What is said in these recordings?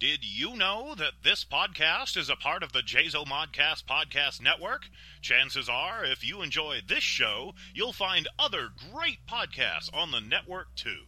Did you know that this podcast is a part of the Jazo Modcast Podcast Network? Chances are, if you enjoy this show, you'll find other great podcasts on the network too.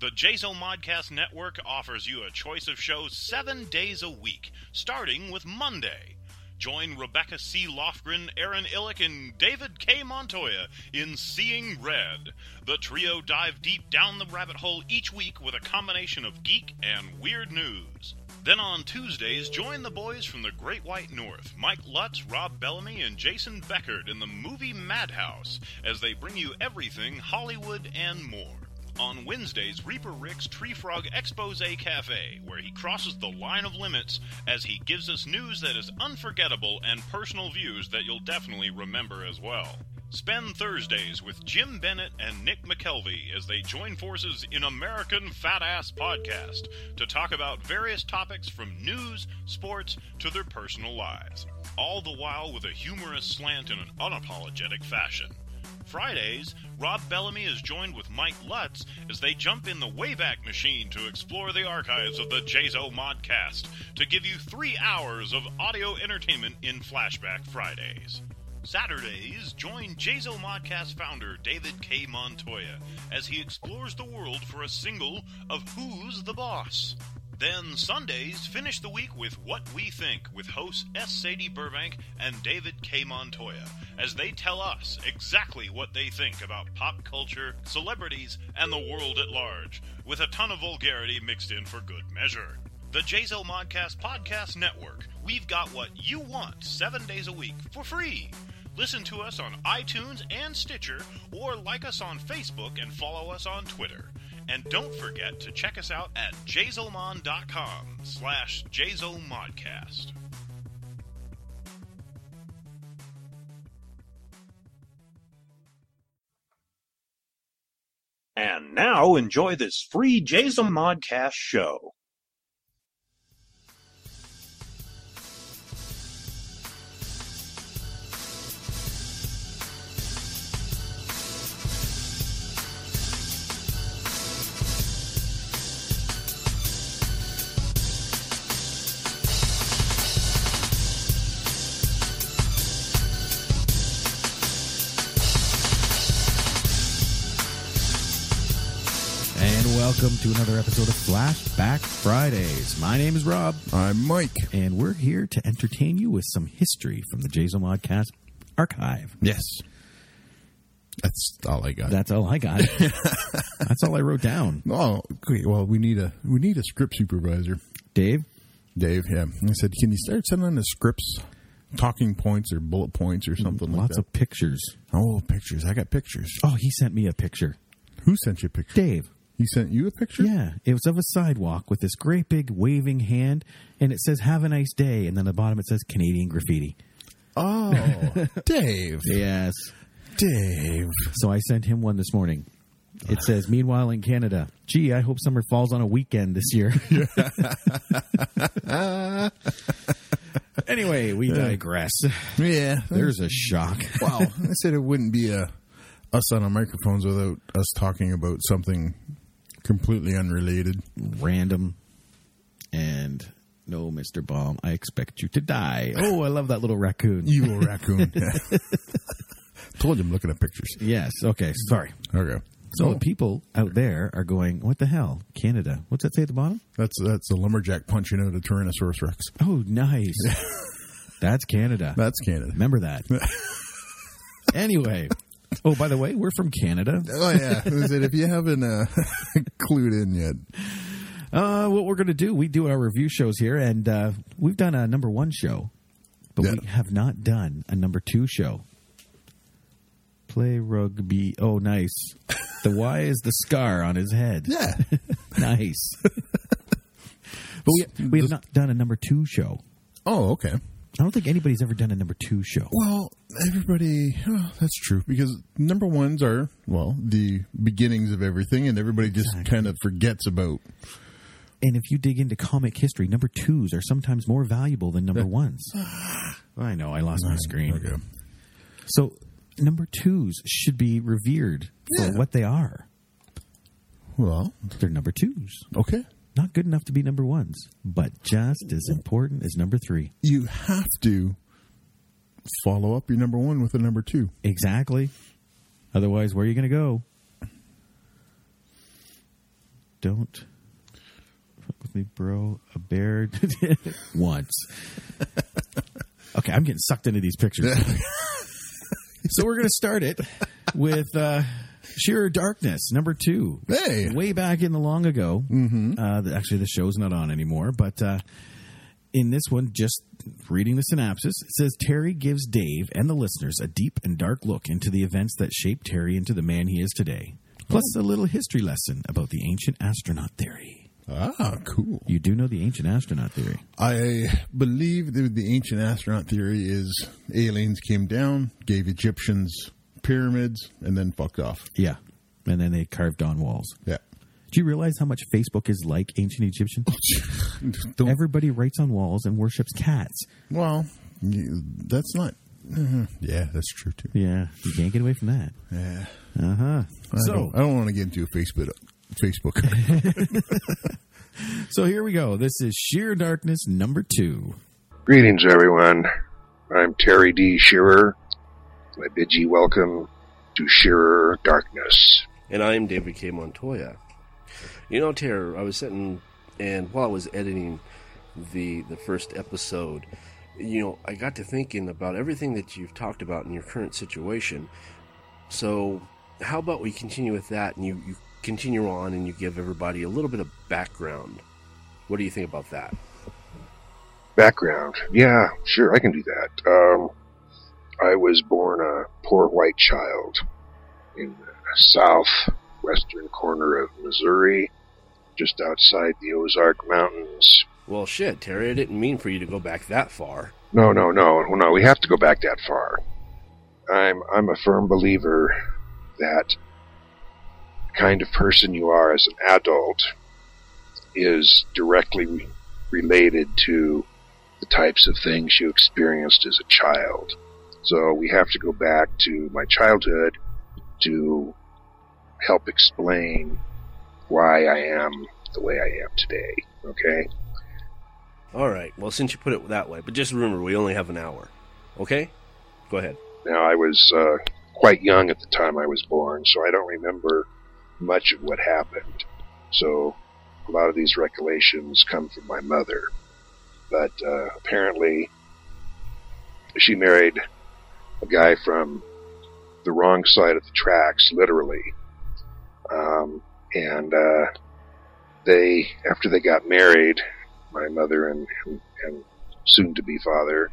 The Jazo Modcast Network offers you a choice of shows seven days a week, starting with Monday. Join Rebecca C. Lofgren, Aaron Illick, and David K. Montoya in Seeing Red. The trio dive deep down the rabbit hole each week with a combination of geek and weird news. Then on Tuesdays, join the boys from the Great White North, Mike Lutz, Rob Bellamy, and Jason Beckert in the movie Madhouse, as they bring you everything Hollywood and more. On Wednesdays, Reaper Rick's Tree Frog Expose Cafe, where he crosses the line of limits as he gives us news that is unforgettable and personal views that you'll definitely remember as well. Spend Thursdays with Jim Bennett and Nick McKelvey as they join forces in American Fat Ass Podcast to talk about various topics from news, sports, to their personal lives. All the while with a humorous slant in an unapologetic fashion. Fridays, Rob Bellamy is joined with Mike Lutz as they jump in the Wayback Machine to explore the archives of the Jazo Modcast to give you three hours of audio entertainment in Flashback Fridays. Saturdays, join Jazo Modcast founder David K. Montoya as he explores the world for a single of Who's the Boss. Then Sundays, finish the week with What We Think with hosts S. Sadie Burbank and David K. Montoya as they tell us exactly what they think about pop culture, celebrities, and the world at large, with a ton of vulgarity mixed in for good measure. The Jazo Modcast Podcast Network. We've got what you want seven days a week for free. Listen to us on iTunes and Stitcher, or like us on Facebook and follow us on Twitter. And don't forget to check us out at jazomon.com slash jazomodcast. And now enjoy this free Jazo Modcast show. Welcome to another episode of Flashback Fridays. My name is Rob, I'm Mike. and we're here to entertain you with some history from the Jazo Modcast archive. Yes. That's all I got. That's all I got. That's all I wrote down. oh, great. Well, we need a we need a script supervisor, Dave, Dave. Yeah, I said, can you start sending us scripts, talking points or bullet points or mm, something like lots that? of pictures. oh, pictures. I got pictures. Oh, he sent me a picture. Who sent you a picture? Dave. He sent you a picture. Yeah, it was of a sidewalk with this great big waving hand, and it says "Have a nice day," and then at the bottom it says Canadian graffiti. Oh, Dave. Yes. Dave. So I sent him one this morning. It says, "Meanwhile in Canada, gee, I hope summer falls on a weekend this year." anyway, we digress. Yeah. There's a shock. wow. I said it wouldn't be a us on our microphones without us talking about something completely unrelated. Random and no, Mr. Bond, I expect you to die. Oh, I love that little raccoon. Evil raccoon. Told you I'm looking at pictures. Yes. Okay. Sorry. Okay. So the people out there are going, "What the hell, Canada? What's that say at the bottom?" that's that's a lumberjack punching out a Tyrannosaurus Rex. Oh, nice. That's Canada. That's Canada. Remember that. anyway. Oh, by the way, we're from Canada. Oh yeah, I said if you haven't uh, clued in yet, Uh, what we're going to do, we do our review shows here, and uh, we've done a number one show, but we have not done a number two show. Play rugby. Oh, nice. The Y is the scar on his head. yeah, Nice. but we, we have not done a number two show. Oh, okay. I don't think anybody's ever done a number two show. Well, everybody, oh, that's true because number ones are well the beginnings of everything, and everybody just Exactly. kind of forgets about. And if you dig into comic history, number twos are sometimes more valuable than number ones. I know, I lost my screen. Okay. So, number twos should be revered for what they are. Well, They're number twos. okay. Not good enough to be number ones, but just as important as number three. You have to follow up your number one with a number two. Exactly. Otherwise, where are you going to go? Don't fuck with me, bro. A bear once. Okay, I'm getting sucked into these pictures. so we're going to start it with uh, Sheer Darkness, number two. Hey. Way back in the long ago. Mm-hmm. Uh, actually, the show's not on anymore, but uh, in this one, just reading the synopsis, it says Terry gives Dave and the listeners a deep and dark look into the events that shaped Terry into the man he is today. Plus, a little history lesson about the ancient astronaut theory. Ah, cool. You do know the ancient astronaut theory. I believe that the ancient astronaut theory is aliens came down, gave Egyptians pyramids, and then fucked off. Yeah. And then they carved on walls. Yeah. Do you realize how much Facebook is like ancient Egyptian? Don't, Everybody writes on walls and worships cats. well, you- that's not. uh, yeah, that's true too. Yeah, you can't get away from that. Yeah. Uh huh. I So, don't, I don't want to get into a Facebook. Facebook. so here we go. This is Sheer Darkness number two. Greetings, everyone. I'm Terry D. Shearer. I bid ye welcome to Shearer Darkness. And I'm David K. Montoya. You know, Terry, I was sitting and while I was editing the the first episode, you know, I got to thinking about everything that you've talked about in your current situation. So, how about we continue with that and you, you continue on and you give everybody a little bit of background? What do you think about that? Background. Yeah, sure, I can do that. Um, I was born a poor white child in the southwestern corner of Missouri, just outside the Ozark Mountains. Well, shit, Terry, I didn't mean for you to go back that far. No, no, no, no. We have to go back that far. I'm I'm a firm believer that the kind of person you are as an adult is directly re- related to the types of things you experienced as a child. So we have to go back to my childhood to help explain why I am the way I am today. Okay? All right. Well, since you put it that way, but just remember, we only have an hour. Okay? Go ahead. Now, I was uh, quite young at the time I was born, so I don't remember much of what happened. So, a lot of these recollections come from my mother. But uh, apparently, she married a guy from the wrong side of the tracks, literally. Um, and uh, they, after they got married, my mother and, and, and soon to be father,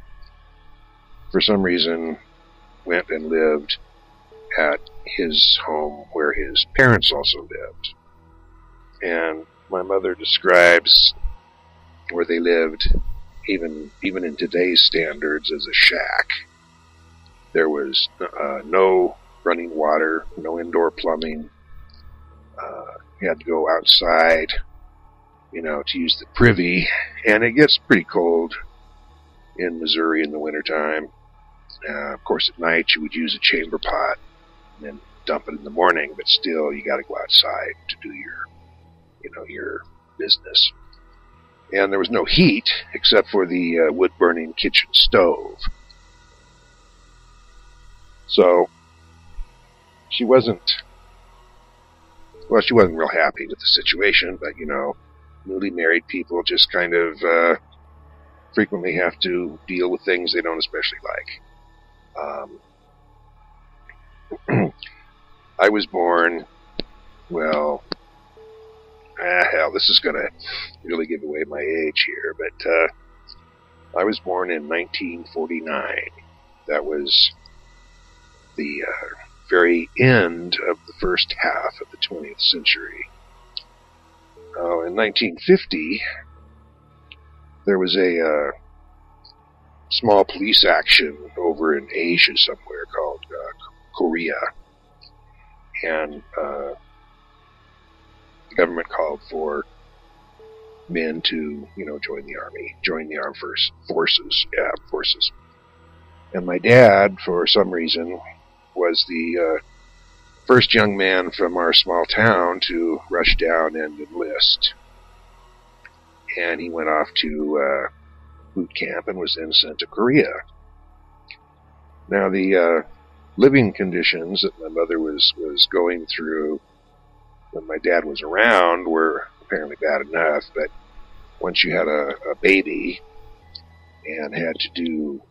for some reason, went and lived at his home where his parents also lived. And my mother describes where they lived, even even in today's standards, as a shack. There was uh, no running water, no indoor plumbing. Uh, you had to go outside, you know, to use the privy, and it gets pretty cold in Missouri in the wintertime. Uh, of course, at night you would use a chamber pot and then dump it in the morning, but still you got to go outside to do your, you know, your business. And there was no heat except for the uh, wood burning kitchen stove. So she wasn't, well, she wasn't real happy with the situation, but you know, newly married people just kind of uh, frequently have to deal with things they don't especially like. Um, I was born, well, ah, hell, this is to really give away my age here, but uh, I was born in 1949. That was the uh, very end of the first half of the 20th century. Oh, in 1950, there was a uh, small police action over in Asia somewhere called uh, Korea, and uh, the government called for men to, you know, join the army, join the armed forces, yeah, forces. And my dad, for some reason, was the uh, first young man from our small town to rush down and enlist. and he went off to uh, boot camp and was then sent to Korea. Now, the uh, living conditions that my mother was, was going through when my dad was around were apparently bad enough, but once you had a, a baby and had to do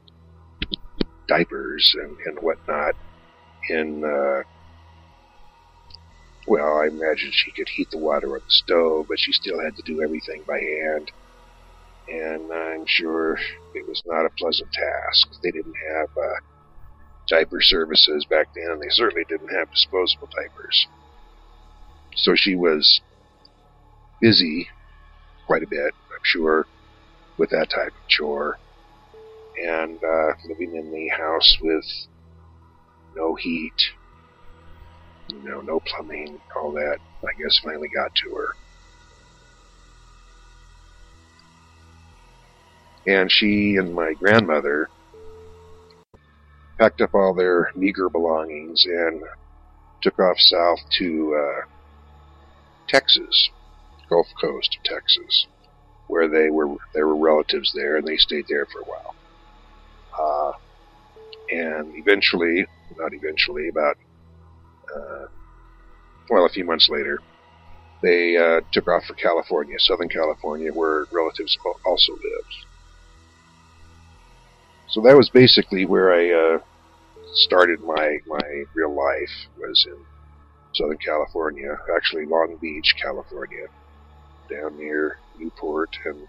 diapers and, and whatnot in, uh, well, I imagine she could heat the water on the stove, but she still had to do everything by hand. And I'm sure it was not a pleasant task. They didn't have uh, diaper services back then. They certainly didn't have disposable diapers. So she was busy quite a bit, I'm sure, with that type of chore. And uh, living in the house with no heat, you know, no plumbing, all that, I guess finally got to her. And she and my grandmother packed up all their meager belongings and took off south to uh, Texas, Gulf Coast of Texas, where they were there were relatives there, and they stayed there for a while. Uh, and eventually, not eventually, about uh, well, a few months later, they uh, took off for California, Southern California, where relatives also lived. So that was basically where I uh, started my my real life was in Southern California, actually Long Beach, California, down near Newport and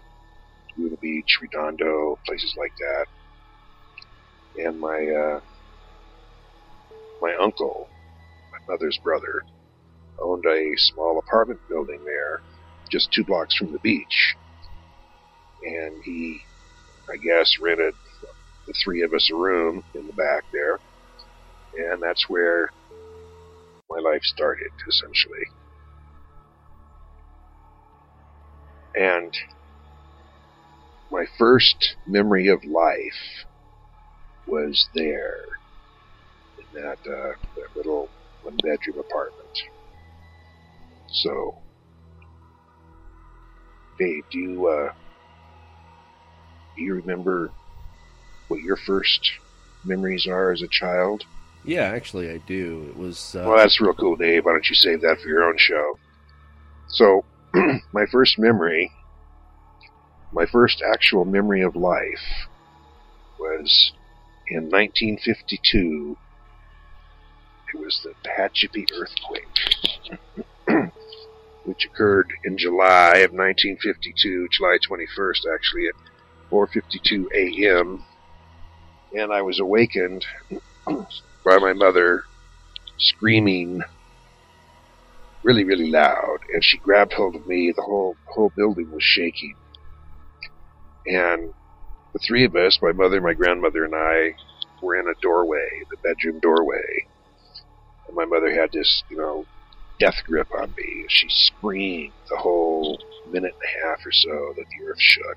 Laguna Beach, Redondo, places like that. And my uh, my uncle, my mother's brother, owned a small apartment building there, just two blocks from the beach. And he, I guess, rented the three of us a room in the back there. And that's where my life started, essentially. And my first memory of life was there in that, uh, that little one bedroom apartment. So, Dave, do you, uh, do you remember what your first memories are as a child? Yeah, actually, I do. It was. Uh... Well, that's real cool, Dave. Why don't you save that for your own show? So, my first memory, my first actual memory of life, was in 1952. It was the Tehachapi earthquake, which occurred in July of 1952, July 21st, actually at 4:52 a.m. And I was awakened by my mother screaming really, really loud, and she grabbed hold of me. The whole whole building was shaking, and the three of us, my mother, my grandmother, and I, were in a doorway, the bedroom doorway, and my mother had this, you know, death grip on me. She screamed the whole minute and a half or so that the earth shook.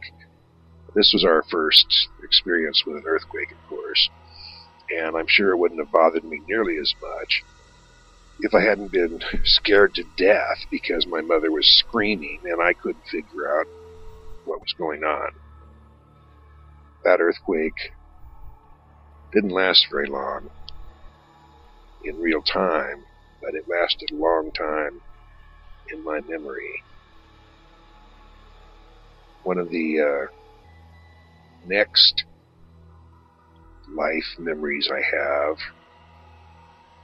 This was our first experience with an earthquake, of course and I'm sure it wouldn't have bothered me nearly as much if I hadn't been scared to death because my mother was screaming and I couldn't figure out what was going on. That earthquake didn't last very long in real time, but it lasted a long time in my memory. One of the uh, next life memories I have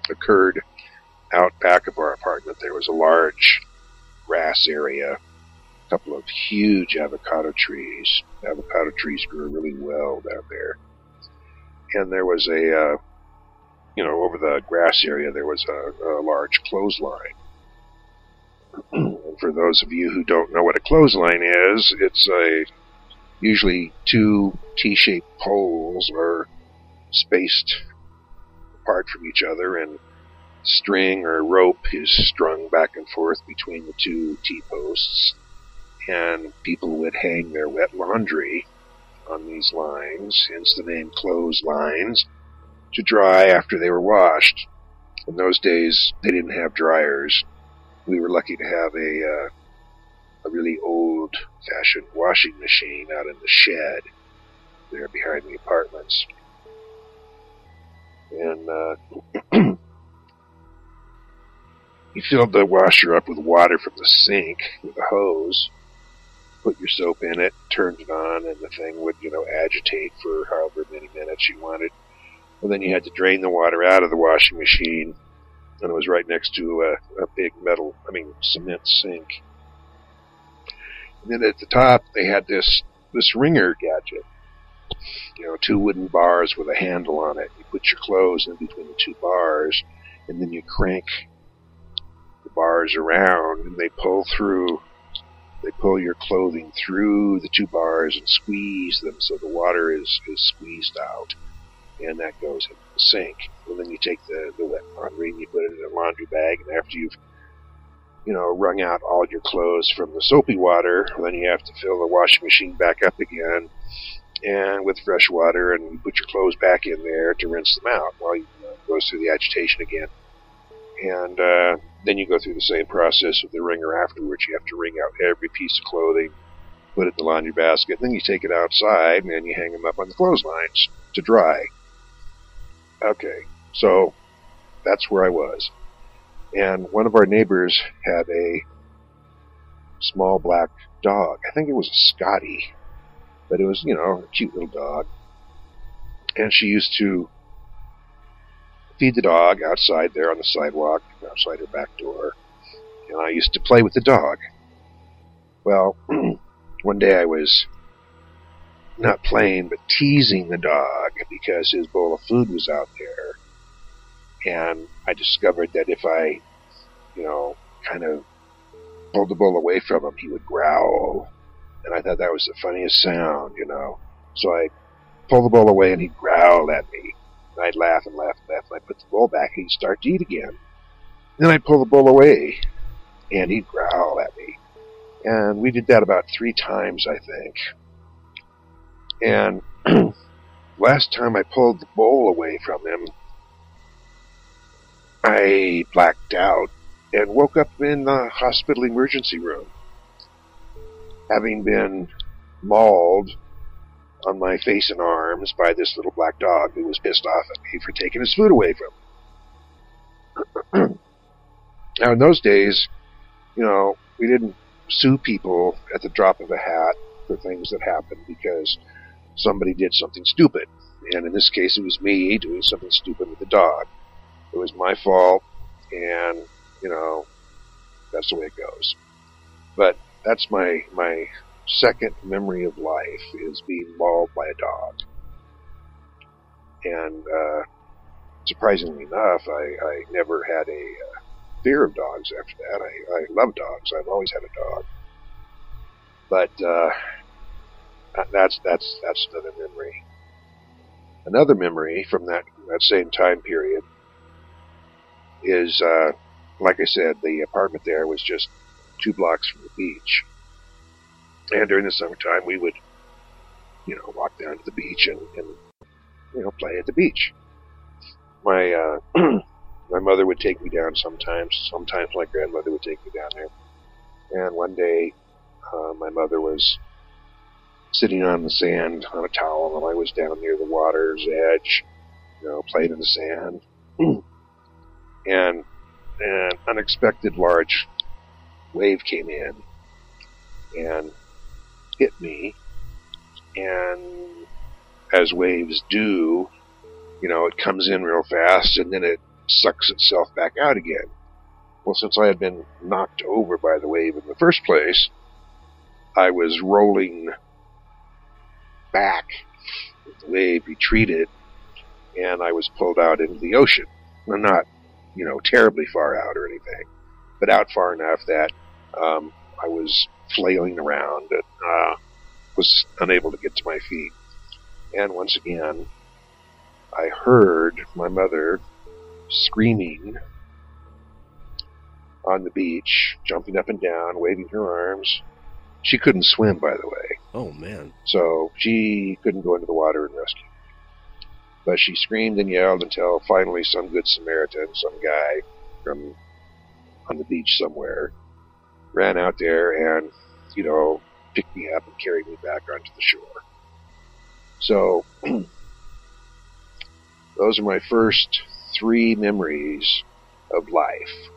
occurred out back of our apartment. There was a large grass area, couple of huge avocado trees. Avocado trees grew really well down there. And there was a, uh, you know, over the grass area, there was a, a large clothesline. and for those of you who don't know what a clothesline is, it's a usually two T-shaped poles are spaced apart from each other, and string or rope is strung back and forth between the two T posts, and people would hang their wet laundry on these lines, hence the name clotheslines, to dry after they were washed. In those days, they didn't have dryers. We were lucky to have a uh, a really old fashioned washing machine out in the shed there behind the apartments. And uh, he filled the washer up with water from the sink with a hose, put your soap in it, turned it on, and the thing would, you know, agitate for however many minutes you wanted. And then you had to drain the water out of the washing machine, and it was right next to a, a big metal, I mean, cement sink. And then at the top, they had this this ringer gadget. You know, two wooden bars with a handle on it. You put your clothes in between the two bars, and then you crank the bars around, and they pull through. They pull your clothing through the two bars and squeeze them so the water is, is squeezed out, and that goes into the sink. And then you take the, the wet laundry and you put it in a laundry bag, and after you've you know, wrung out all your clothes from the soapy water. Then you have to fill the washing machine back up again, and with fresh water, and you put your clothes back in there to rinse them out while you uh, goes through the agitation again. And uh, then you go through the same process with the wringer afterwards. You have to wring out every piece of clothing, put it in the laundry basket, then you take it outside and you hang them up on the clotheslines to dry. Okay, so that's where I was and one of our neighbors had a small black dog. I think it was a Scotty, but it was, you know, a cute little dog. And she used to feed the dog outside there on the sidewalk, outside her back door. And I used to play with the dog. Well, one day I was not playing, but teasing the dog because his bowl of food was out there and I discovered that if I, you know, kind of pulled the bowl away from him, he would growl. And I thought that was the funniest sound, you know. So I pulled the bowl away and he growled at me. I'd laugh and laugh and laugh and I'd put the bull back and he'd start to eat again. Then I'd pull the bull away and he'd growl at me. And we did that about three times, I think. And last time I pulled the bowl away from him, I blacked out and woke up in the hospital emergency room, having been mauled on my face and arms by this little black dog who was pissed off at me for taking his food away from him. now, in those days, you know, we didn't sue people at the drop of a hat for things that happened because somebody did something stupid. And in this case, it was me doing something stupid with the dog. It was my fault, and you know, that's the way it goes. But that's my my second memory of life is being mauled by a dog. And uh, surprisingly enough, I, I never had a uh, fear of dogs after that. I, I love dogs. I've always had a dog. But uh, that's that's that's another memory. Another memory from that that same time period is, uh, like I said, the apartment there was just two blocks from the beach. And during the summertime, we would, you know, walk down to the beach and, and you know, play at the beach. My uh, my mother would take me down sometimes. Sometimes my grandmother would take me down there. And one day, uh, my mother was sitting on the sand on a towel, and I was down near the water's edge, you know, playing in the sand. and an unexpected large wave came in and hit me. And as waves do, you know, it comes in real fast and then it sucks itself back out again. Well, since I had been knocked over by the wave in the first place, I was rolling back. The wave retreated, and I was pulled out into the ocean. Well, not you know, terribly far out or anything, but out far enough that um, I was flailing around and uh, was unable to get to my feet. And once again, I heard my mother screaming on the beach, jumping up and down, waving her arms. She couldn't swim, by the way. Oh, man. So she couldn't go into the water and rescue me. but she screamed and yelled until finally some good Samaritan, some guy from on the beach somewhere, ran out there and you know, picked me up and carried me back onto the shore. So, those are my first three memories of life.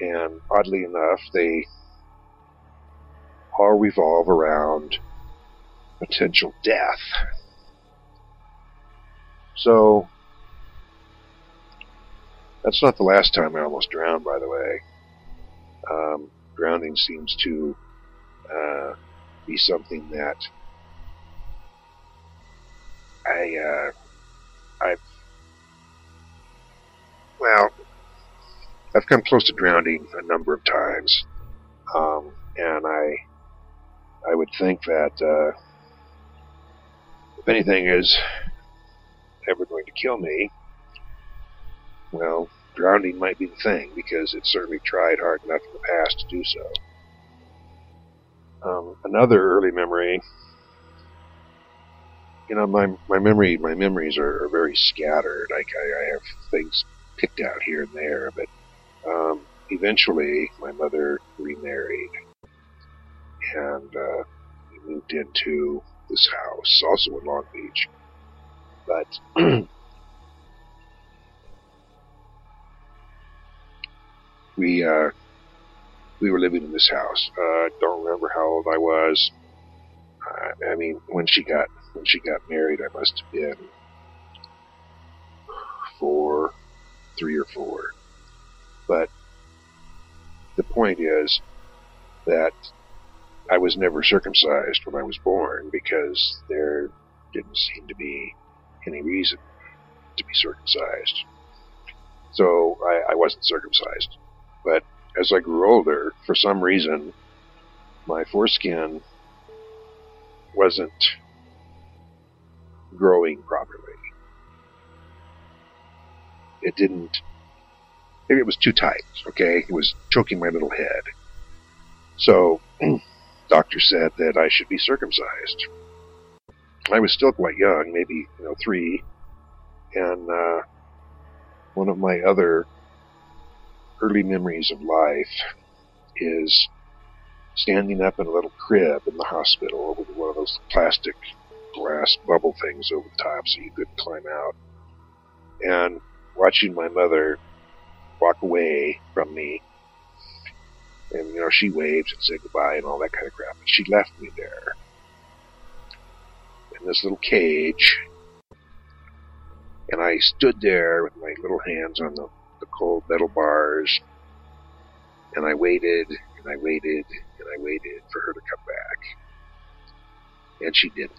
And oddly enough, they all revolve around potential death. So, that's not the last time I almost drowned, by the way. Um, drowning seems to uh, be something that I, uh, I've, well, I've come close to drowning a number of times, um, and I, I would think that uh, if anything is ever going to kill me, well, drowning might be the thing because it certainly tried hard enough in the past to do so. Um, another early memory, you know, my my memory my memories are, are very scattered. Like I, I have things picked out here and there, but um, eventually my mother remarried, and uh, we moved into this house, also in Long Beach. But we uh, we were living in this house. Uh, I don't remember how old I was. I, I mean, when she got when she got married, I must have been four, three or four. But the point is that I was never circumcised when I was born because there didn't seem to be any reason to be circumcised. So I, I wasn't circumcised. But as I grew older, for some reason, my foreskin wasn't growing properly. It didn't, maybe it was too tight, okay? It was choking my little head. So, doctor said that I should be circumcised. I was still quite young, maybe, you know, three, and, uh, one of my other early memories of life is standing up in a little crib in the hospital with one of those plastic glass bubble things over the top so you couldn't climb out. And watching my mother walk away from me. And, you know, she waved and said goodbye and all that kind of crap. And she left me there in this little cage. And I stood there with my little hands on the the cold metal bars, and I waited and I waited and I waited for her to come back, and she didn't.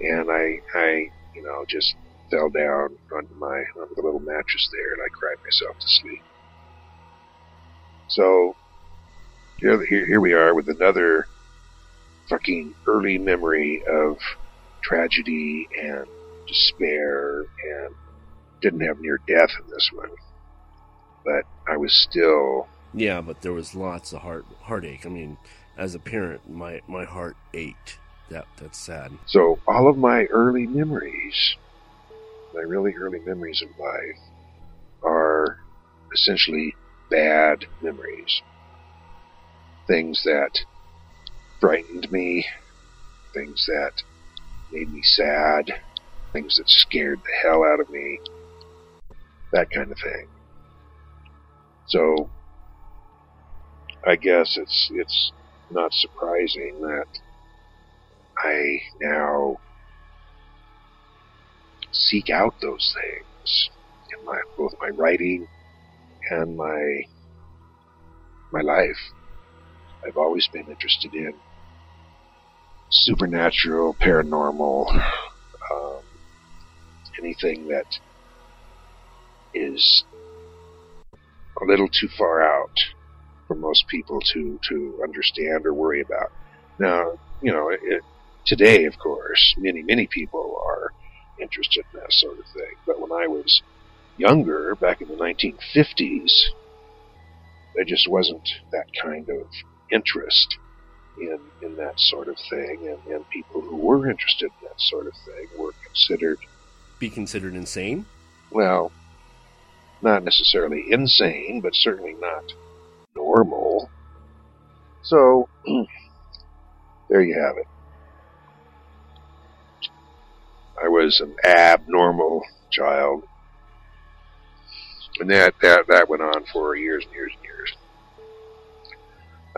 And I, I, you know, just fell down on my onto the little mattress there, and I cried myself to sleep. So here, here, here we are with another fucking early memory of tragedy and despair and didn't have near death in this one, but I was still. Yeah, but there was lots of heart heartache. I mean, as a parent, my my heart ached. That that's sad. So all of my early memories, my really early memories of life, are essentially bad memories. Things that frightened me, things that made me sad, things that scared the hell out of me, that kind of thing. So I guess it's it's not surprising that I now seek out those things in my both my writing and my my life. I've always been interested in supernatural, paranormal, um, anything that is a little too far out for most people to, to understand or worry about. Now, you know, it, today, of course, many, many people are interested in that sort of thing. But when I was younger, back in the 1950s, there just wasn't that kind of interest in, in that sort of thing. And, and people who were interested in that sort of thing were considered. Be considered insane? Well, not necessarily insane, but certainly not normal. So, there you have it. I was an abnormal child. And that, that, that went on for years and years and years.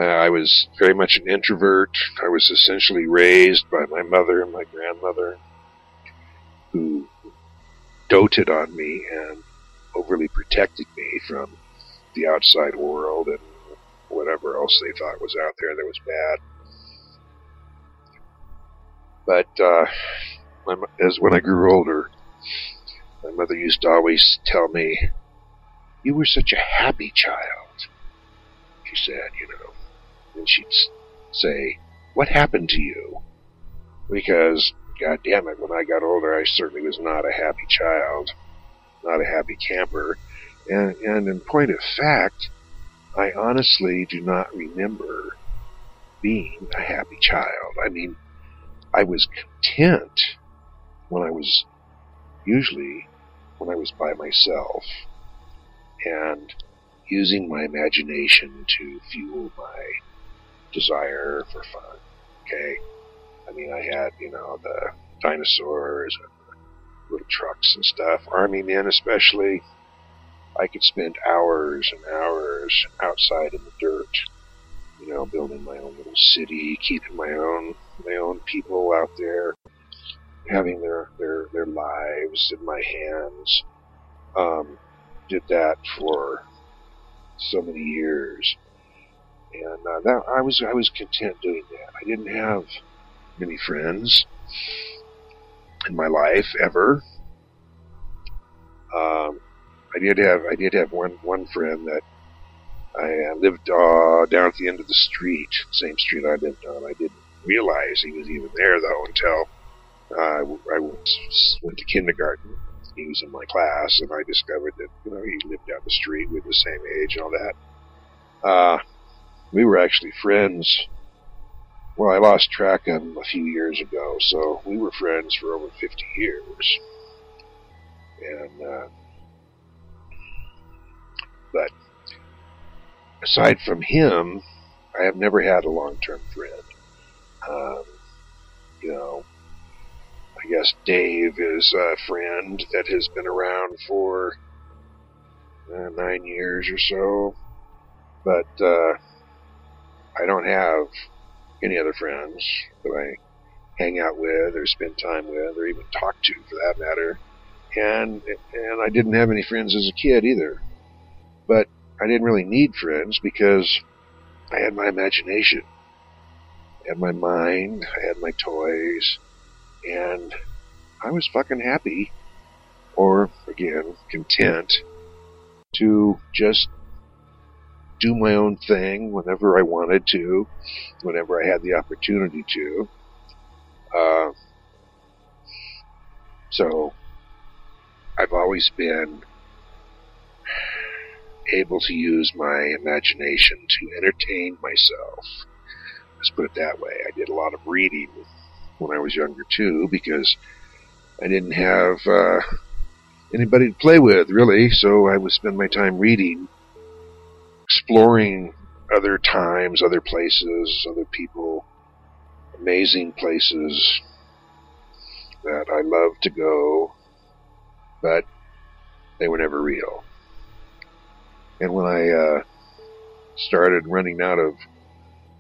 Uh, I was very much an introvert. I was essentially raised by my mother and my grandmother, who doted on me and overly protected me from the outside world and whatever else they thought was out there that was bad. But uh, my, as when I grew older, my mother used to always tell me, "You were such a happy child." She said, "You know," and she'd say, "What happened to you?" Because, God damn it, when I got older, I certainly was not a happy child, not a happy camper, and and in point of fact, I honestly do not remember being a happy child. I mean, I was content when I was usually when I was by myself and using my imagination to fuel my desire for fun. Okay. I mean, I had, you know, the dinosaurs and little trucks and stuff, army men especially. I could spend hours and hours outside in the dirt, you know, building my own little city, keeping my own my own people out there, having their their their lives in my hands. Um, did that for so many years, and uh, that I was I was content doing that. I didn't have many friends in my life ever. Um, I did have I did have one one friend that I uh, lived uh, down at the end of the street, same street I lived on. I didn't realize he was even there though until uh, I went to kindergarten. He was in my class, and I discovered that you know he lived down the street with the same age and all that. Uh, we were actually friends. Well, I lost track of him a few years ago, so we were friends for over 50 years. And uh, but aside from him, I have never had a long-term friend. Um, you know, I guess Dave is a friend that has been around for uh, nine years or so, but uh, I don't have any other friends that I hang out with or spend time with or even talk to for that matter. And and I didn't have any friends as a kid either. But I didn't really need friends because I had my imagination. I had my mind, I had my toys, and I was fucking happy, or again, content, to just do my own thing whenever I wanted to, whenever I had the opportunity to. Uh, so, I've always been able to use my imagination to entertain myself. Let's put it that way. I did a lot of reading when I was younger too, because I didn't have uh, anybody to play with really, so I would spend my time reading, exploring other times, other places, other people, amazing places that I love to go, but they were never real. And when I uh, started running out of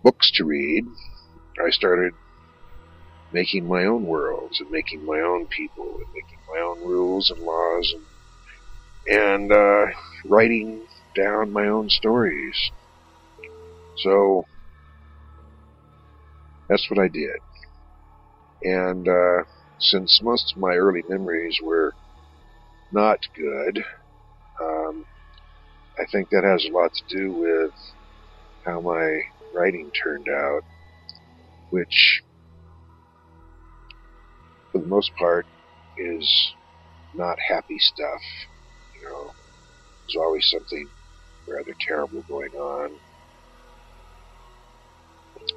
books to read, I started making my own worlds and making my own people and making my own rules and laws and and uh, writing down my own stories. So that's what I did. And uh, since most of my early memories were not good, um, I think that has a lot to do with how my writing turned out, which, for the most part, is not happy stuff. You know, there's always something rather terrible going on.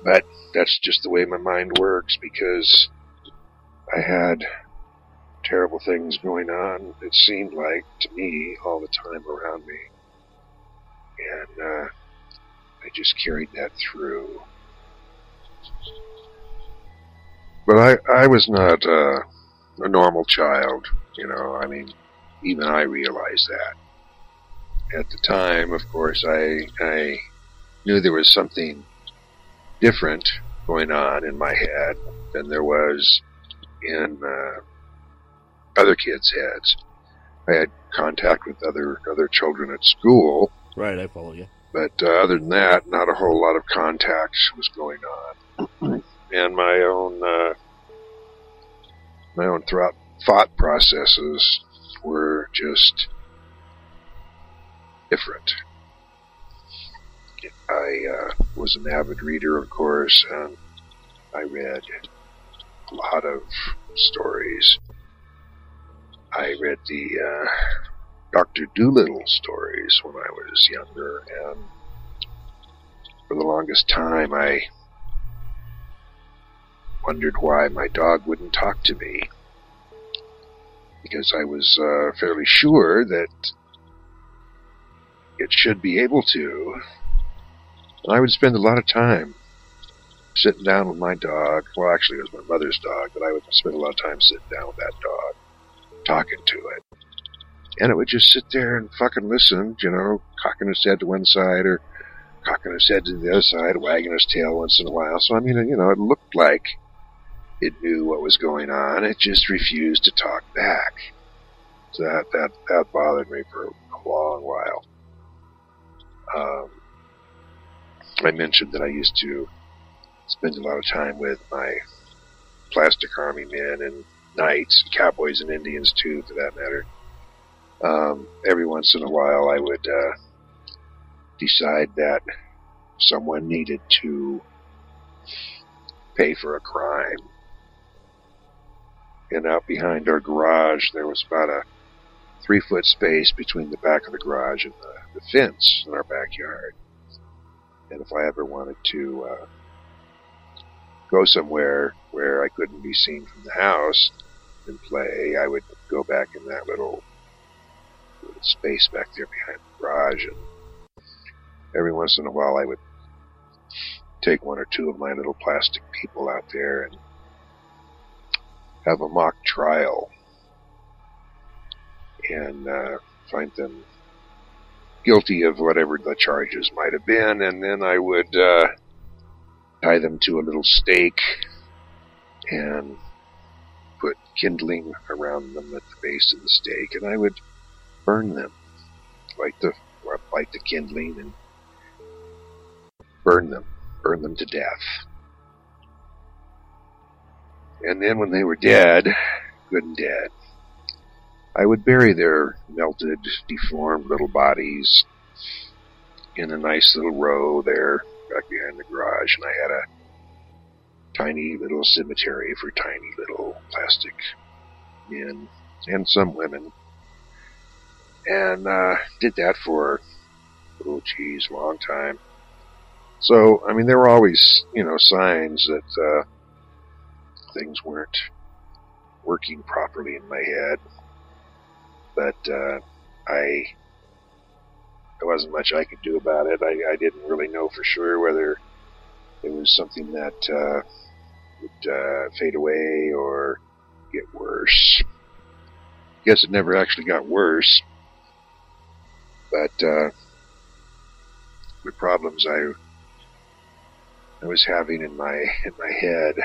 But that's just the way my mind works because I had terrible things going on, it seemed like to me all the time around me. And uh, I just carried that through. But I, I was not uh, a normal child, you know. I mean, even I realized that. At the time, of course, I, I knew there was something different going on in my head than there was in uh, other kids' heads. I had contact with other other children at school, Right, I follow you. but uh, other than that, not a whole lot of contact was going on, and my own uh, my own thought thought processes were just different. I uh, was an avid reader, of course, and I read a lot of stories. I read the uh, Doctor Dolittle stories when I was younger, and for the longest time I wondered why my dog wouldn't talk to me. Because I was uh, fairly sure that it should be able to. I would spend a lot of time sitting down with my dog. Well, actually, it was my mother's dog, but I would spend a lot of time sitting down with that dog, talking to it. And it would just sit there and fucking listen, you know, cocking its head to one side or cocking its head to the other side, wagging its tail once in a while. So, I mean, you know, it looked like it knew what was going on. It just refused to talk back. So that, that, that bothered me for a long while. Um, I mentioned that I used to spend a lot of time with my plastic army men and knights, cowboys and Indians too, for that matter. Um, every once in a while, I would uh, decide that someone needed to pay for a crime. And out behind our garage, there was about a three foot space between the back of the garage and the, the fence in our backyard. And if I ever wanted to uh, go somewhere where I couldn't be seen from the house and play, I would go back in that little, little space back there behind the garage. And every once in a while, I would take one or two of my little plastic people out there and have a mock trial and uh, find them guilty of whatever the charges might have been, and then I would uh, tie them to a little stake and put kindling around them at the base of the stake, and I would burn them, light the light the kindling, and burn them, burn them to death. And then when they were dead, good and dead, I would bury their melted, deformed little bodies in a nice little row there back behind the garage, and I had a tiny little cemetery for tiny little plastic men and some women. And uh, did that for, oh geez, long time. So, I mean, there were always, you know, signs that uh, things weren't working properly in my head but uh, I there wasn't much I could do about it. I, I didn't really know for sure whether it was something that uh, would uh, fade away or get worse. I Guess it never actually got worse, but uh, the problems I I was having in my in my head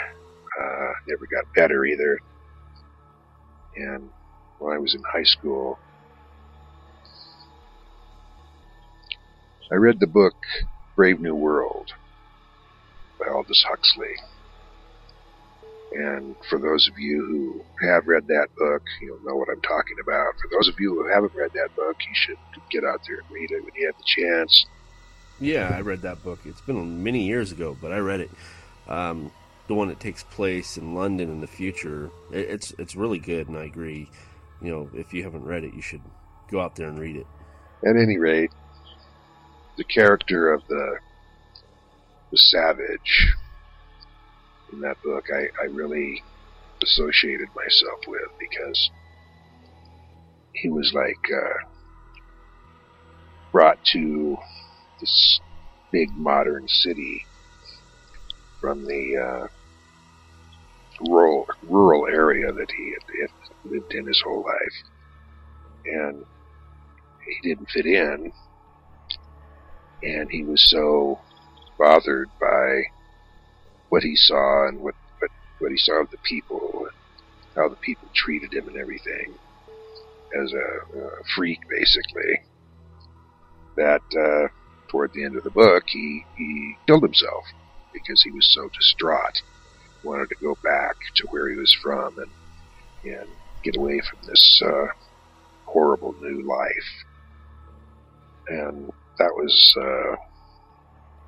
uh, never got better either, and when I was in high school. I read the book Brave New World by Aldous Huxley. And for those of you who have read that book, you'll know what I'm talking about. For those of you who haven't read that book, you should get out there and read it when you have the chance. Yeah, I read that book. It's been many years ago, but I read it. Um, the one that takes place in London in the future. It, it's it's really good, and I agree. You know, if you haven't read it, you should go out there and read it. At any rate, the character of the the savage in that book, I, I really associated myself with because he was like uh, brought to this big modern city from the uh, rural rural area that he had, had lived in his whole life, and he didn't fit in, and he was so bothered by what he saw and what what, what he saw of the people, how the people treated him and everything, as a, a freak basically. That uh, toward the end of the book, he he killed himself because he was so distraught. Wanted to go back to where he was from and and get away from this uh, horrible new life. And that was uh,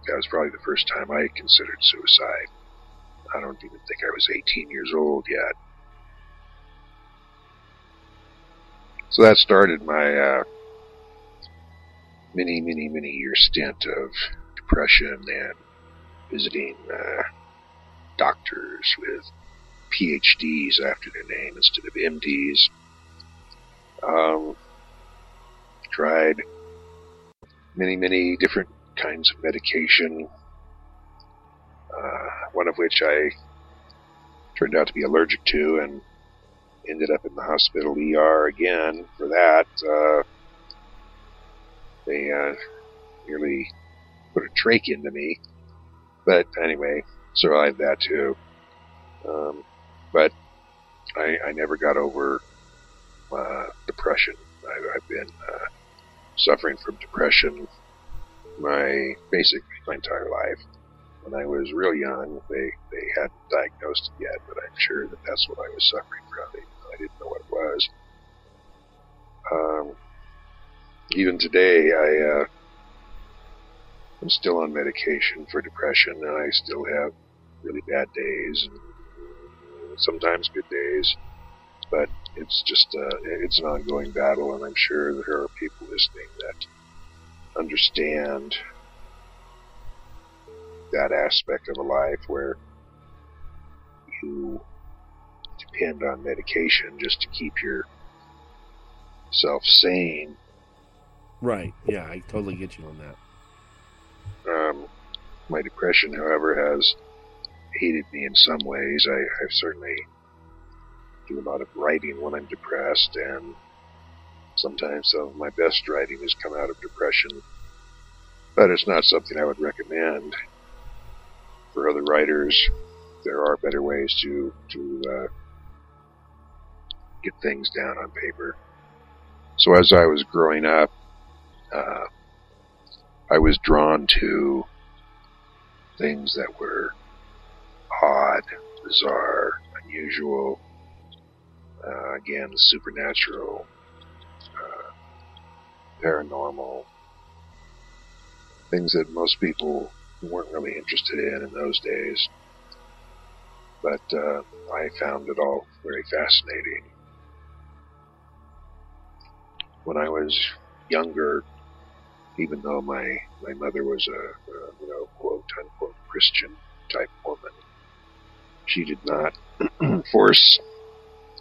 that was probably the first time I considered suicide. I don't even think I was 18 years old yet. So that started my uh, many, many, many year stint of depression and visiting uh, doctors with PhDs after their name instead of MDs. Um, tried many, many different kinds of medication, uh, one of which I turned out to be allergic to and ended up in the hospital ER again for that. Uh, they uh, nearly put a trach into me. But anyway, survived that too. Um, but I, I never got over uh, depression. I, I've been uh, suffering from depression my basically my entire life. When I was real young, they they hadn't diagnosed it yet, but I'm sure that that's what I was suffering from. I didn't know what it was. Um, even today, I uh, I'm still on medication for depression, and I still have really bad days, and sometimes good days. But it's just uh, it's an ongoing battle, and I'm sure there are people listening that understand that aspect of a life where you depend on medication just to keep yourself sane. Right. Yeah, I totally get you on that. Um, my depression, however, has hated me in some ways. I, I certainly do a lot of writing when I'm depressed, and sometimes some of my best writing has come out of depression. But it's not something I would recommend for other writers. There are better ways to to uh, get things down on paper. So as I was growing up, uh, I was drawn to things that were odd, bizarre, unusual, uh, again, supernatural, uh, paranormal, things that most people weren't really interested in in those days. But uh, I found it all very fascinating. When I was younger, even though my, my mother was a, a you know quote unquote Christian type woman, she did not force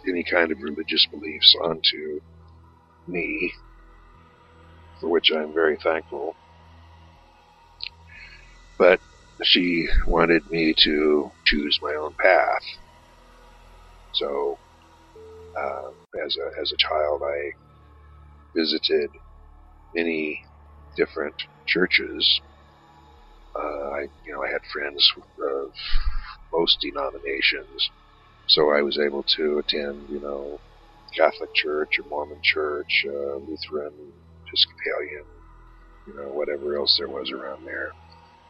any kind of religious beliefs onto me, for which I'm very thankful. But she wanted me to choose my own path. So, uh, as a as a child, I visited many different churches. Uh, I you know I had friends of most denominations, so I was able to attend you know Catholic Church or Mormon Church, uh, Lutheran, Episcopalian, you know whatever else there was around there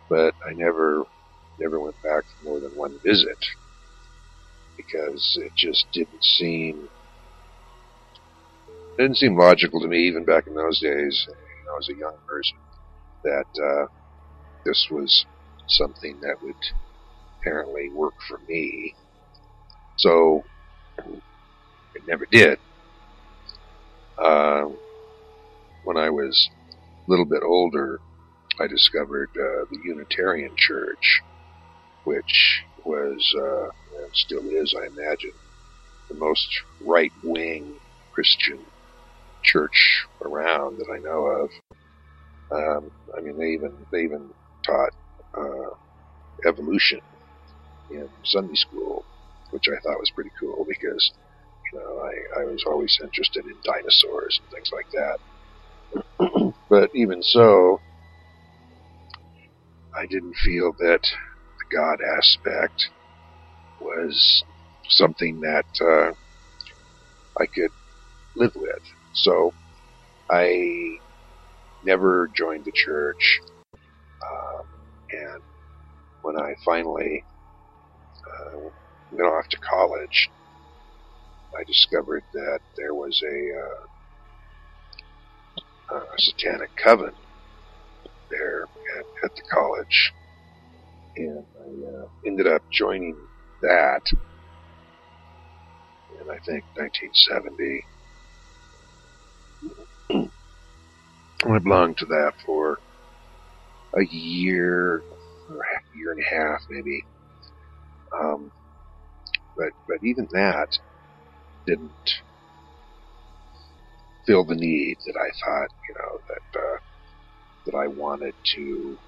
but I never never went back for more than one visit because it just didn't seem didn't seem logical to me even back in those days. You know, as a young person, that uh, this was something that would apparently work for me. So it never did. Uh, when I was a little bit older, I discovered uh, the Unitarian Church, which was, uh, and still is, I imagine, the most right wing Christian church around that I know of. Um, I mean, they even they even taught uh, evolution in Sunday school, which I thought was pretty cool because you know I, I was always interested in dinosaurs and things like that. but even so, I didn't feel that the God aspect was something that uh, I could live with. So I never joined the church. Um, and when I finally uh, went off to college, I discovered that there was a, uh, a satanic coven there at, at, the college. And I uh, ended up joining that in, I think, 1970. I belonged to that for a year or a year and a half, maybe. Um, but but even that didn't fill the need that I thought, you know, that uh, that I wanted to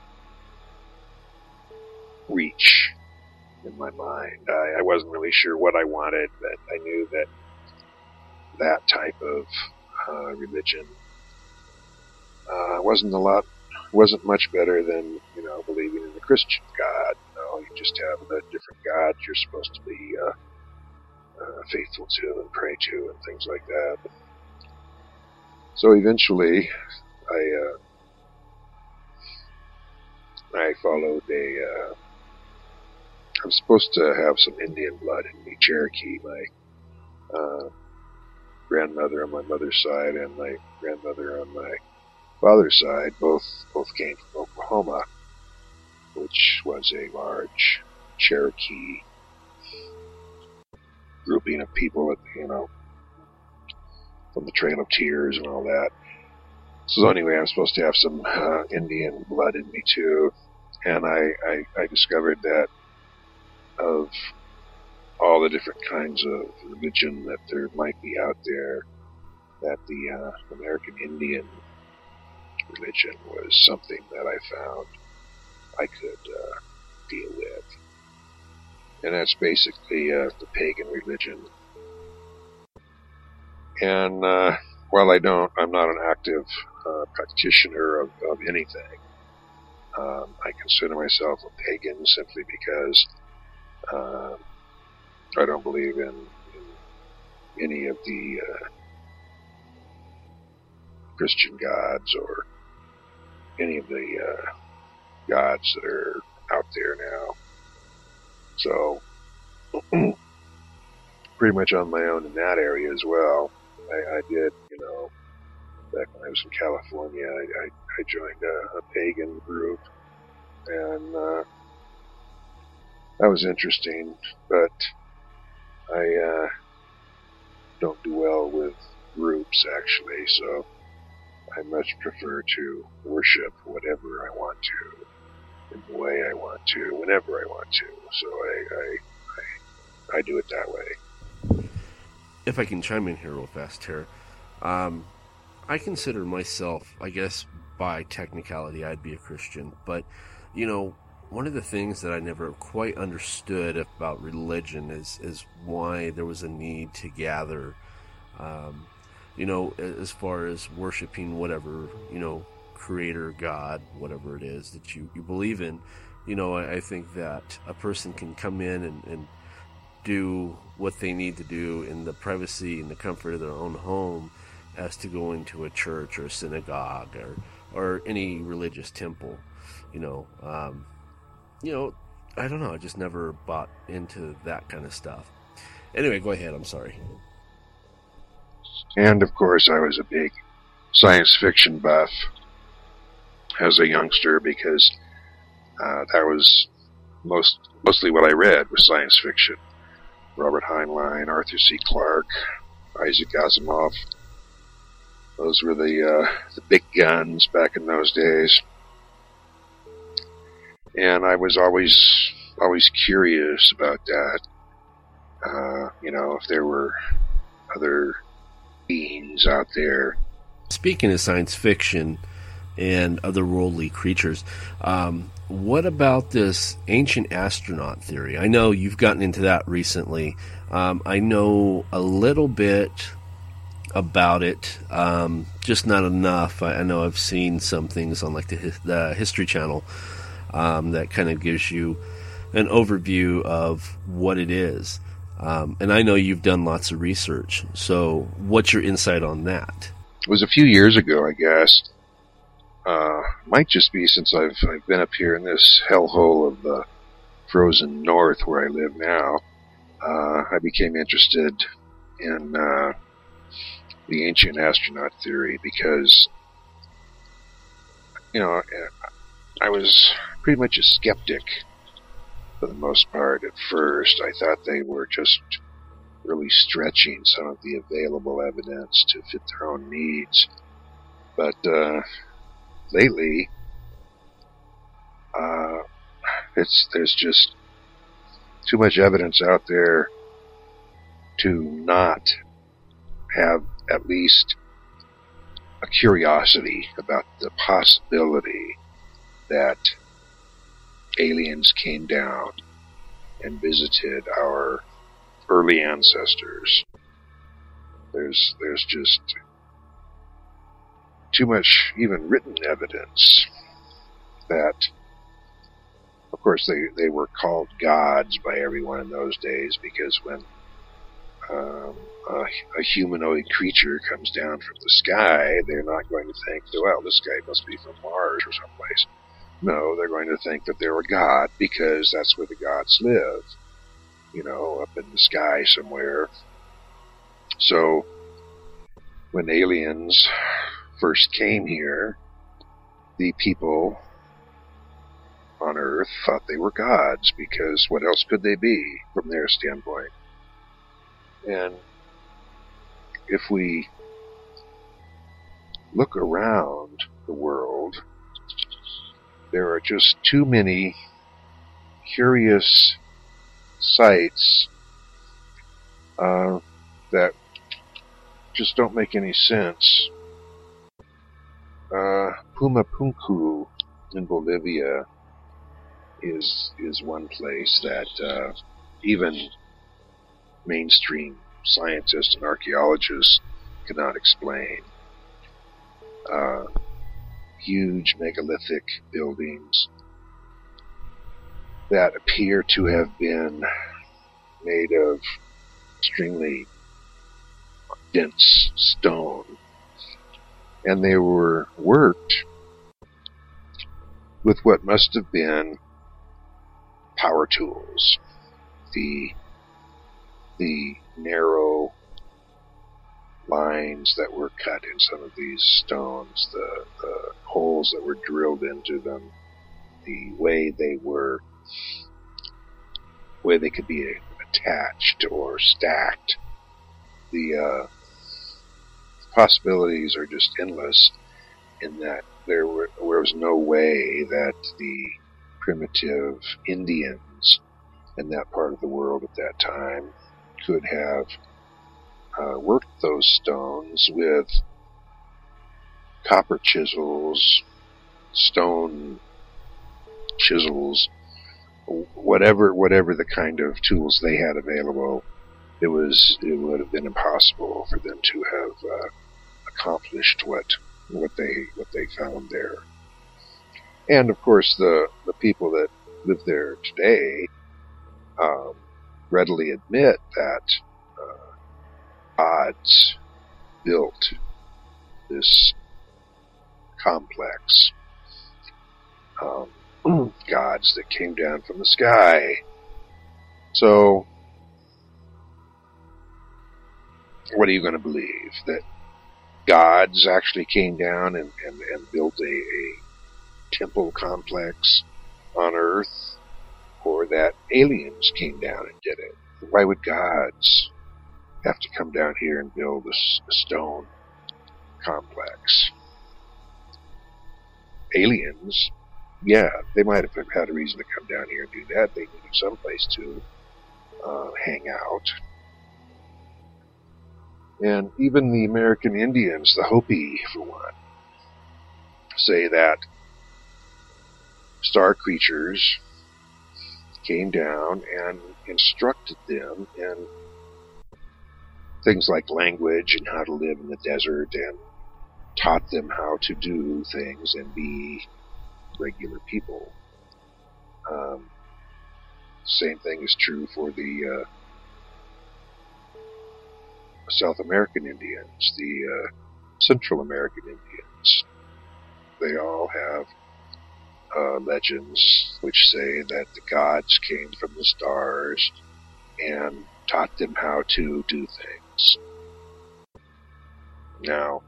reach in my mind. I, I wasn't really sure what I wanted, but I knew that that type of uh, religion uh, wasn't a lot, wasn't much better than you know believing in the Christian God. Just have a different God you're supposed to be uh, uh, faithful to and pray to and things like that. So eventually, I uh, I followed a. Uh, I'm supposed to have some Indian blood in me, Cherokee. My uh, grandmother on my mother's side and my grandmother on my father's side both both came from Oklahoma, which was a large Cherokee grouping of people, you know, from the Trail of Tears and all that. So anyway, I'm supposed to have some uh, Indian blood in me too, and I, I I discovered that of all the different kinds of religion that there might be out there, that the uh, American Indian religion was something that I found I could uh, deal with. And that's basically uh, the pagan religion. And uh, while I don't, I'm not an active uh, practitioner of, of anything. Um, I consider myself a pagan simply because uh, I don't believe in, in any of the uh, Christian gods or any of the uh, gods that are out there now. So, pretty much on my own in that area as well. I, I did, you know, back when I was in California, I, I, I joined a, a, pagan group, and uh, that was interesting. But I uh, don't do well with groups actually, so I much prefer to worship whatever I want to, in the way I want to, whenever I want to. So I, I, I, I do it that way. If I can chime in here real fast, here, um, I consider myself, I guess, by technicality, I'd be a Christian, but you know, one of the things that I never quite understood about religion is is why there was a need to gather um, you know, as far as worshiping whatever, you know, creator, God, whatever it is that you, you believe in, you know, I, I think that a person can come in and, and do what they need to do in the privacy and the comfort of their own home as to going to a church or a synagogue or, or any religious temple, you know. Um, you know, I don't know. I just never bought into that kind of stuff. Anyway, go ahead. I'm sorry. And of course, I was a big science fiction buff as a youngster because uh, that was most mostly what I read was science fiction. Robert Heinlein, Arthur C. Clarke, Isaac Asimov. Those were the uh, the big guns back in those days. And I was always always curious about that. Uh, you know, if there were other beings out there. Speaking of science fiction and otherworldly creatures. Um, what about this ancient astronaut theory? I know you've gotten into that recently. Um, I know a little bit about it, um, just not enough. I, I, know I've seen some things on like the, the History Channel um, that kind of gives you an overview of what it is. Um, and I know you've done lots of research. So, what's your insight on that? It was a few years ago, I guess. Uh, might just be since I've I've been up here in this hellhole of the frozen north where I live now. Uh, I became interested in uh, the ancient astronaut theory because you know I was pretty much a skeptic for the most part at first. I thought they were just really stretching some of the available evidence to fit their own needs. But uh, lately, uh, it's there's just too much evidence out there to not have at least a curiosity about the possibility that aliens came down and visited our early ancestors. There's there's just too much even written evidence that of course they, they were called gods by everyone in those days because when um, a, a, humanoid creature comes down from the sky, they're not going to think, well, this guy must be from Mars or someplace. No, they're going to think that they're a god because that's where the gods live. You know, up in the sky somewhere. So, when aliens first came here, the people on Earth thought they were gods because what else could they be from their standpoint? And if we look around the world, there are just too many curious sights uh, that just don't make any sense. Uh, Pumapunku in Bolivia is is one place that uh, even mainstream scientists and archaeologists cannot explain. Uh, huge megalithic buildings that appear to have been made of extremely dense stone. And they were worked with what must have been power tools. The the narrow lines that were cut in some of these stones, the, the holes that were drilled into them, the way they were, way they could be attached or stacked. The uh, possibilities are just endless in that there, were, there was no way that the primitive Indians in that part of the world at that time could have uh, worked those stones with copper chisels, stone chisels, whatever whatever the kind of tools they had available, it was it would have been impossible for them to have uh, accomplished what what they what they found there. And of course, the the people that live there today um, readily admit that gods built this complex. Um, gods that came down from the sky. So, what are you going to believe? That gods actually came down and, and, and built a, a temple complex on Earth? Or that aliens came down and did it? Why would gods have to come down here and build a, a stone complex. Aliens, yeah, they might have had a reason to come down here and do that. They needed someplace to uh, hang out. And even the American Indians, the Hopi, for one, say that star creatures came down and instructed them in things like language and how to live in the desert and taught them how to do things and be regular people. Um, same thing is true for the uh, South American Indians, the uh, Central American Indians. They all have uh, legends which say that the gods came from the stars and taught them how to do things. Now,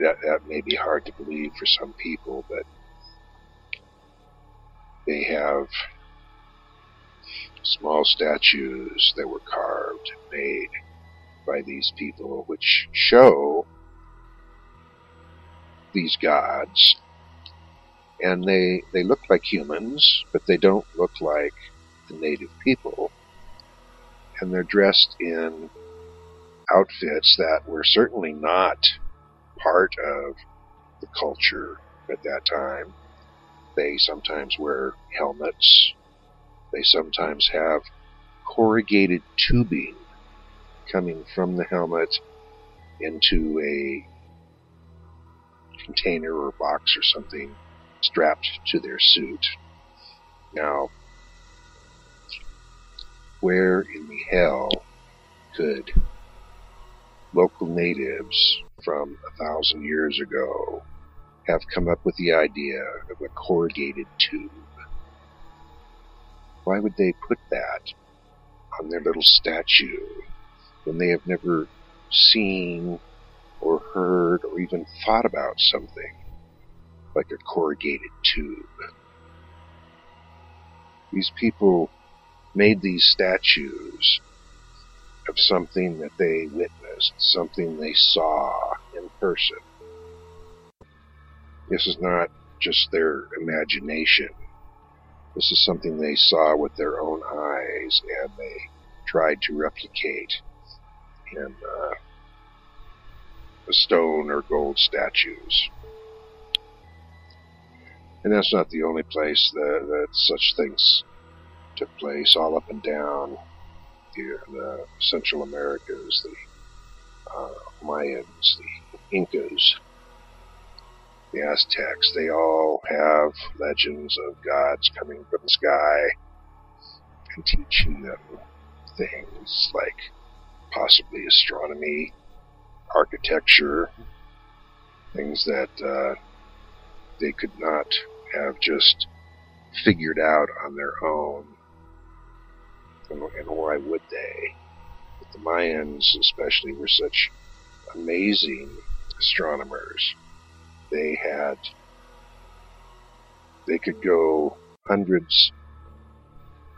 that, that may be hard to believe for some people, but they have small statues that were carved and made by these people, which show these gods. And they, they look like humans, but they don't look like the native people. And they're dressed in outfits that were certainly not part of the culture at that time. They sometimes wear helmets. They sometimes have corrugated tubing coming from the helmet into a container or box or something strapped to their suit. Now, where in the hell could local natives from a thousand years ago have come up with the idea of a corrugated tube? Why would they put that on their little statue when they have never seen or heard or even thought about something like a corrugated tube? These people made these statues of something that they witnessed, something they saw in person. This is not just their imagination. This is something they saw with their own eyes and they tried to replicate in uh, stone or gold statues. And that's not the only place that, that such things took place, all up and down the, the Central Americas, the uh, Mayans, the Incas, the Aztecs. They all have legends of gods coming from the sky and teaching them things like possibly astronomy, architecture, things that uh, they could not have just figured out on their own. And, why would they? But the Mayans, especially, were such amazing astronomers. They had, they could go hundreds,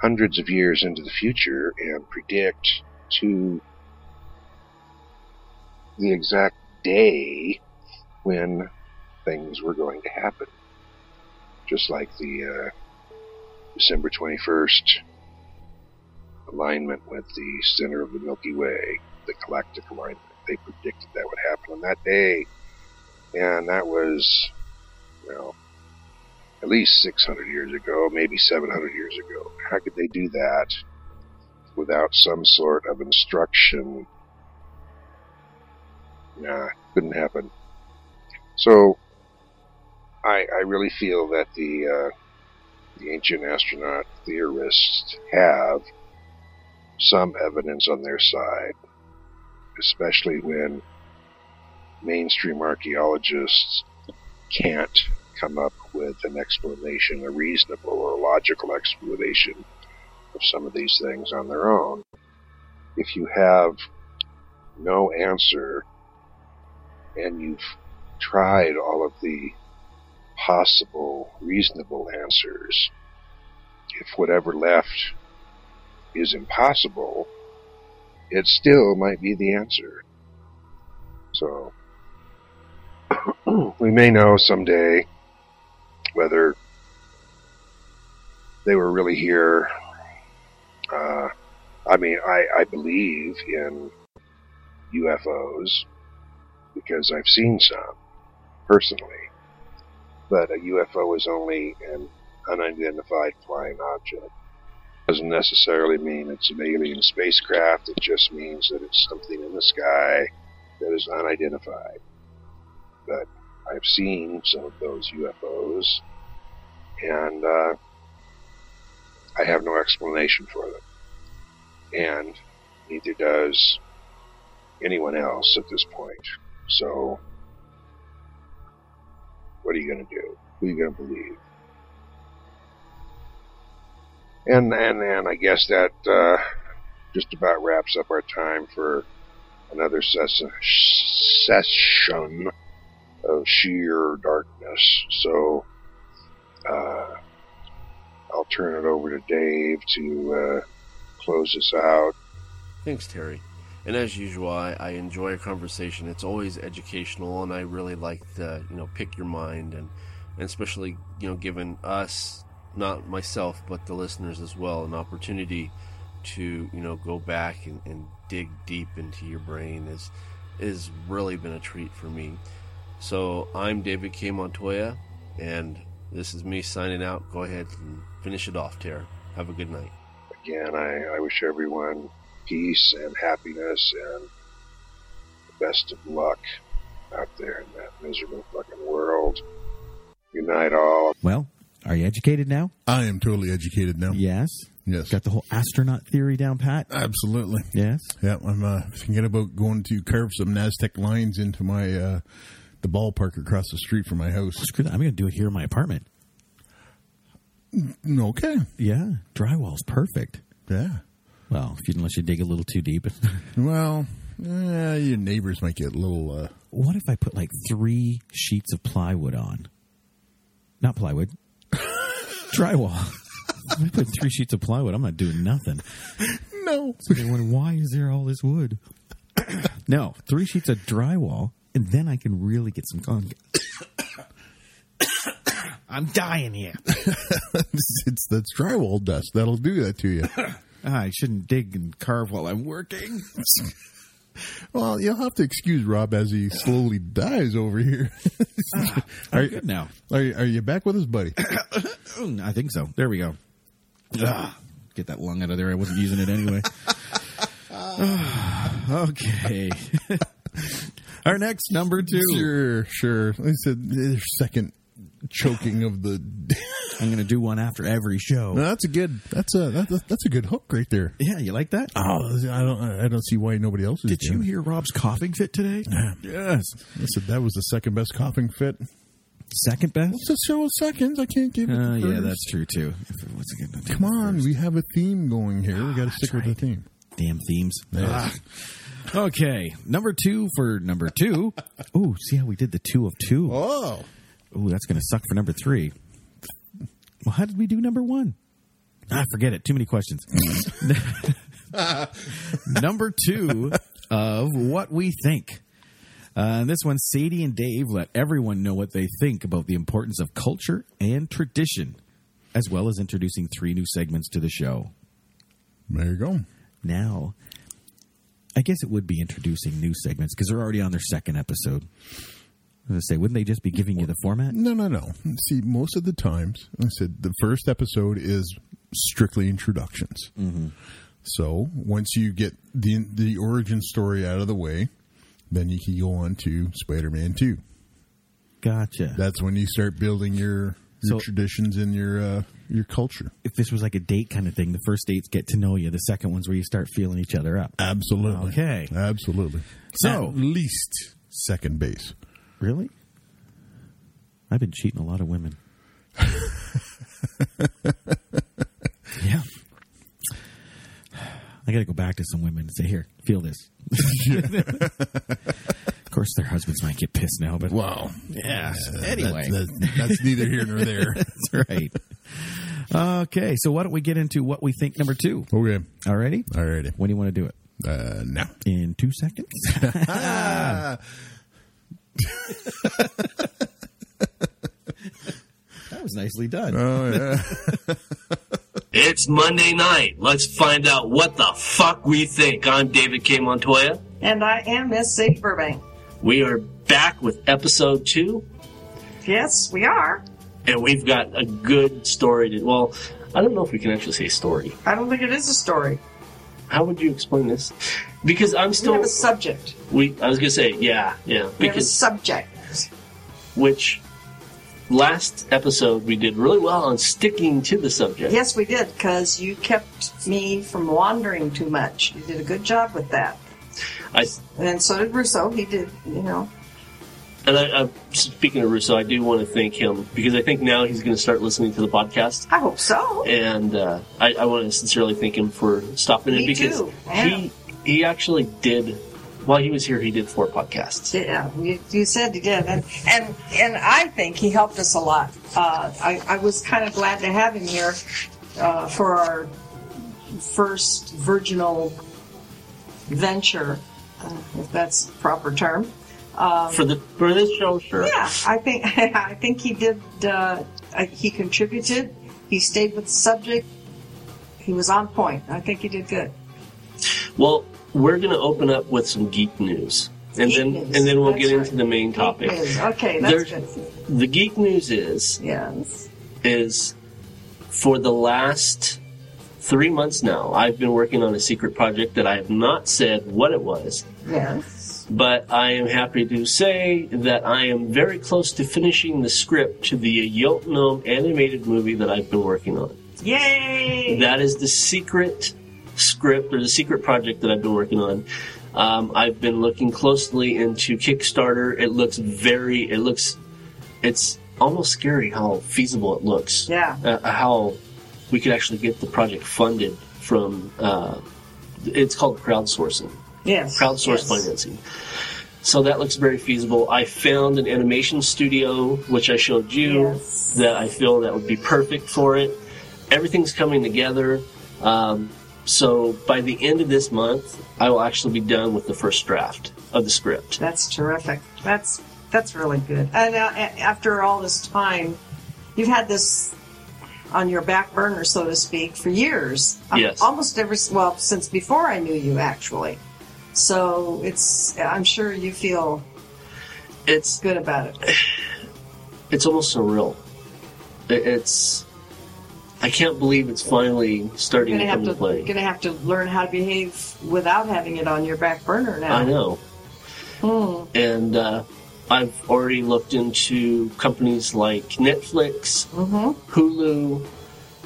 hundreds of years into the future and predict to the exact day when things were going to happen. Just like the uh, December 21st alignment with the center of the Milky Way, the galactic alignment. They predicted that would happen on that day. And that was, you know, at least 600 years ago, maybe 700 years ago. How could they do that without some sort of instruction? Nah, couldn't happen. So, I, I really feel that the uh, the ancient astronaut theorists have some evidence on their side, especially when mainstream archaeologists can't come up with an explanation, a reasonable or logical explanation of some of these things on their own. If you have no answer and you've tried all of the possible reasonable answers, if whatever left is impossible, it still might be the answer. So, we may know someday whether they were really here. Uh, I mean, I, I believe in UFOs. because I've seen some personally. But a UFO is only an unidentified flying object. Doesn't necessarily mean it's an alien spacecraft. It just means that it's something in the sky that is unidentified. But I've seen some of those UFOs, and uh, I have no explanation for them. And neither does anyone else at this point. So, what are you going to do? Who are you going to believe? And and and I guess that uh, just about wraps up our time for another ses- session of sheer darkness. So uh, I'll turn it over to Dave to uh, close us out. Thanks, Terry. And as usual, I, I enjoy a conversation. It's always educational, and I really like to, you know, pick your mind, and, and especially, you know, given us, not myself, but the listeners as well, an opportunity to, you know, go back and, and dig deep into your brain is, is really been a treat for me. So I'm David K. Montoya, and this is me signing out. Go ahead and finish it off, Tara. Have a good night. Again, I, I wish everyone peace and happiness and the best of luck out there in that miserable fucking world. Good night, all. Well, are you educated now? I am totally educated now. Yes. Yes. Got the whole astronaut theory down pat? Absolutely. Yes. Yeah, I'm uh, thinking about going to carve some Naztec lines into my uh, the ballpark across the street from my house. Screw that. I'm going to do it here in my apartment. Okay. Yeah. Drywall's perfect. Yeah. Well, if you, unless you dig a little too deep. Well, eh, your neighbors might get a little. Uh, what if I put like three sheets of plywood on? Not plywood. Drywall. I put three sheets of plywood, I'm not doing nothing. no. So they wonder, why is there all this wood? no, three sheets of drywall, and then I can really get some con. I'm dying here. it's, it's that's drywall dust that'll do that to you. I shouldn't dig and carve while I'm working. well, you'll have to excuse Rob as he slowly dies over here. I'm Are- good now. are, you, are you back with us, buddy? I think so. There we go. Ah, get that lung out of there. I wasn't using it anyway. Ah, okay. Our next number two. Sure, sure. I said second choking of the. I'm going to do one after every show. No, that's a good. That's a that, that's a good hook right there. Yeah, you like that? Oh, I don't. I don't see why nobody else is. Did you hear Rob's coughing fit today? Yes. I said that was the second best coughing fit. Second best? It's a show of seconds. I can't give it. Oh, yeah, that's true too. If it was a good- Come on, we have a theme going here. We got to stick with the theme. Damn themes. Yes. Ah. Okay, number two for number two. Ooh, see how we did the two of two? Oh, Ooh, that's going to suck for number three. Well, how did we do number one? Ah, forget it. Too many questions. number two of what we think. Uh, this one, Sadie and Dave let everyone know what they think about the importance of culture and tradition, as well as introducing three new segments to the show. there you go. Now, I guess it would be introducing new segments because they're already on their second episode. I was say, wouldn't they just be giving you the format? No, no, no. See, most of the times, I said the first episode is strictly introductions. Mm-hmm. So once you get the the origin story out of the way, then you can go on to Spider-Man Two. Gotcha. That's when you start building your your So- traditions and your uh, your culture. if this was like a date kind of thing, the first dates get to know you. The second one's where you start feeling each other up. Absolutely. Okay. Absolutely. So- at least second base. Really? I've been cheating a lot of women. yeah. I got to go back to some women and say, "Here, feel this." of course, their husbands might get pissed now, but Wow. yeah. Anyway, That's, that's, that's neither here nor there. that's right. Okay, so why don't we get into what we think number two? Okay. Alrighty. Alrighty. When do you want to do it? Uh, now. In two seconds. that was nicely done. Oh yeah. It's Monday night. Let's find out what the fuck we think. I'm David K. Montoya. And I am Miss Sadie Burbank. We are back with episode two, Yes, we are. and we've got a good story to. Well, I don't know if we can actually say story. I don't think it is a story. How would you explain this? Because I'm We still. have a subject. We, I was gonna say, yeah, yeah. We have a Because subject. which last episode we did really well on sticking to the subject. Yes, we did, because you kept me from wandering too much. You did a good job with that. I, And so did Russo. He did, you know. and I, I, speaking of Russo, I do want to thank him because I think now he's going to start listening to the podcast. I hope so. and uh, I, I want to sincerely thank him for stopping in because. Yeah. he he actually did while he was here he did four podcasts. Yeah, you, you said he did, and and and I think he helped us a lot. Uh, I I was kind of glad to have him here uh, for our first virginal venture, uh, if that's the proper term. for the for this show, sure. Yeah, I think I think he did. Uh, uh, he contributed. He stayed with the subject. He was on point. I think he did good. Well, we're going to open up with some geek news, and Geek then news. and then we'll That's get right. into the main topic. Okay, that's There's- good. The geek news is Yes. is for the last three months now. I've been working on a secret project that I have not said what it was. Yes. but I am happy to say that I am very close to finishing the script to the Yotnum animated movie that I've been working on. Yay! That is the secret script or the secret project that I've been working on. Um, I've been looking closely into Kickstarter. It looks very, it looks, it's almost scary how feasible it looks. Yeah. Uh, how we could actually get the project funded from, uh, it's called crowdsourcing yes. crowdsource yes. financing. So that looks very feasible. I found an animation studio, which I showed you, Yes. that I feel that would be perfect for it. Everything's coming together. Um, so by the end of this month, I will actually be done with the first draft of the script. That's terrific. That's that's really good. And uh, after all this time, you've had this on your back burner, so to speak, for years. Uh, Yes. Almost ever well since before I knew you, actually. So it's I'm sure you feel It's good about it. it's almost surreal. It's I can't believe it's finally starting to come to to play. you're gonna have to learn how to behave without having it on your back burner now. I know. Hmm. and uh, I've already looked into companies like Netflix, Mm-hmm. Hulu,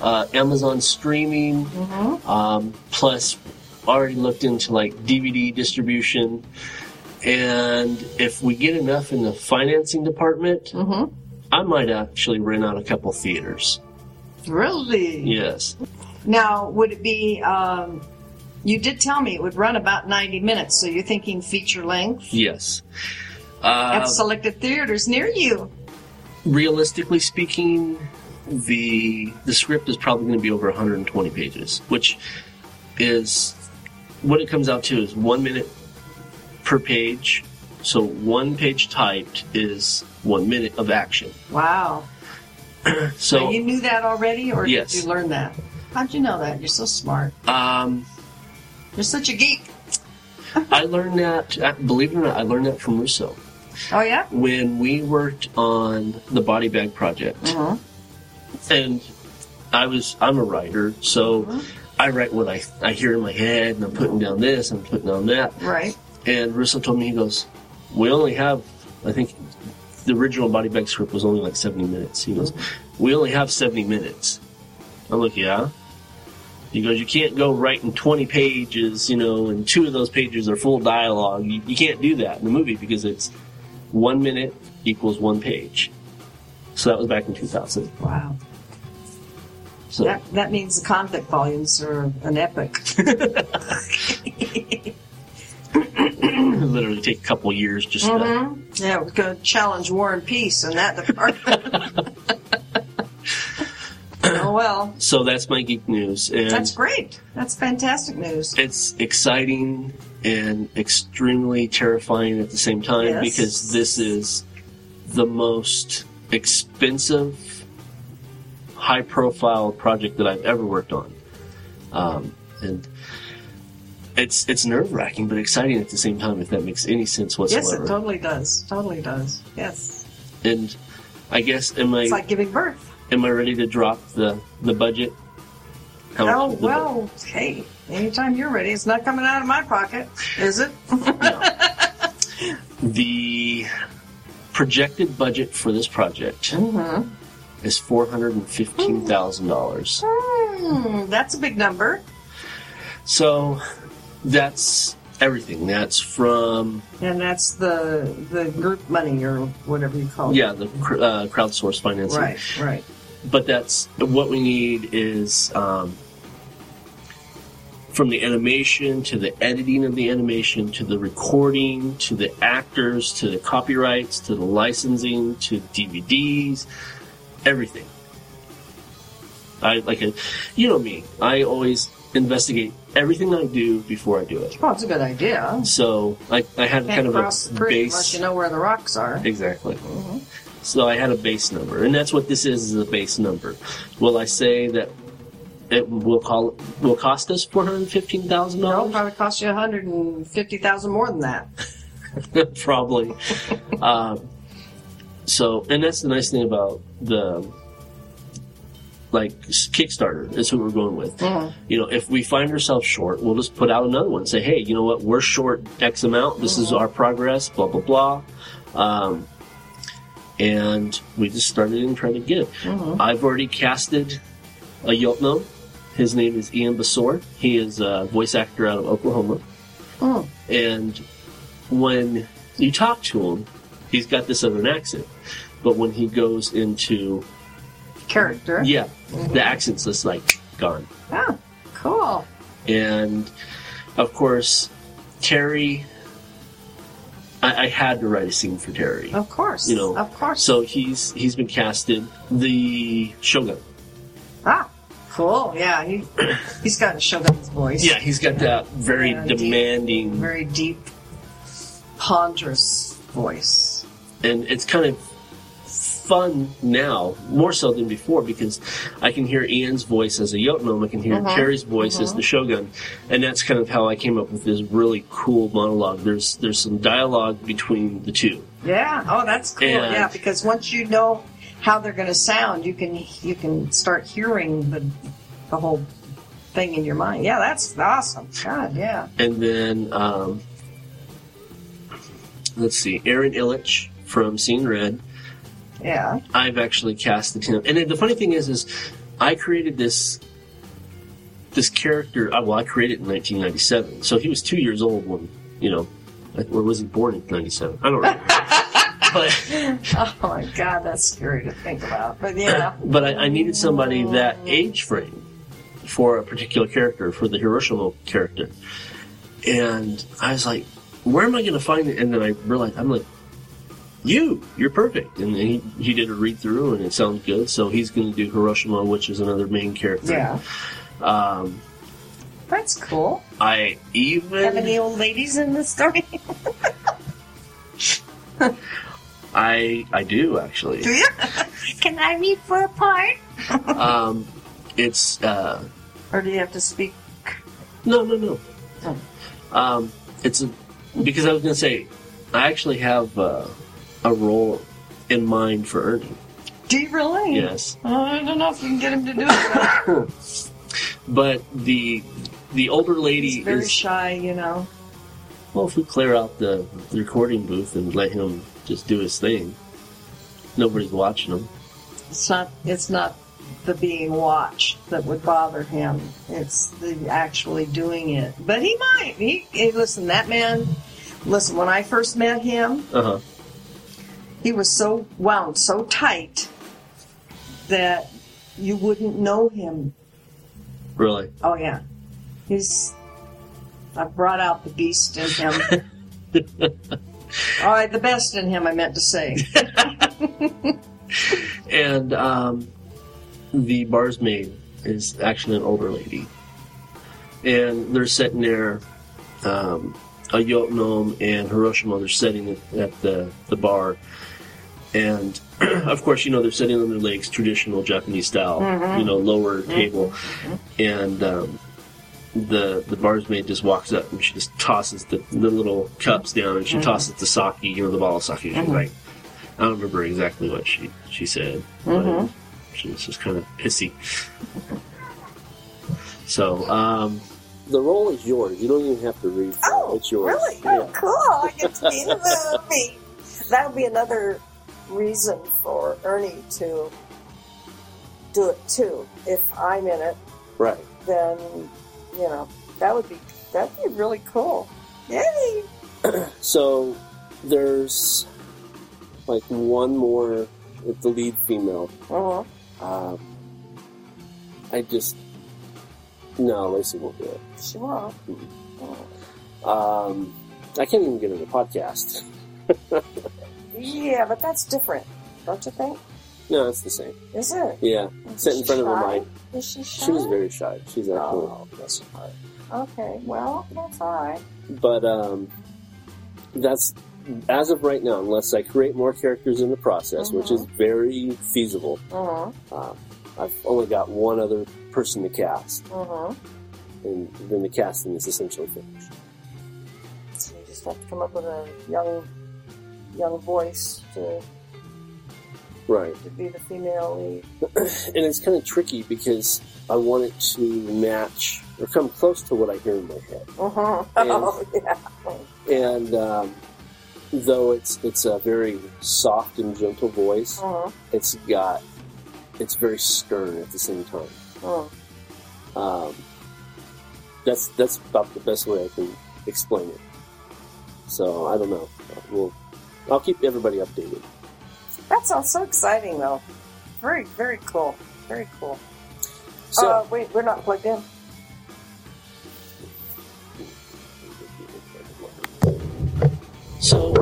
uh, Amazon streaming, Mm-hmm. um, plus already looked into like DVD distribution. And if we get enough in the financing department, Mm-hmm. I might actually rent out a couple theaters. Really? Yes. Now, would it be? Um, you did tell me it would run about ninety minutes, so you're thinking feature length Yes. at Uh, selected theaters near you. realistically speaking, the the script is probably going to be over 120 pages, which is what it comes out to is one minute per page. So one page typed is one minute of action. Wow. So Now, you knew that already, or Yes. did you learn that? How'd you know that? You're so smart. um, You're such a geek. I learned that. uh, Believe it or not, I learned that from Russo Oh yeah. when we worked on the body bag project. Mhm. and I was I'm a writer, so I write what I I hear in my head, and I'm putting down this, and I'm putting down that. Right. And Russo told me he goes, "We only have, I think, the original body bag script was only like 70 minutes." He goes, "We only have 70 minutes." I'm like, "Yeah." He goes, "You can't go writing 20 pages, you know, and two of those pages are full dialogue. You, you can't do that in the movie because it's one minute equals one page." So that was back in 2000. Wow. So That that means the convict volumes are an epic. literally take a couple years just to, Mhm. Yeah, we're going to challenge War and Peace in that department. oh well, so that's my geek news and that's great. That's fantastic news. it's exciting and extremely terrifying at the same time Yes. because this is the most expensive high profile project that I've ever worked on um, and it's it's nerve wracking but exciting at the same time. If that makes any sense whatsoever. Yes, it totally does. Totally does. Yes. and I guess am I It's like giving birth. am I ready to drop the the budget? How Oh, the well, hey, anytime you're ready. It's not coming out of my pocket, is it? the projected budget for this project Mm-hmm. Is four hundred and fifteen thousand dollars. Hmm, that's a big number. So that's everything. That's from And that's the the group money or whatever you call it. yeah the cr- uh, crowdsource financing. Right, right. But that's what we need is um, from the animation to the editing of the animation to the recording to the actors to the copyrights to the licensing to DVDs, everything. I like a, you know me. I always investigate everything I do before I do it. Well, it's a good idea. So I, I had Can't kind of cross a the creek unless base. you know where the rocks are. Exactly. So I had a base number, and that's what this is: is a base number. Will I say that it will call will cost us four hundred fifteen thousand No, it'll dollars? probably cost you 150000 more than that. Probably. um, so, and that's the nice thing about the like Kickstarter is who we're going with. You know, if we find ourselves short, we'll just put out another one. Say, hey, you know what? We're short X amount. This is our progress. Blah blah blah. Um, and we just started and tried to get it. I've already casted a Yeltno. His name is Ian Basor. He is a voice actor out of Oklahoma. Oh. And when you talk to him, he's got this southern accent. But when he goes into Character. yeah, the accent's just like gone. Oh, cool. And of course, Terry. I, I had to write a scene for Terry. Of course. You know, Of course. So he's he's been casted the Shogun. ah, cool. Yeah, he, he's got a Shogun's voice. Yeah, he's got that very Yeah, deep. demanding, Very deep, ponderous voice. and it's kind of fun now, more so than before, because I can hear Ian's voice as a Yotnam, I can hear Uh-huh. Terry's voice as the Shogun, and that's kind of how I came up with this really cool monologue. There's there's some dialogue between the two. Yeah. Oh, that's cool. And- yeah, because once you know how they're going to sound, you can you can start hearing the the whole thing in your mind. Yeah, that's awesome. God, yeah. And then um, let's see, Aaron Illich from Seeing Red. Yeah. I've actually casted him. And then the funny thing is, is I created this this character. uh, Well, I created it in 1997, so he was two years old when you know, like, or was he born in 97? I don't know. but Oh my God, that's scary to think about. But yeah. but I, I needed somebody that age frame for a particular character, for the Hiroshima character, and I was like, where am I going to find it? And then I realized I'm like. You, you're perfect, and he he did a read through, and it sounds good. So he's going to do Hiroshima, which is another main character. Yeah. Um, That's cool. I even Have any old ladies in the story? I I do actually. Do you? Can I read for a part? Um, it's uh, Or do you have to speak? no no no. Oh. Um, it's a, because I was going to say I actually have uh, a role in mind for Ernie. Do you really? Yes, Oh, I don't know if you can get him to do it. but the the older lady He's very is shy, you know. well. If we clear out the, recording booth and let him just do his thing, nobody's watching him. It's not. It's not the being watched that would bother him. It's the actually doing it. But he might. He, hey, listen. That man. Listen. When I first met him, Uh huh. He was so wound so tight that you wouldn't know him. Really. Oh yeah, he's. I brought out the beast in him. All right, the best in him. I meant to say. And um, the bar's maid is actually an older lady. And they're sitting there, um, a Yotnom and Hiroshima, they're sitting at, at the, the bar. And of course, you know, they're sitting on their legs, traditional Japanese style, mm-hmm. you know, lower mm-hmm. table. Mm-hmm. And um, the the bars maid just walks up and she just tosses the, the little cups down and she tosses the sake, you know, the bottle of sake. She's like, I don't remember exactly what she she said, but she was just kind of pissy. So, um, the role is yours. You don't even have to read. Oh, it's yours. really? Oh, yeah. Oh, cool. I get to be in the movie. That would be another reason for Ernie to do it too. If I'm in it, Right. then you know that would be that'd be really cool. Yay! So there's like one more, with the lead female. Uh-huh. Um, I just no, Lacey won't do it. She won't. Um, I can't even get her to podcast. Yeah, but that's different, don't you think? No, it's the same. Is it? Yeah, sit in front of a Shy? mic. Is she shy? She was very shy. She's actually, Oh, bless her heart. Okay, well, that's all right. but um, that's as of right now. Unless I create more characters in the process, which is very feasible. Uh-huh. Uh, I've only got one other person to cast, Uh-huh. and then the casting is essentially finished. So you just have to come up with a young young voice to, Right. to be the female lead. and it's kind of tricky because I want it to match or come close to what I hear in my head. Uh-huh. And- Oh, yeah. And um, though it's it's a very soft and gentle voice, Uh-huh. it's got it's very stern at the same time. Uh-huh. Um, that's that's about the best way I can explain it. So I don't know. We'll I'll keep everybody updated. That sounds so exciting, though. Very, very cool. Very cool. So uh, wait, we're not plugged in. So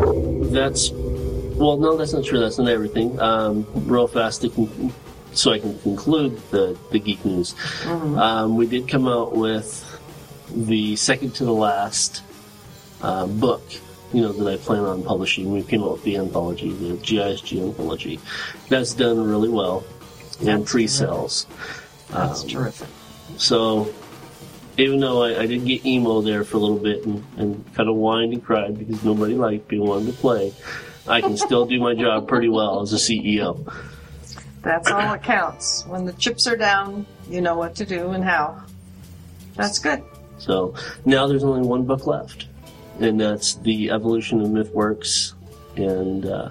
that's well, no, that's not true. That's not everything. Um, real fast, to con- so I can conclude the the geek news. Um, we did come out with the second to the last uh, book. You know that I plan on publishing. We came out with the anthology, the GISG anthology. That's done really well, and pre-sales. That's Um, terrific. so, even though I, I did get emo there for a little bit and, and kind of whined and cried because nobody liked me and wanted to play, I can still do my job pretty well as a CEO. That's all that counts. When the chips are down, you know what to do and how. That's good. So now there's only one book left, and that's the evolution of MythWorks, and uh,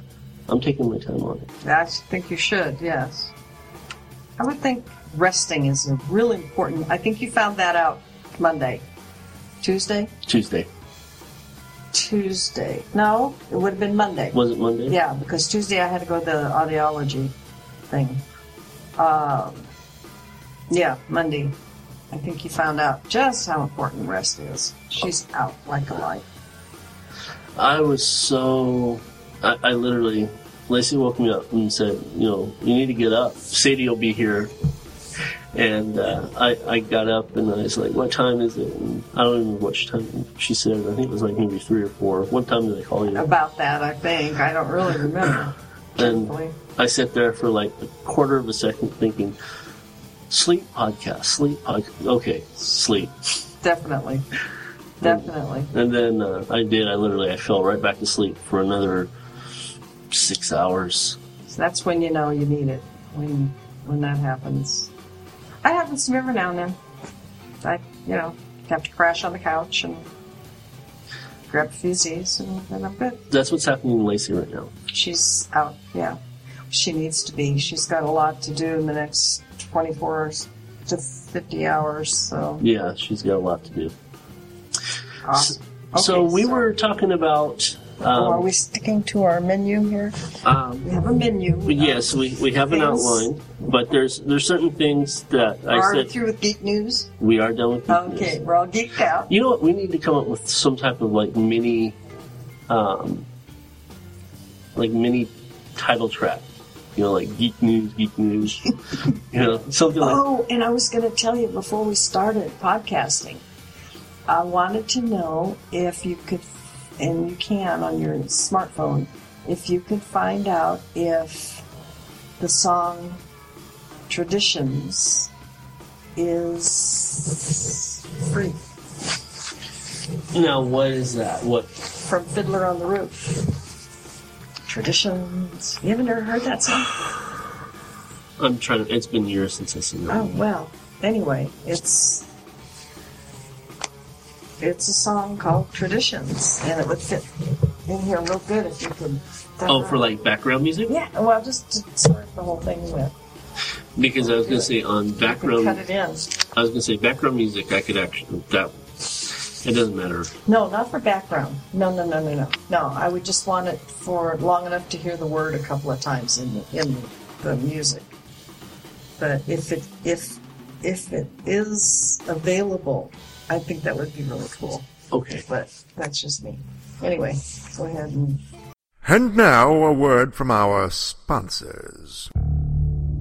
I'm taking my time on it. I think you should, yes. I would think resting is a really important. I think you found that out Monday. Tuesday? Tuesday Tuesday. No, it would have been Monday. was it Monday? Yeah, because Tuesday I had to go to the audiology thing. Um, yeah, Monday. I think you found out just how important rest is. She's out like a light. I was so. I, I literally. Lacey woke me up and said, you know, you need to get up. Sadie will be here. And uh, I, I got up and I was like, what time is it? And I don't even know what time she said. I think it was like maybe three or four. What time did I call you? About that, I think. I don't really remember. And. I sat there for like a quarter of a second thinking, sleep podcast, sleep podcast. Okay, sleep. Definitely. Definitely. And then uh, I did. I literally I fell right back to sleep for another six hours. So that's when you know you need it. When when that happens. That happens to me every now and then. I, you know, have to crash on the couch and grab a few Z's and then I'm good. That's what's happening to Lacey right now. She's out, yeah. She needs to be. She's got a lot to do in the next 24 to 50 hours, so. Yeah, she's got a lot to do. Awesome. so Okay, we were talking about. Oh, are Um, we sticking to our menu here? um, We have a menu. yes, we, we have an outline, but there's there's certain things that I Are said through with geek news? we are done with. Geek Okay, News. we're all geeked out. You know what? We need to come up with some type of like mini, um, like mini title track. You know, like geek news, geek news. you know, something like. Oh, and I was going to tell you before we started podcasting, I wanted to know if you could, and you can on your smartphone, if you could find out if the song Traditions is free Now, what is that? What? from Fiddler on the Roof. Traditions. You haven't ever heard that song? I'm trying to. It's been years since I've seen that. Oh well. Anyway, it's it's a song called Traditions, and it would fit in here real good if you could. Oh, for like background music? yeah. Well, just to start the whole thing with. Because I was going to say on background, cut it in. I was going to say background music. I could actually that. It doesn't matter. No, not for background. No, no, no, no, no. No, I would just want it for long enough to hear the word a couple of times in the, in the music. But if it if if it is available, I think that would be really cool. Okay. But that's just me. Anyway, go ahead and And now a word from our sponsors.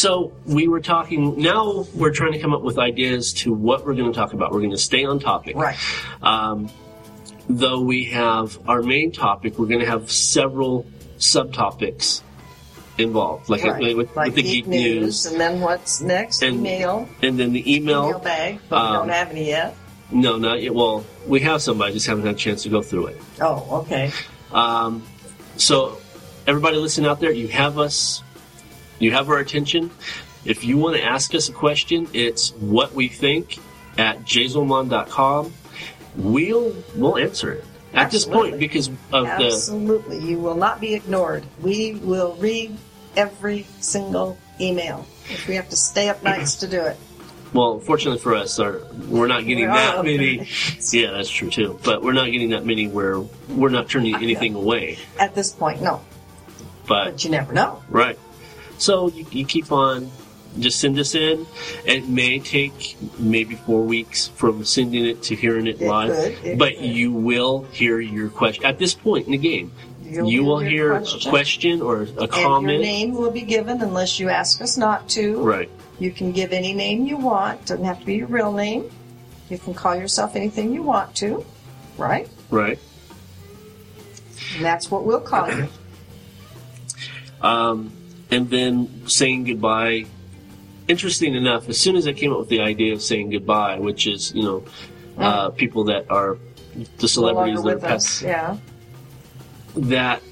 So we were talking. Now we're trying to come up with ideas to what we're going to talk about. We're going to stay on topic. right. Um, though we have our main topic, we're going to have several subtopics involved, like right. with, like with the geek news, and then what's next? And- email, and then the email email. bag. But we um, don't have any yet. No, not yet. Well, we have some, but I just haven't had a chance to go through it. Oh, okay. Um, so, everybody listening out there, you have us, you have our attention. If you want to ask us a question, it's what we think at jazelmon.com. We'll we'll answer it. At this point, because of the Absolutely. You will not be ignored. We will read every single email. If we have to stay up nights to do it. well, fortunately for us, our, we're not getting We're that many. Yeah, that's true too. But we're not getting that many where we're not turning anything away. At this point, no. But But you never know. Right. So you, you keep on, just send us in. It may take maybe four weeks from sending it to hearing it, It live, could, it but could. you will hear your question at this point in the game. You'll you will hear question, a question or a comment. And your name will be given unless you ask us not to. Right. You can give any name you want. Doesn't have to be your real name. You can call yourself anything you want to. Right? Right. And that's what we'll call you. Um, and then saying goodbye. Interesting enough, as soon as I came up with the idea of saying goodbye, which is you know uh, people that are the celebrities that are us. Yeah. that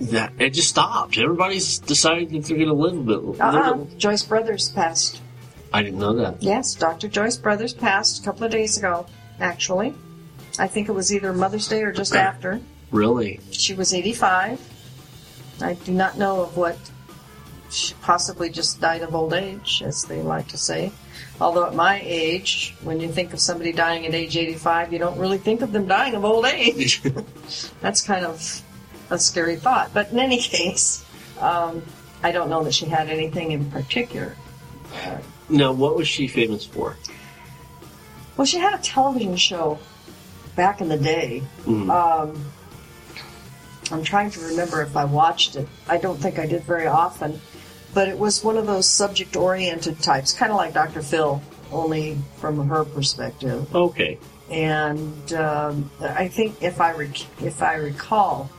that it just stopped. Everybody's decided that they're going to live a little bit. Uh-uh. Joyce Brothers passed. I didn't know that. Yes, Dr. Joyce Brothers passed a couple of days ago, actually. I think it was either Mother's Day or just after. Really? She was 85. I do not know of what. She possibly just died of old age, as they like to say. Although at my age, when you think of somebody dying at age 85, you don't really think of them dying of old age. That's kind of a scary thought. But in any case, um, I don't know that she had anything in particular. Now, what was she famous for? Well, she had a television show back in the day. Mhm. Um, I'm trying to remember if I watched it. I don't think I did very often, but it was one of those subject-oriented types, kind of like Dr. Phil, only from her perspective. Okay. And um, I think if I rec- if I recall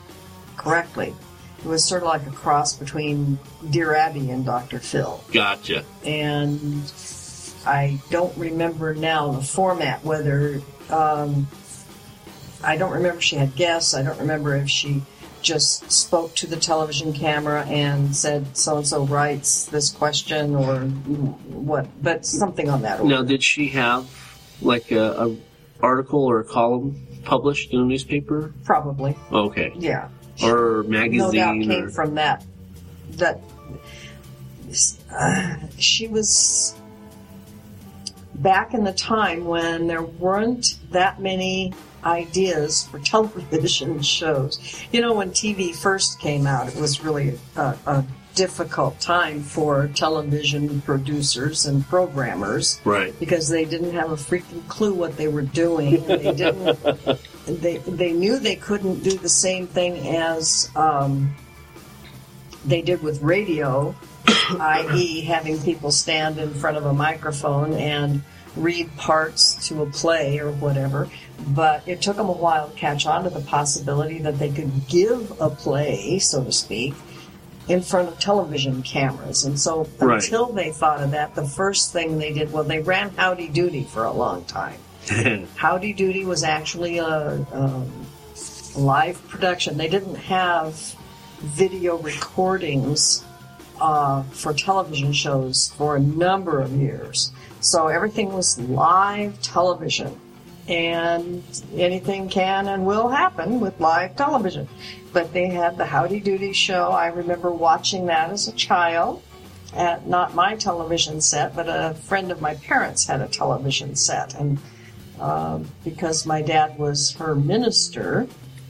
correctly, it was sort of like a cross between Dear Abby and Dr. Phil Gotcha. and I don't remember now the format. Whether um, I don't remember if she had guests. I don't remember if she just spoke to the television camera and said so and so writes this question or what, but something on that. order. Now, did she have like a, a article or a column published in a newspaper? Probably, Okay. yeah. Or magazine. No doubt came or, from that. That uh, she was back in the time when there weren't that many ideas for television shows. You know, when TV first came out, it was really a, a difficult time for television producers and programmers right. because they didn't have a freaking clue what they were doing. They didn't. they they knew they couldn't do the same thing as um, they did with radio, i.e., having people stand in front of a microphone and read parts to a play or whatever. But it took them a while to catch on to the possibility that they could give a play, so to speak, in front of television cameras. And so Right. until they thought of that, the first thing they did, well, they ran Howdy Doody for a long time. Howdy Doody was actually a, um, live production. They didn't have video recordings uh, for television shows for a number of years. So everything was live television. And anything can and will happen with live television. But they had the Howdy Doody show. I remember watching that as a child at not my television set, but a friend of my parents had a television set. And um, because my dad was her minister,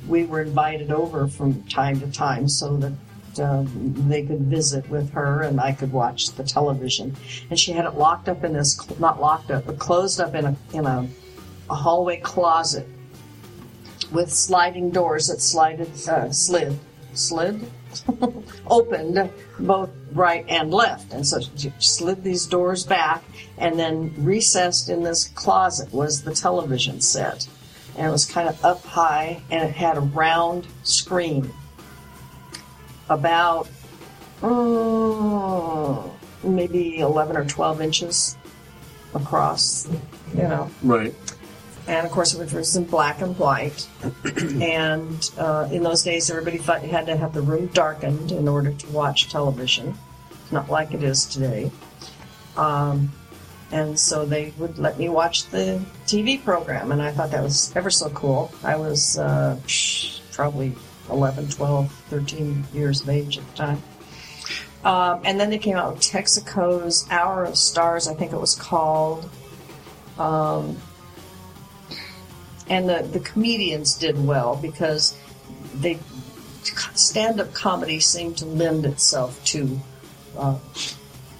we were invited over from time to time so that um, they could visit with her and I could watch the television. And she had it locked up in this, not locked up, but closed up in a in a, a hallway closet with sliding doors that slided, uh, slid, slid, opened both right and left. And so she slid these doors back, and then recessed in this closet was the television set. And it was kind of up high, and it had a round screen about mm, maybe 11 or 12 inches across, you know right. And of course it was in black and white. and uh, in those days, everybody thought you had to have the room darkened in order to watch television. It's not like it is today. Um, and so they would let me watch the TV program, and I thought that was ever so cool. I was uh, probably 11, 12, 13 years of age at the time. Um, and then they came out with Texaco's Hour of Stars, I think it was called. Um, and the, the comedians did well because they stand up comedy seemed to lend itself to uh,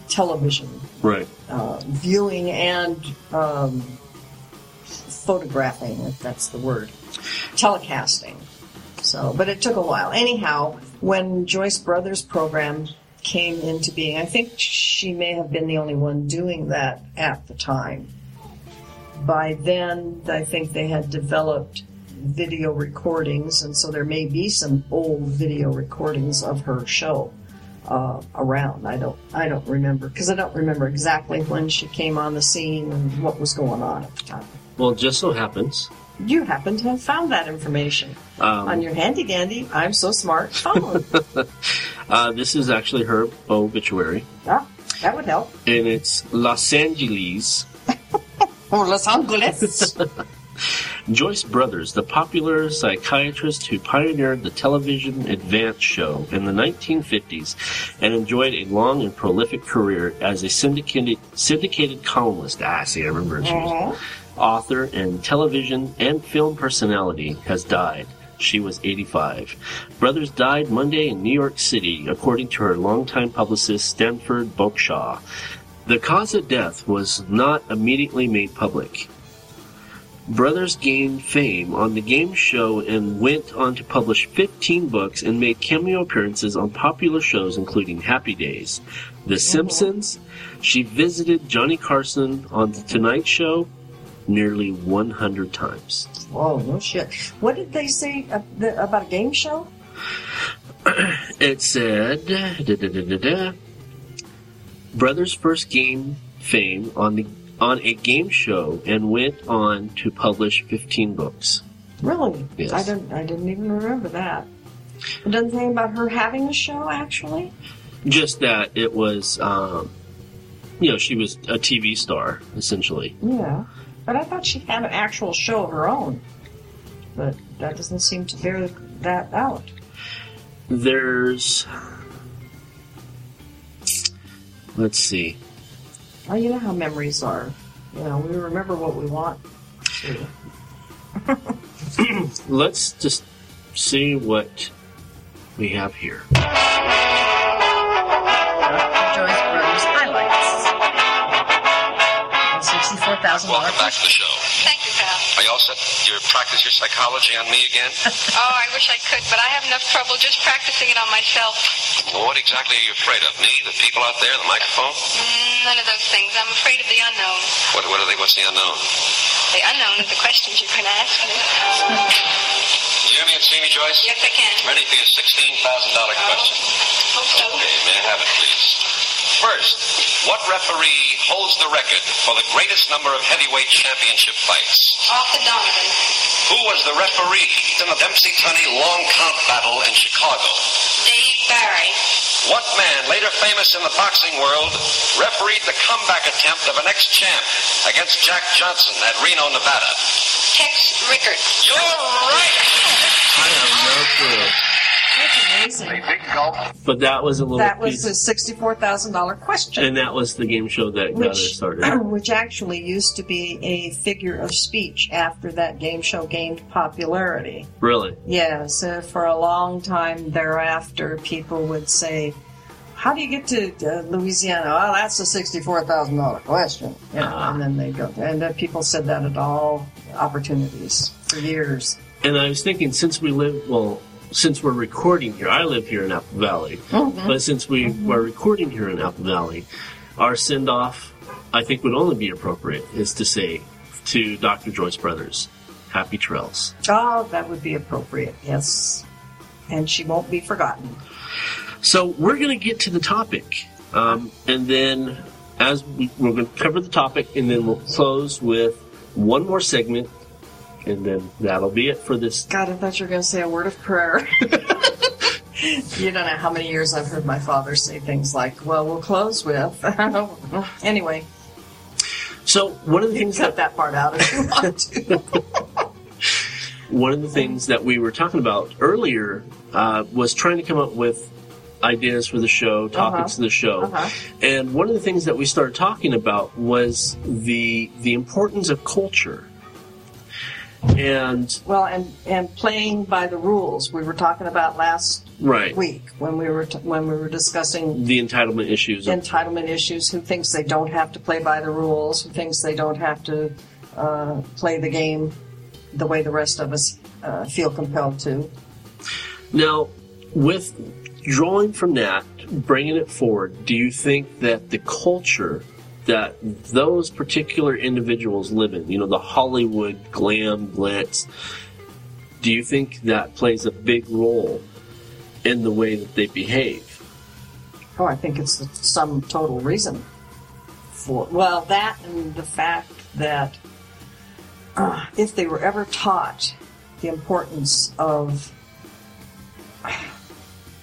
television Right. uh, viewing and um, photographing, if that's the word, telecasting. So, but it took a while. Anyhow, when Joyce Brothers program came into being, I think she may have been the only one doing that at the time. By then, I think they had developed video recordings, and so there may be some old video recordings of her show uh, around. I don't, I don't remember because I don't remember exactly when she came on the scene and what was going on at the time. Well, it just so happens. You happen to have found that information Um, on your handy dandy. I'm so smart phone. uh, this is actually her obituary, ah, that would help. and it's Los Angeles. Or Los Angeles. Joyce Brothers, the popular psychiatrist who pioneered the television advance show in the 1950s and enjoyed a long and prolific career as a syndicated, syndicated columnist. Ah, see, I remember was author and television and film personality, has died. She was 85. Brothers died Monday in New York City, according to her longtime publicist Stanford Bokshaw. The cause of death was not immediately made public. Brothers gained fame on the game show and went on to publish 15 books and made cameo appearances on popular shows including Happy Days, The mhm. Simpsons. She visited Johnny Carson on The Tonight Show nearly 100 times. Whoa, no shit. What did they say about a game show? It said, da, da, da. Brothers first gained fame on the on a game show and went on to publish 15 books. Really? Yes. I didn't. I didn't even remember that. It doesn't say about her having a show actually. Just that it was, um, you know, she was a TV star essentially. Yeah, but I thought she had an actual show of her own. But that doesn't seem to bear that out. There's, let's see, Well, you know how memories are. You know, we remember what we want. let's just see what we have here. Joyce Brothers highlights. Sixty-four thousand dollars. Welcome back to the show. You. Are you all set to practice your psychology on me again? Oh, I wish I could, but I have enough trouble just practicing it on myself. well, what exactly are you afraid of? Me? The people out there? The microphone? Mm, none of those things. I'm afraid of the unknown. What, what are they? What's the unknown? The unknown is the questions you're going to ask me. Do you hear me and see me, Joyce? Yes, I can. Ready for your $16,000 question. Hope so. Okay, may I have it, please? First, what referee holds the record for the greatest number of heavyweight championship fights? Arthur Donovan. Who was the referee in the Dempsey-Tunney long count battle in Chicago? Dave Barry. What man, later famous in the boxing world, refereed the comeback attempt of an ex-champ against Jack Johnson at Reno, Nevada? Tex Rickard. You're right! I have no clue. That's amazing. Big gulp. But that was a little That was piece, the sixty-four thousand dollar question. and that was the game show that got her which, started. which actually used to be a figure of speech after that game show gained popularity. Really? Yes, uh, for a long time thereafter, people would say, "How do you get to uh, Louisiana?" Well, that's a sixty-four thousand dollar question, you know, Ah. and then they go. And uh, people said that at all opportunities for years. And I was thinking, since we live, well, since we're recording here, I live here in Apple Valley, but since we were recording here in Apple Valley, our send off, I think, would only be appropriate is to say to Dr. Joyce Brothers, Happy Trails. Oh, that would be appropriate. Yes, and she won't be forgotten. So we're going to get to the topic, um, and then as we, we're going to cover the topic, and then we'll close with one more segment, and then that'll be it for this. God, I thought you were going to say a word of prayer. you don't know how many years I've heard my father say things like, well, we'll close with. anyway, So one of the things cut that part out if you want to. one of the things that we were talking about earlier uh, was trying to come up with ideas for the show, topics Uh-huh. of the show, Uh-huh. and one of the things that we started talking about was the the importance of culture. And Well, and and playing by the rules we were talking about last Right. week when we were t- when we were discussing the entitlement issues. entitlement issues. Who thinks they don't have to play by the rules? Who thinks they don't have to uh, play the game the way the rest of us uh, feel compelled to? Now, with drawing from that, bringing it forward, do you think that the culture that those particular individuals live in, you know, the Hollywood glam glitz, do you think that plays a big role in the way that they behave? Oh, I think it's sum total reason for well that and the fact that uh, if they were ever taught the importance of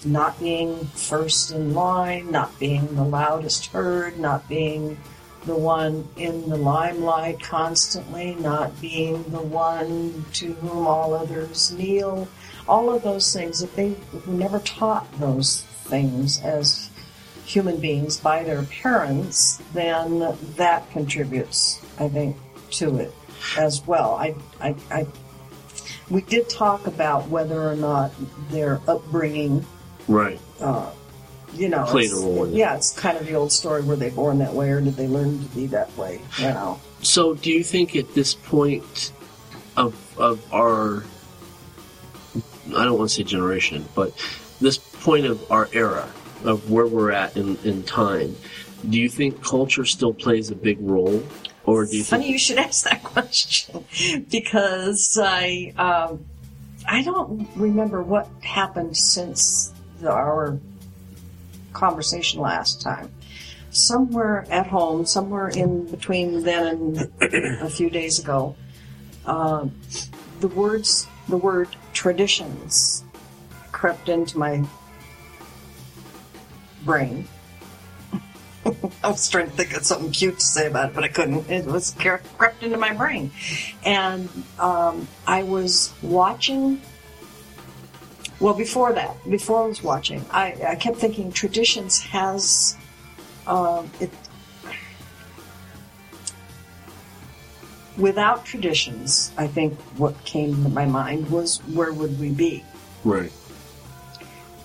not being first in line, not being the loudest heard, not being the one in the limelight constantly, not being the one to whom all others kneel, all of those things, if they were never taught those things as human beings by their parents, then that contributes, I think, to it as well. I, I, I, we did talk about whether or not their upbringing, Right. uh, you know, Played it's- a role it. Yeah, it's kind of the old story: were they born that way, or did they learn to be that way? You know. So, do you think at this point of of our, I don't want to say generation, but this point of our era of where we're at in, in time, do you think culture still plays a big role, or do you Funny think? you should ask that question because I um, I don't remember what happened since the, our conversation last time. Somewhere at home, somewhere in between then and a few days ago, um, the words the word traditions crept into my brain. I was trying to think of something cute to say about it, but I couldn't. It was crept into my brain. And um, I was watching. Well, before that, before I was watching, I, I kept thinking traditions has um, it. Without traditions, I think what came to my mind was where would we be? Right.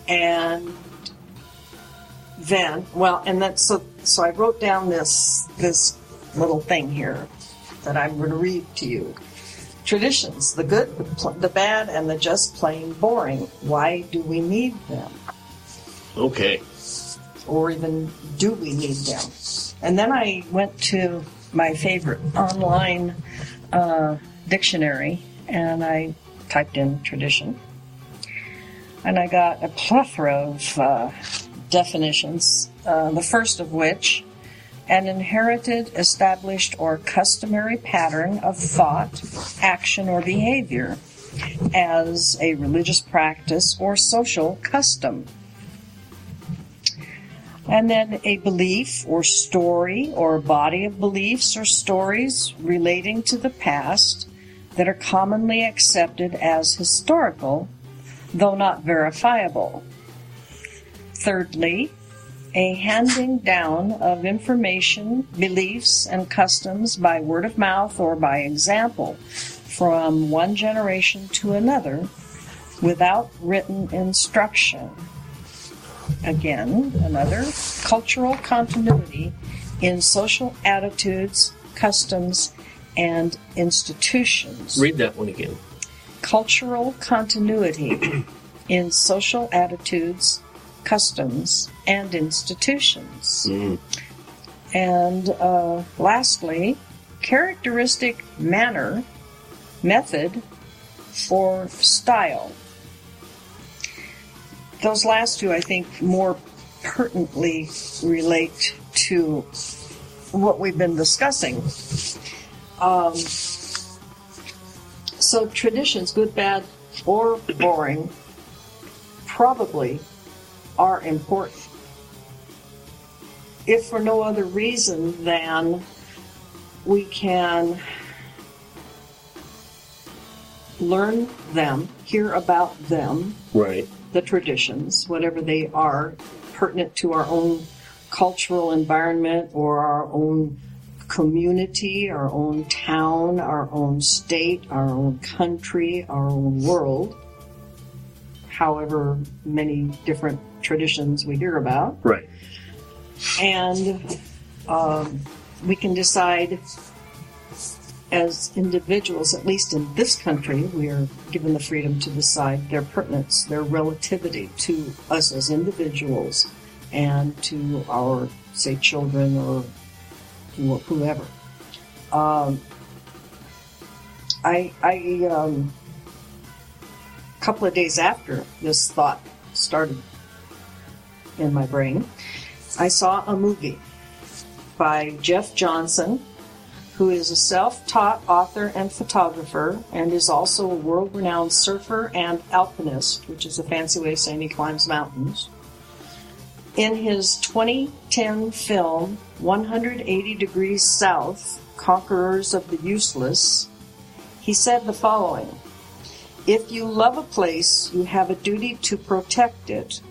and then well and then so so i wrote down this this little thing here that i'm going to read to you traditions the good the, pl- the bad and the just plain boring why do we need them Okay. or even do we need them and then i went to my favorite online uh, dictionary and i typed in tradition and I got a plethora of uh, definitions. Uh, the first of which, an inherited, established, or customary pattern of thought, action, or behavior as a religious practice or social custom. And then a belief or story or a body of beliefs or stories relating to the past that are commonly accepted as historical though not verifiable. Thirdly, a handing down of information, beliefs, and customs by word of mouth or by example from one generation to another without written instruction. Again, another cultural continuity in social attitudes, customs, and institutions Read that one again. cultural continuity in social attitudes, customs, and institutions. And uh, lastly, characteristic manner, method, for style. Those last two, I think, more pertinently relate to what we've been discussing. Um, so traditions, good, bad, or boring, probably are important. If for no other reason than we can learn them, hear about them, Right. the traditions, whatever they are, pertinent to our own cultural environment or our own community, our own town, our own state, our own country, our own world, however many different traditions we hear about. Right. And um, we can decide as individuals, at least in this country, we are given the freedom to decide their pertinence, their relativity to us as individuals and to our, say, children or whoever. Um, I, I, um, a couple of days after this thought started in my brain, I saw a movie by Jeff Johnson, who is a self taught author and photographer and is also a world renowned surfer and alpinist, which is a fancy way of saying he climbs mountains. In his 2010 film, 180 Degrees South Conquerors of the Useless, he said the following If you love a place, you have a duty to protect it.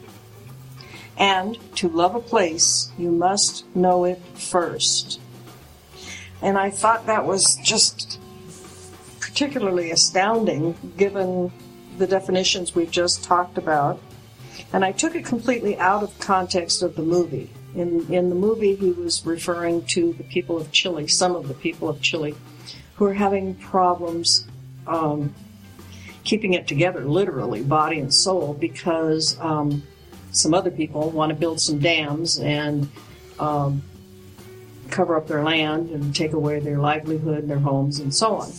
And to love a place, you must know it first. And I thought that was just particularly astounding given the definitions we've just talked about. And I took it completely out of context of the movie. In, in the movie, he was referring to the people of Chile, some of the people of Chile, who are having problems um, keeping it together, literally, body and soul, because um, some other people want to build some dams and um, cover up their land and take away their livelihood, and their homes, and so on.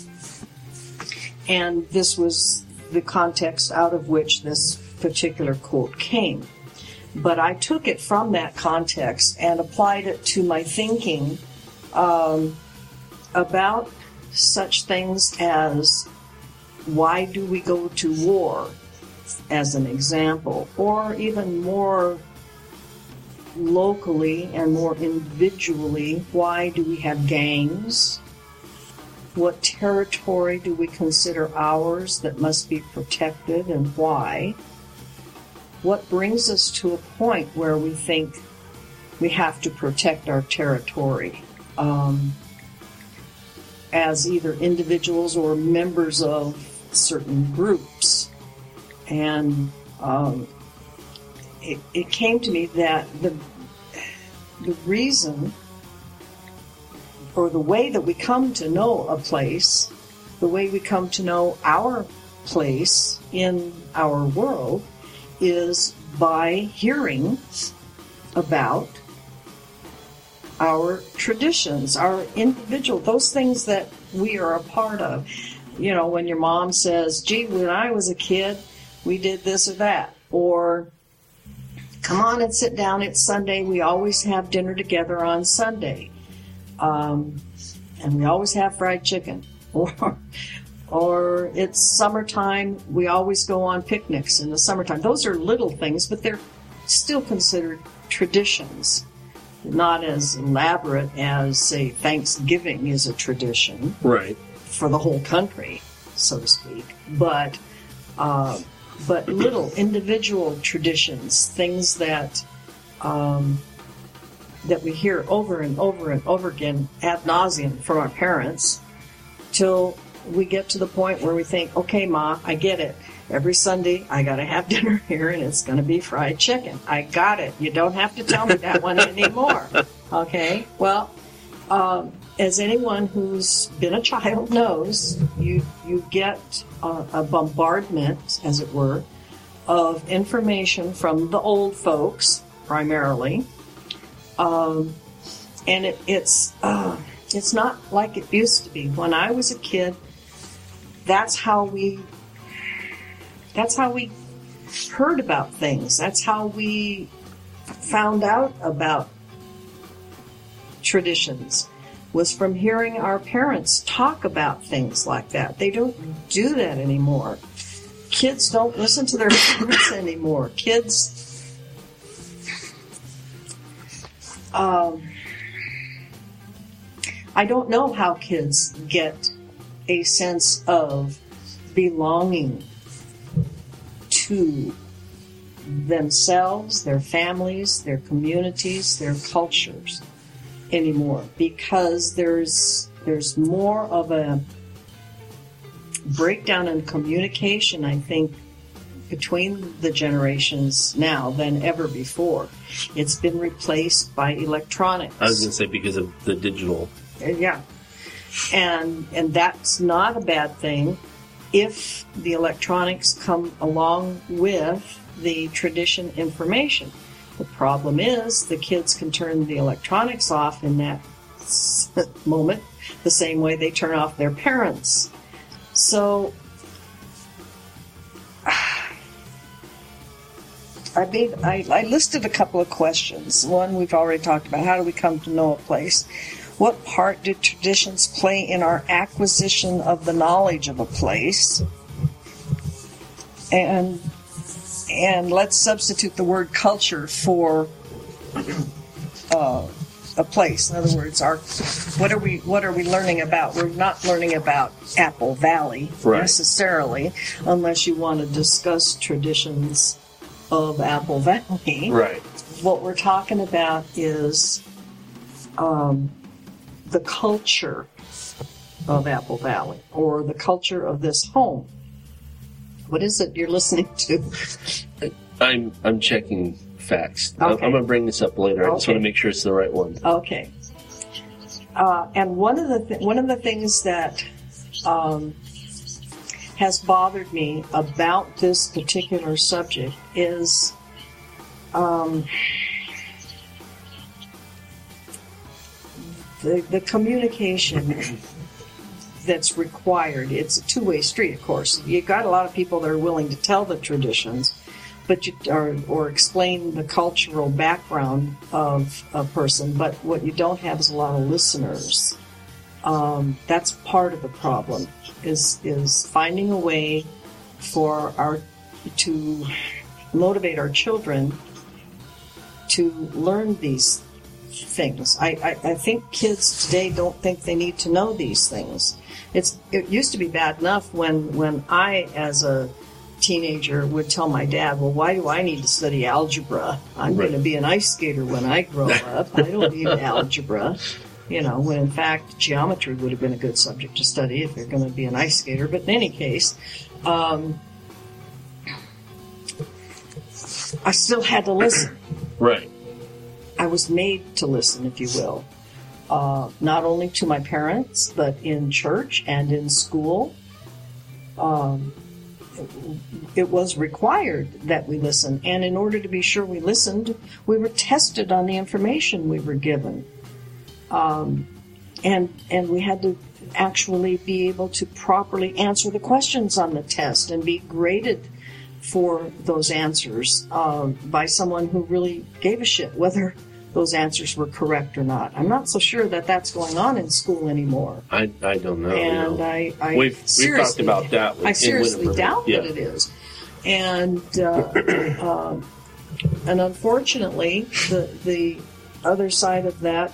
And this was the context out of which this particular quote came. But I took it from that context and applied it to my thinking um, about such things as why do we go to war, as an example, or even more locally and more individually, why do we have gangs? What territory do we consider ours that must be protected and why? What brings us to a point where we think we have to protect our territory um, as either individuals or members of certain groups? And um, it, it came to me that the the reason or the way that we come to know a place, the way we come to know our place in our world is by hearing about our traditions, our individual, those things that we are a part of. You know, when your mom says, gee, when I was a kid, we did this or that. Or, come on and sit down, it's Sunday, we always have dinner together on Sunday. Um, and we always have fried chicken. Or, or it's summertime, we always go on picnics in the summertime. Those are little things, but they're still considered traditions. Not as elaborate as, say, Thanksgiving is a tradition Right. for the whole country, so to speak. But uh, but little individual traditions, things that um, that we hear over and over and over again ad nauseum from our parents, till we get to the point where we think, okay, ma, I get it. Every Sunday, I got to have dinner here, and it's going to be fried chicken. I got it. You don't have to tell me that one anymore. Okay. Well, um, as anyone who's been a child knows, you you get a, a bombardment, as it were, of information from the old folks primarily, um, and it, it's uh, it's not like it used to be. When I was a kid, that's how we that's how we heard about things. That's how we found out about traditions was from hearing our parents talk about things like that. They don't do that anymore. Kids don't listen to their parents anymore. Kids, um, I don't know how kids get a sense of belonging to themselves, their families, their communities, their cultures anymore because there's there's more of a breakdown in communication I think between the generations now than ever before. It's been replaced by electronics. I was going to say because of the digital. Uh, Yeah. And and that's not a bad thing if the electronics come along with the tradition information. The problem is the kids can turn the electronics off in that moment the same way they turn off their parents. So I made I, I listed a couple of questions. One we've already talked about. How do we come to know a place? What part do traditions play in our acquisition of the knowledge of a place? And and let's substitute the word culture for uh, a place. In other words, our what are we what are we learning about? We're not learning about Apple Valley Right. necessarily, unless you want to discuss traditions of Apple Valley. Right. What we're talking about is um, the culture of Apple Valley or the culture of this home. What is it you're listening to? I'm I'm checking facts. I'm, Okay. I'm going to bring this up later. I just want to make sure it's the right one. Okay. Uh, and one of the th- one of the things that um, has bothered me about this particular subject is um, the the communication that's required. It's a two way street, of course. You've got a lot of people that are willing to tell the traditions, but you or, or explain the cultural background of a person. But what you don't have is a lot of listeners. Um, that's part of the problem. Is is finding a way for our to motivate our children to learn these things. I, I, I think kids today don't think they need to know these things. It's it used to be bad enough when when I as a teenager would tell my dad, "Well, why do I need to study algebra? I'm going to be an ice skater when I grow up. I don't need algebra." You know, when in fact geometry would have been a good subject to study if you're going to be an ice skater. But in any case, um, I still had to listen. Right. I was made to listen, if you will, uh, not only to my parents, but in church and in school. Um, it was required that we listen, and in order to be sure we listened, we were tested on the information we were given, um, and and we had to actually be able to properly answer the questions on the test and be graded for those answers um, by someone who really gave a shit whether those answers were correct or not. I'm not so sure that that's going on in school anymore. I, I don't know. and. I, I we've, we've talked about that. With, I seriously doubt yeah. that it is, and uh, uh, and unfortunately, the the other side of that,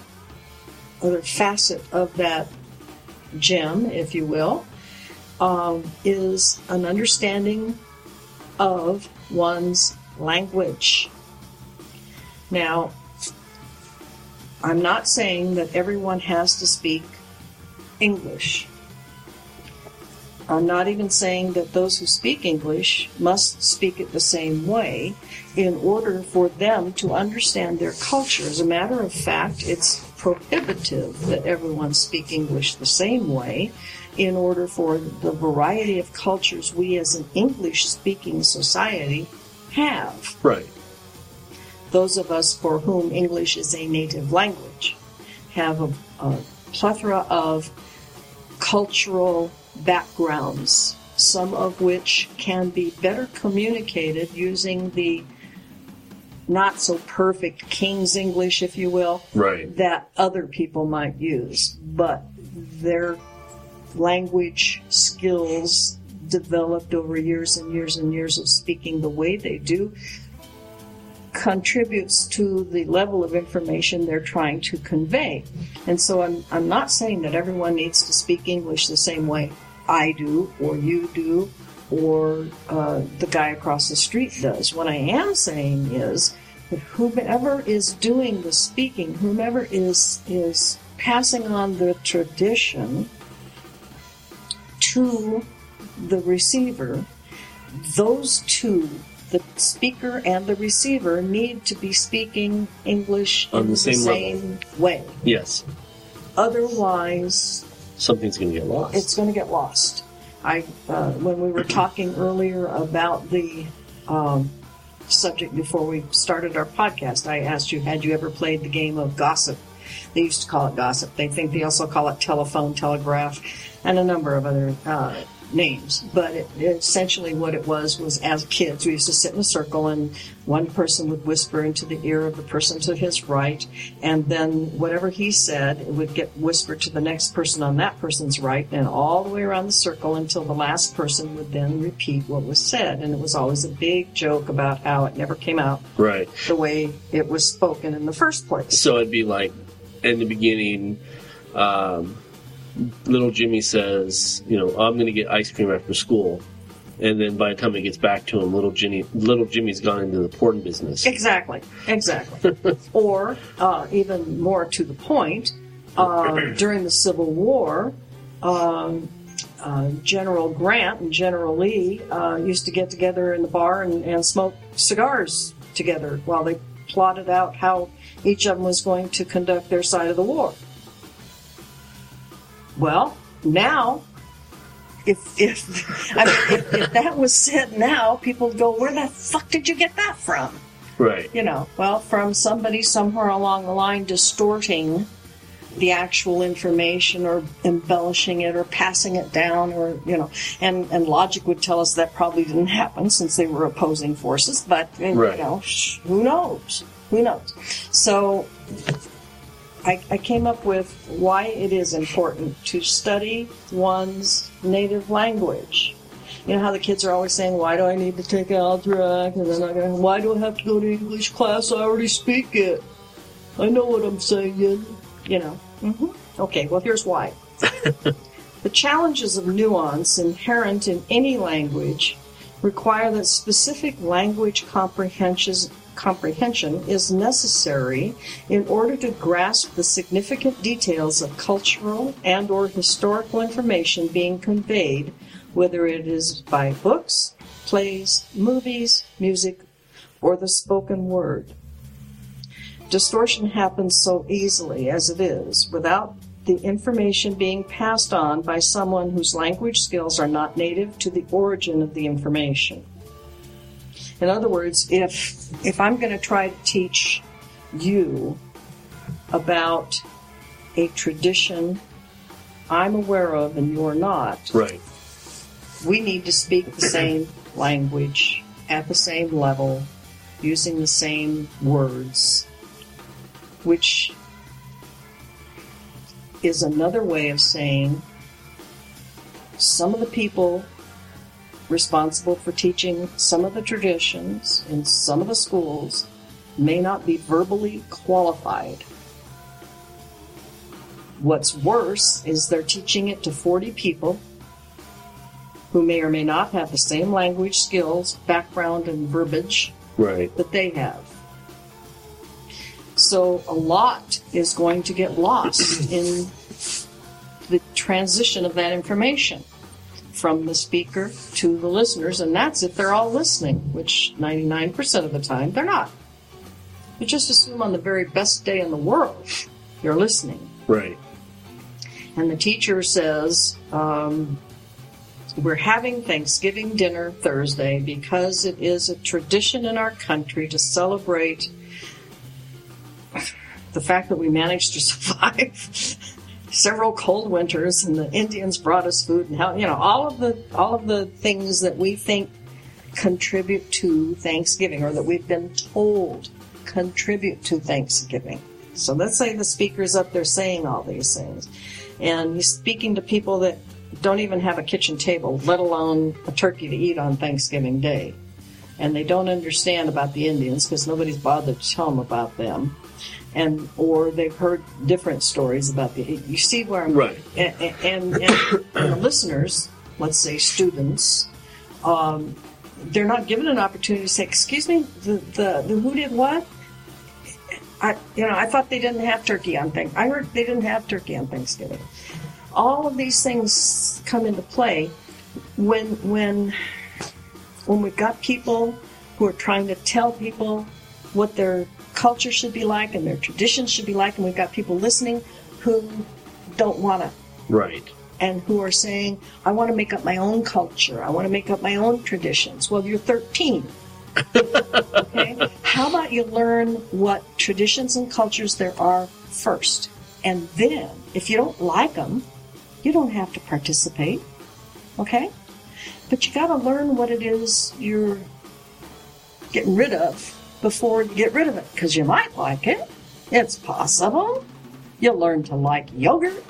other facet of that gem, if you will, um, is an understanding of one's language. Now, I'm not saying that everyone has to speak English. I'm not even saying that those who speak English must speak it the same way in order for them to understand their culture. As a matter of fact, it's prohibitive that everyone speak English the same way in order for the variety of cultures we as an English speaking society have Right. Those of us for whom English is a native language have a, a plethora of cultural backgrounds, some of which can be better communicated using the not so perfect King's English, if you will, Right. that other people might use. But their language skills developed over years and years and years of speaking the way they do contributes to the level of information they're trying to convey. And so I'm, I'm not saying that everyone needs to speak English the same way I do, or you do, or uh, the guy across the street does. What I am saying is that whomever is doing the speaking, whomever is is passing on the tradition to the receiver, those two, the speaker and the receiver, need to be speaking English On in the same way. Yes. Otherwise, Something's going to get lost. it's going to get lost. I uh, when we were talking earlier about the um, subject before we started our podcast, I asked you, had you ever played the game of gossip? They used to call it gossip. They think they also call it telephone, telegraph, and a number of other uh, names. But it, essentially, what it was was as kids, we used to sit in a circle, and one person would whisper into the ear of the person to his right, and then whatever he said it would get whispered to the next person on that person's right, and all the way around the circle until the last person would then repeat what was said. And it was always a big joke about how it never came out right. the way it was spoken in the first place. So it'd be like, in the beginning, um, little Jimmy says, you know, I'm going to get ice cream after school. And then by the time it gets back to him, little Jimmy, little Jimmy's gone into the porn business. Exactly, exactly. or uh, even more to the point, uh, during the Civil War, um, uh, General Grant and General Lee uh, used to get together in the bar and, and smoke cigars together while they plotted out how each of them was going to conduct their side of the war. Well, now, if if I mean, if, if that was said now, people would go, "Where the fuck did you get that from?" Right. You know, well, from somebody somewhere along the line distorting the actual information or embellishing it or passing it down or you know and and logic would tell us that probably didn't happen since they were opposing forces but you Right. know sh- who knows who knows so I, I came up with why it is important to study one's native language. You know how the kids are always saying, "Why do I need to take algebra?" And they're not going. Why do I have to go to English class? I already speak it. I know what I'm saying. You know. hmm Okay. Well, here's why. the challenges of nuance inherent in any language require that specific language comprehensions comprehension is necessary in order to grasp the significant details of cultural and or historical information being conveyed whether it is by books plays movies music or the spoken word. Distortion happens so easily as it is without the information being passed on by someone whose language skills are not native to the origin of the information in other words, if if I'm going to try to teach you about a tradition I'm aware of and you're not, Right. we need to speak the same language at the same level, using the same words, which is another way of saying some of the people responsible for teaching some of the traditions in some of the schools may not be verbally qualified. What's worse is they're teaching it to 40 people who may or may not have the same language skills, background, and verbiage Right. that they have. So a lot is going to get lost in the transition of that information from the speaker to the listeners, and that's if they're all listening, which 99% of the time they're not. You just assume on the very best day in the world you're listening. Right. And the teacher says, um, We're having Thanksgiving dinner Thursday because it is a tradition in our country to celebrate the fact that we managed to survive several cold winters and the Indians brought us food and how you know all of the all of the things that we think contribute to Thanksgiving or that we've been told contribute to Thanksgiving. So let's say the speaker's up there saying all these things and he's speaking to people that don't even have a kitchen table, let alone a turkey to eat on Thanksgiving Day. and they don't understand about the Indians because nobody's bothered to tell them about them, and or they've heard different stories about the. You see where I'm Right. and and, and, and the listeners, let's say students, um, they're not given an opportunity to say, "Excuse me, the the, the who did what." I, you know, I thought they didn't have turkey on Thanksgiving. I heard they didn't have turkey on Thanksgiving. All of these things come into play when when when we've got people who are trying to tell people what their culture should be like and their traditions should be like, and we've got people listening who don't want to Right. and who are saying, I want to make up my own culture. I want to make up my own traditions. Well, you're 13. okay? How about you learn what traditions and cultures there are first? And then, if you don't like them, you don't have to participate. Okay? But you got to learn what it is you're getting rid of before you get rid of it because you might like it. It's possible. You'll learn to like yogurt.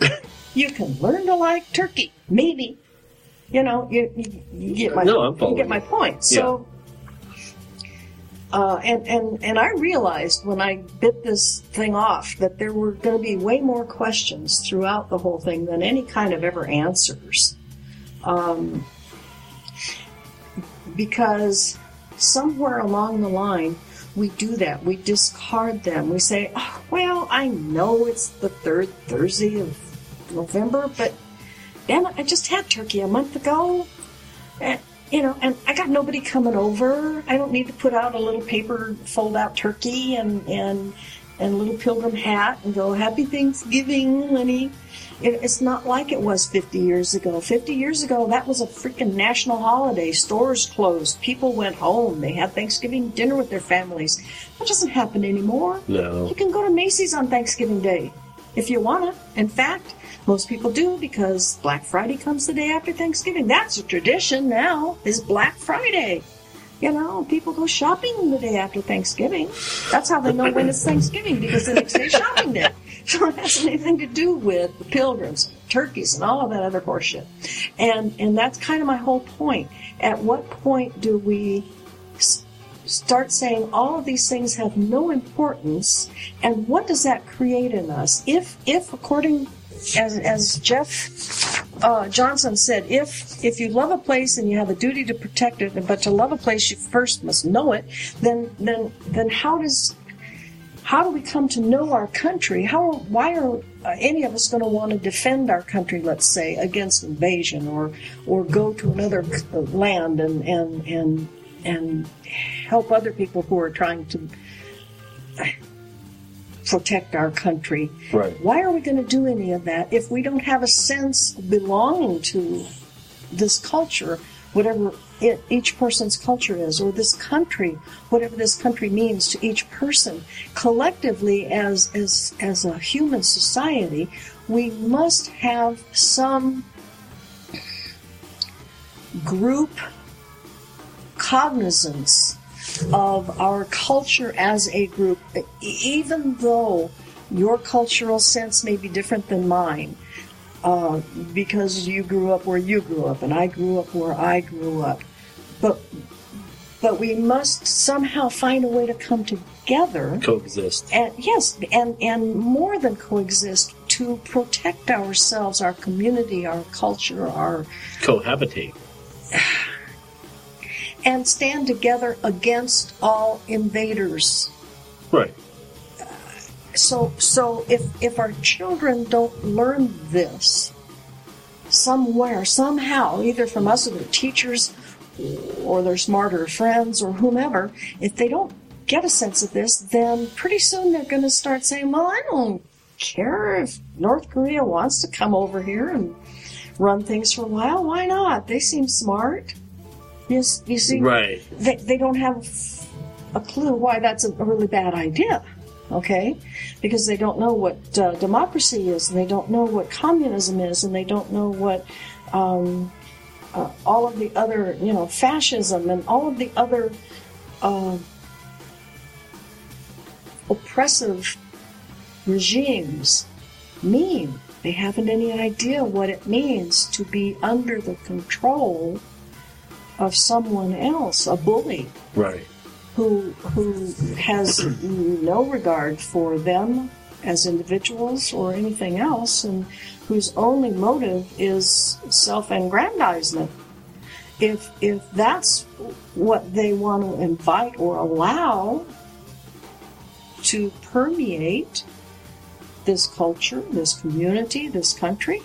you can learn to like turkey, maybe. You know, you, you, you get my No, I'm you get my point. So, uh, and and and I realized when I bit this thing off that there were going to be way more questions throughout the whole thing than any kind of ever answers, um, because somewhere along the line we do that. We discard them. We say, oh, "Well, I know it's the third Thursday of November, but damn it, I just had turkey a month ago." And, you know, and I got nobody coming over. I don't need to put out a little paper fold out turkey and and and a little pilgrim hat and go Happy Thanksgiving, honey. It, it's not like it was 50 years ago. 50 years ago, that was a freaking national holiday. Stores closed. People went home. They had Thanksgiving dinner with their families. That doesn't happen anymore. No. You can go to Macy's on Thanksgiving Day if you want to. In fact, most people do because Black Friday comes the day after Thanksgiving. That's a tradition now, is Black Friday. You know, people go shopping the day after Thanksgiving. That's how they know when it's Thanksgiving because the next day is shopping day. It has anything to do with the pilgrims, turkeys, and all of that other horseshit. And and that's kind of my whole point. At what point do we s- start saying all of these things have no importance and what does that create in us if if according as as jeff uh, johnson said if if you love a place and you have a duty to protect it but to love a place you first must know it then then then how does how do we come to know our country? How, why are uh, any of us going to want to defend our country, let's say, against invasion, or or go to another uh, land and and and and help other people who are trying to uh, protect our country? Right. Why are we going to do any of that if we don't have a sense of belonging to this culture, whatever it, each person's culture is, or this country, whatever this country means to each person, collectively as as as a human society, we must have some group cognizance of our culture as a group, even though your cultural sense may be different than mine uh, because you grew up where you grew up and I grew up where I grew up. But but we must somehow find a way to come together Coexist. and yes, and and more than coexist to protect ourselves, our community, our culture, our Cohabitate. and stand together against all invaders. Right. So so if if our children don't learn this somewhere, somehow, either from us or their teachers or their smarter friends or whomever, if they don't get a sense of this, then pretty soon they're going to start saying, "Well, I don't care if North Korea wants to come over here and run things for a while. Why not? They seem smart." You, you see, Right. they, they don't have a clue why that's a really bad idea. Okay, because they don't know what uh, democracy is, and they don't know what communism is, and they don't know what um, uh, all of the other, you know, fascism and all of the other uh, oppressive regimes mean. They haven't any idea what it means to be under the control of someone else, a bully Right. who who has no regard for them as individuals or anything else, and whose only motive is self-aggrandizement. If if that's what they want to invite or allow to permeate this culture, this community, this country,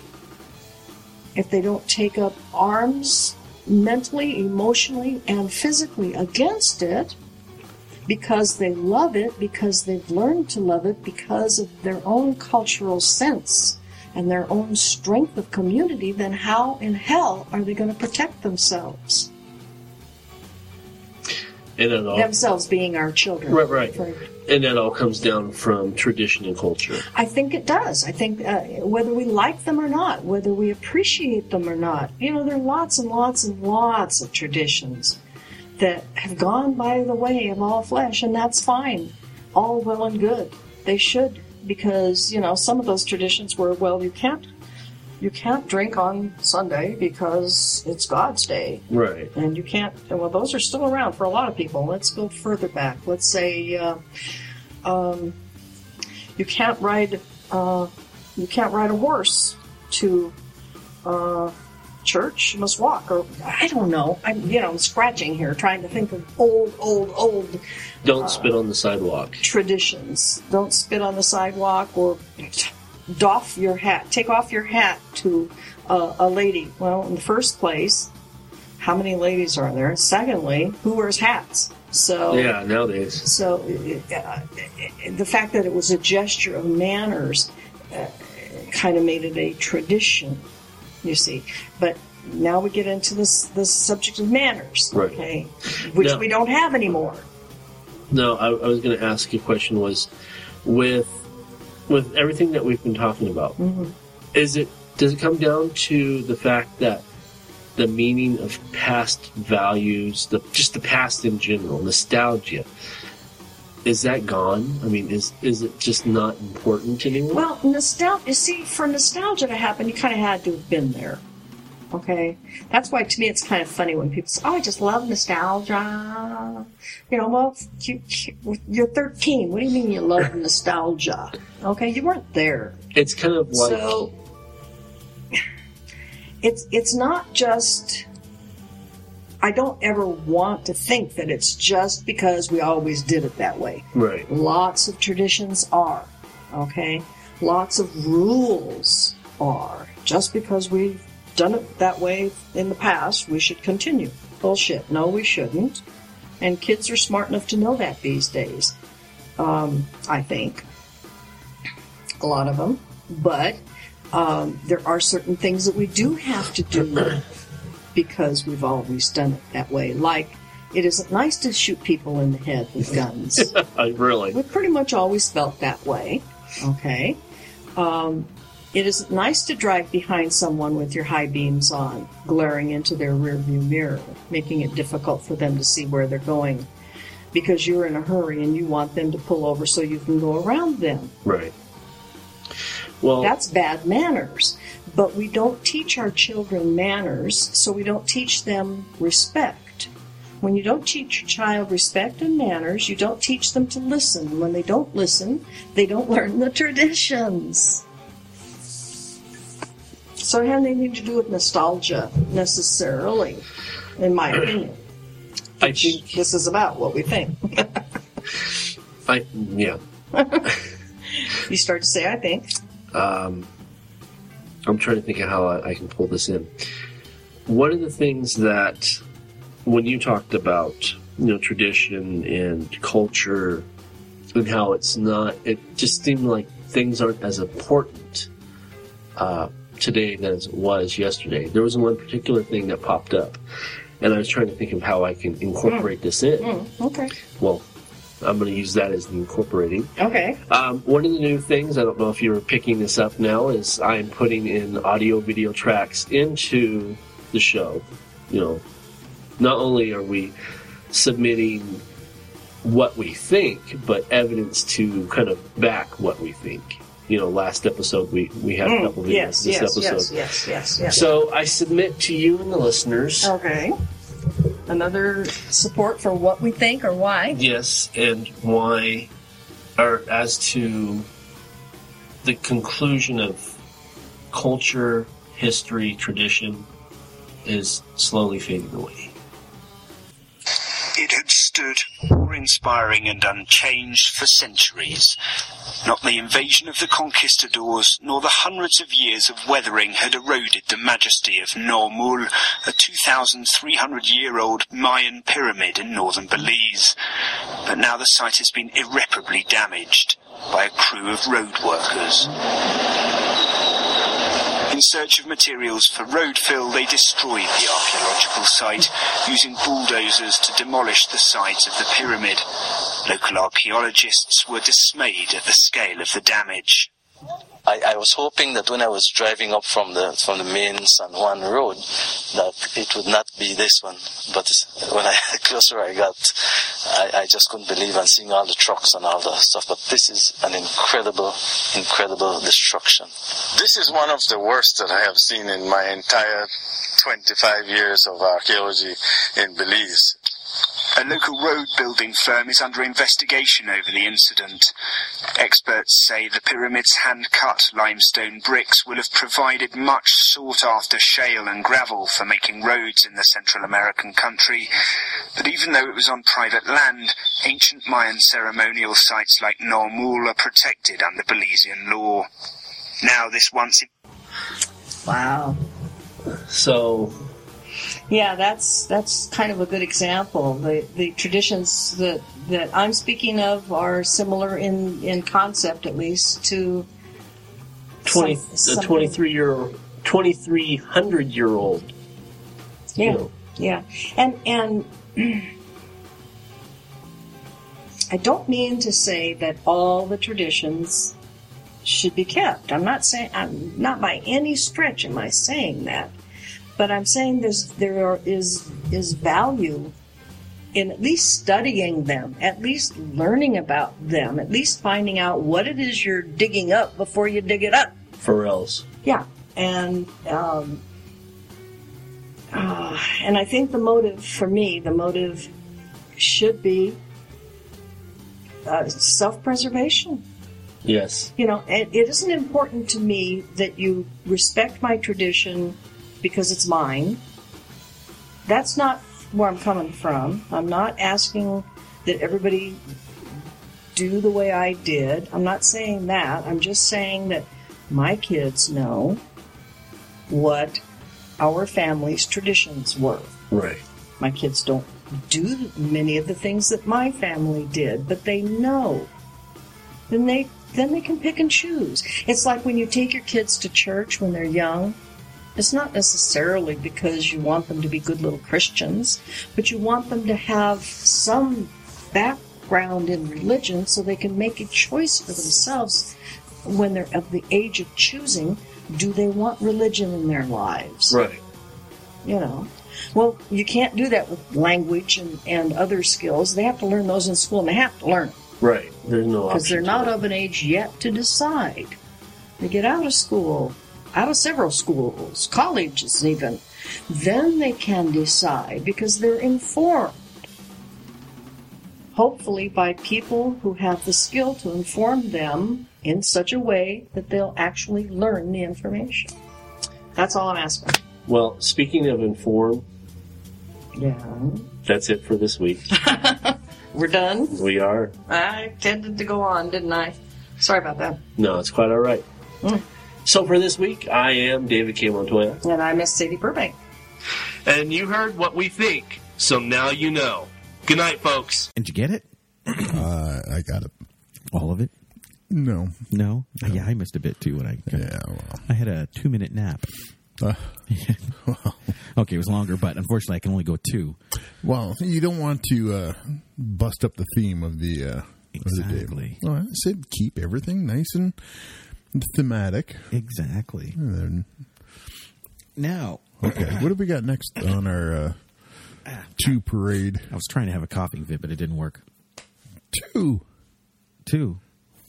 if they don't take up arms mentally, emotionally, and physically against it, because they love it, because they've learned to love it, because of their own cultural sense and their own strength of community, then how in hell are they going to protect themselves? And all, Themselves being our children. right, right. For- And that all comes down from tradition and culture. I think it does. I think uh, whether we like them or not, whether we appreciate them or not, you know, there are lots and lots and lots of traditions that have gone by the way of all flesh, and that's fine. All well and good. They should, because you know some of those traditions were well, you can't, you can't drink on Sunday because it's God's day. Right. And you can't, well, those are still around for a lot of people. Let's go further back. Let's say, uh, um, you can't ride, uh, you can't ride a horse to, uh, church. Must walk, or I don't know. I'm, you know, I'm scratching here, trying to think of old, old, old Don't spit on the sidewalk. traditions. Don't spit on the sidewalk or doff your hat. Take off your hat to uh, a lady. Well, in the first place, how many ladies are there? Secondly, who wears hats? So Yeah, nowadays. so uh, the fact that it was a gesture of manners uh, kind of made it a tradition, you see. But now we get into this the subject of manners, Right. okay, which Now- we don't have anymore. No, I, I was going to ask you a question. Was with with everything that we've been talking about, mm-hmm. is it does it come down to the fact that the meaning of past values, the just the past in general, nostalgia, is that gone? I mean, is is it just not important anymore? Well, nostalgia. You see, for nostalgia to happen, you kind of had to have been there. Okay, that's why to me it's kind of funny when people say, "Oh, I just love nostalgia." You know, well, you, you're 13. What do you mean you love nostalgia? Okay, you weren't there. it's kind of like So it's it's not just. I don't ever want to think that it's just because we always did it that way. right, Lots of traditions are, okay? Lots of rules are. Just because we've done it that way in the past, we should continue. Bullshit. No, we shouldn't. And kids are smart enough to know that these days. Um, I think. A lot of them. But um, there are certain things that we do have to do because we've always done it that way. Like, it isn't nice to shoot people in the head with guns. I really We pretty much always felt that way. Okay. Um, it isn't nice to drive behind someone with your high beams on, glaring into their rearview mirror, making it difficult for them to see where they're going because you're in a hurry and you want them to pull over so you can go around them. right. Well, That's bad manners. But we don't teach our children manners, so we don't teach them respect. When you don't teach your child respect and manners, you don't teach them to listen. When they don't listen, they don't learn the traditions. So it has anything to do with nostalgia necessarily, in my opinion. I think This is about what we think. I yeah. you start to say, I think. um, I'm trying to think of how I, I can pull this in. One of the things that when you talked about you know tradition and culture and how it's not, it just seemed like things aren't as important uh, today as it was yesterday. There was one particular thing that popped up, and I was trying to think of how I can incorporate this in. Mm, okay. Well, I'm going to use that as the incorporating. Okay. Um, one of the new things, I don't know if you're picking this up now, is I'm putting in audio video tracks into the show. You know, not only are we submitting what we think, but evidence to kind of back what we think. You know, last episode we, we had a Mm, couple videos. yes, this yes, episode. yes, yes, yes, yes. So I submit to you and the listeners Okay. Another support for what we think or why. Yes, and why, or as to the conclusion of culture, history, tradition is slowly fading away. Stood awe-inspiring and unchanged for centuries. Not the invasion of the conquistadors, nor the hundreds of years of weathering had eroded the majesty of Nohmul, a 2,300-year-old Mayan pyramid in northern Belize. But now the site has been irreparably damaged by a crew of road workers. In search of materials for road fill, they destroyed the archaeological site, using bulldozers to demolish the sides of the pyramid. Local archaeologists were dismayed at the scale of the damage. I, I was hoping that when I was driving up from the from the main San Juan road, that it would not be this one. But when I closer I got, I, I just couldn't believe and seeing all the trucks and all the stuff. But this is an incredible, incredible destruction. This is one of the worst that I have seen in my entire 25 years of archaeology in Belize. A local road building firm is under investigation over the incident. Experts say the pyramid's hand-cut limestone bricks will have provided much sought-after shale and gravel for making roads in the Central American country. But even though it was on private land, ancient Mayan ceremonial sites like Nohmul are protected under Belizean law. Now this once... Wow. So Yeah, that's that's kind of a good example. The the traditions that that I'm speaking of are similar in in concept, at least, to 20, some- a 23 year 2300 year old Yeah, know. yeah, and and I don't mean to say that all the traditions should be kept. I'm not saying I'm not by any stretch am I saying that, but I'm saying there's there are, is is value in at least studying them, at least learning about them, at least finding out what it is you're digging up before you dig it up. Pharrell's. Yeah, and um, uh, and I think the motive for me, the motive should be uh, self-preservation. Yes. You know, it, it isn't important to me that you respect my tradition because it's mine. That's not where I'm coming from. I'm not asking that everybody do the way I did. I'm not saying that. I'm just saying that my kids know what our family's traditions were. Right. My kids don't do many of the things that my family did, but they know. Then they then they can pick and choose. It's like when you take your kids to church when they're young. It's not necessarily because you want them to be good little Christians, but you want them to have some background in religion so they can make a choice for themselves when they're of the age of choosing. Do they want religion in their lives? Right. you know. Well, you can't do that with language and, and other skills. They have to learn those in school, and they have to learn Right. There's no because they're not of an age yet to decide. They get out of school, out of several schools, colleges even, then they can decide because they're informed. Hopefully, by people who have the skill to inform them in such a way that they'll actually learn the information. That's all I'm asking. Well, speaking of inform, Yeah. that's it for this week. We're done. We are. I tended to go on, didn't I? Sorry about that. No, it's quite all right. Mm. So for this week, I am David K. Montoya. And I miss Sadie Burbank. And you heard what we think, so now you know. Good night, folks. Did you get it? Uh, I got it. All of it? No. No. Yeah, I missed a bit too when I. Yeah, well. I had a two minute nap. Uh, okay, it was longer, but unfortunately, I can only go two. Well, you don't want to uh, bust up the theme of the uh, Exactly. Of the day. Well, I said keep everything nice and thematic. Exactly. And then, Now, okay, what have we got next on our uh, two parade? I was trying to have a coughing fit, but it didn't work. Two. Two.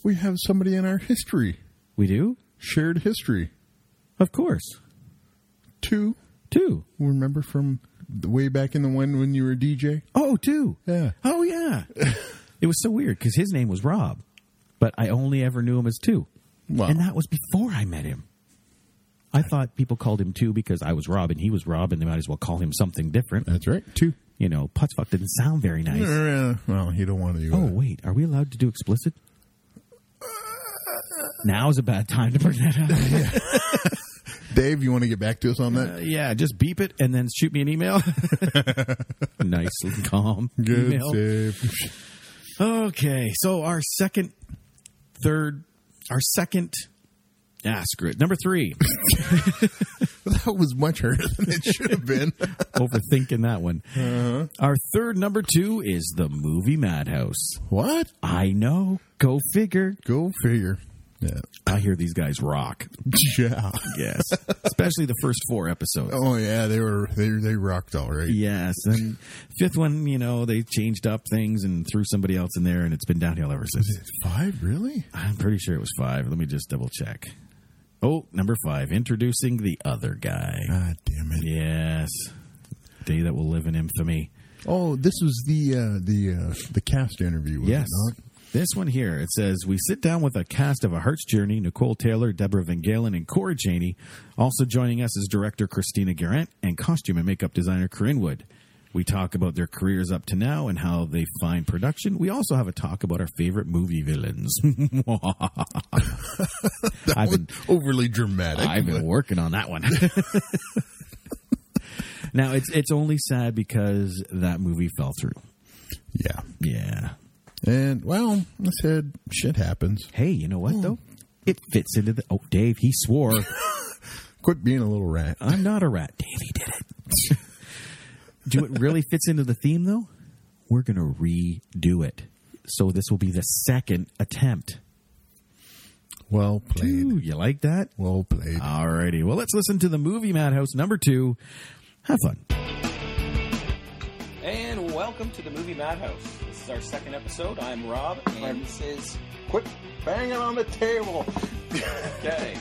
We have somebody in our history. We do? Shared history. Of course. Two. Two. Remember from way back in the one when you were a DJ. Oh, too. Yeah. Oh, yeah. it was so weird because his name was Rob, but I only ever knew him as two. Wow. And that was before I met him. I thought people called him two because I was Rob and he was Rob, and they might as well call him something different. That's right. Two. You know, Putzfuck didn't sound very nice. Uh, well, you don't want to do Oh, that. wait. Are we allowed to do explicit? Now is a bad time to bring that up. Dave, you want to get back to us on that? Uh, yeah, just beep it and then shoot me an email. nice and calm. Good email. save. Okay, so our second, third, our second. Ah, screw it. Number three. that was much harder than it should have been. Overthinking that one. Uh-huh. Our third number two is the movie Madhouse. What? I know. Go figure. Go figure. Yeah. I hear these guys rock. Yeah. Yes, especially the first four episodes. Oh yeah, they were they they rocked all right. Yes, and fifth one, you know, they changed up things and threw somebody else in there, and it's been downhill ever since. Five, really? I'm pretty sure it was five. Let me just double check. Oh, number five, introducing the other guy. God damn it! Yes, day that will live in infamy. Oh, this was the uh, the uh, the cast interview. Was Yes. it not? This one here, it says, We sit down with a cast of A Heart's Journey, Nicole Taylor, Deborah Van Galen, and Corey Cheney. Also joining us is director Christina Garant and costume and makeup designer Corinne Wood. We talk about their careers up to now and how they find production. We also have a talk about our favorite movie villains. I've been overly dramatic. I've been working on that one. now it's it's only sad because that movie fell through. Yeah. Yeah. And well, I said shit happens. Hey, you know what hmm. though? It fits into the. Oh, Dave, he swore. Quit being a little rat. I'm not a rat. Dave, he did it. Do it really fits into the theme though? We're gonna redo it. So this will be the second attempt. Well played. Ooh, you like that? Well played. Alrighty. Well, let's listen to the movie Madhouse number two. Have fun. And welcome to the movie Madhouse. This is our second episode. I'm Rob, and this is Quit banging on the table. okay.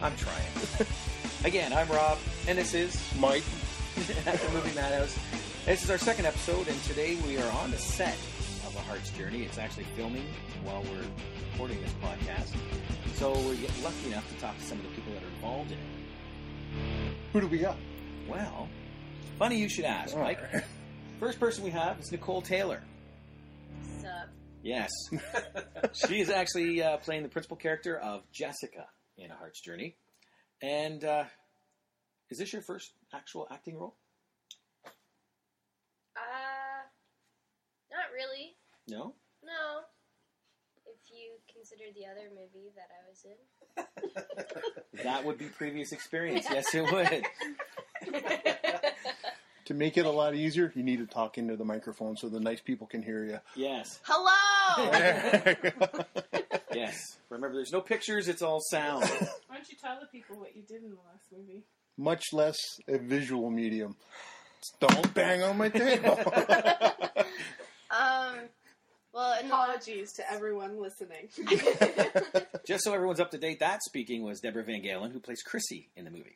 I'm trying. Again, I'm Rob, and this is Mike at the movie Madhouse. This is our second episode, and today we are on the set of A Heart's Journey. It's actually filming while we're recording this podcast, so we're lucky enough to talk to some of the people that are involved in it. Who do we got? Well, funny you should ask, Mike. First person we have is Nicole Taylor. Sup? Yes. she is actually uh, playing the principal character of Jessica in A Heart's Journey. And uh, is this your first actual acting role? Uh, not really. No? No. If you consider the other movie that I was in. That would be previous experience. Yes, it would. To make it a lot easier, you need to talk into the microphone so the nice people can hear you. Yes. Hello! Yes. Remember, there's no pictures, it's all sound. Why don't you tell the people what you did in the last movie? Much less a visual medium. Don't bang on my table. Um, well, Apologies to everyone listening. Just so everyone's up to date, that speaking was Deborah Van Galen, who plays Chrissy in the movie.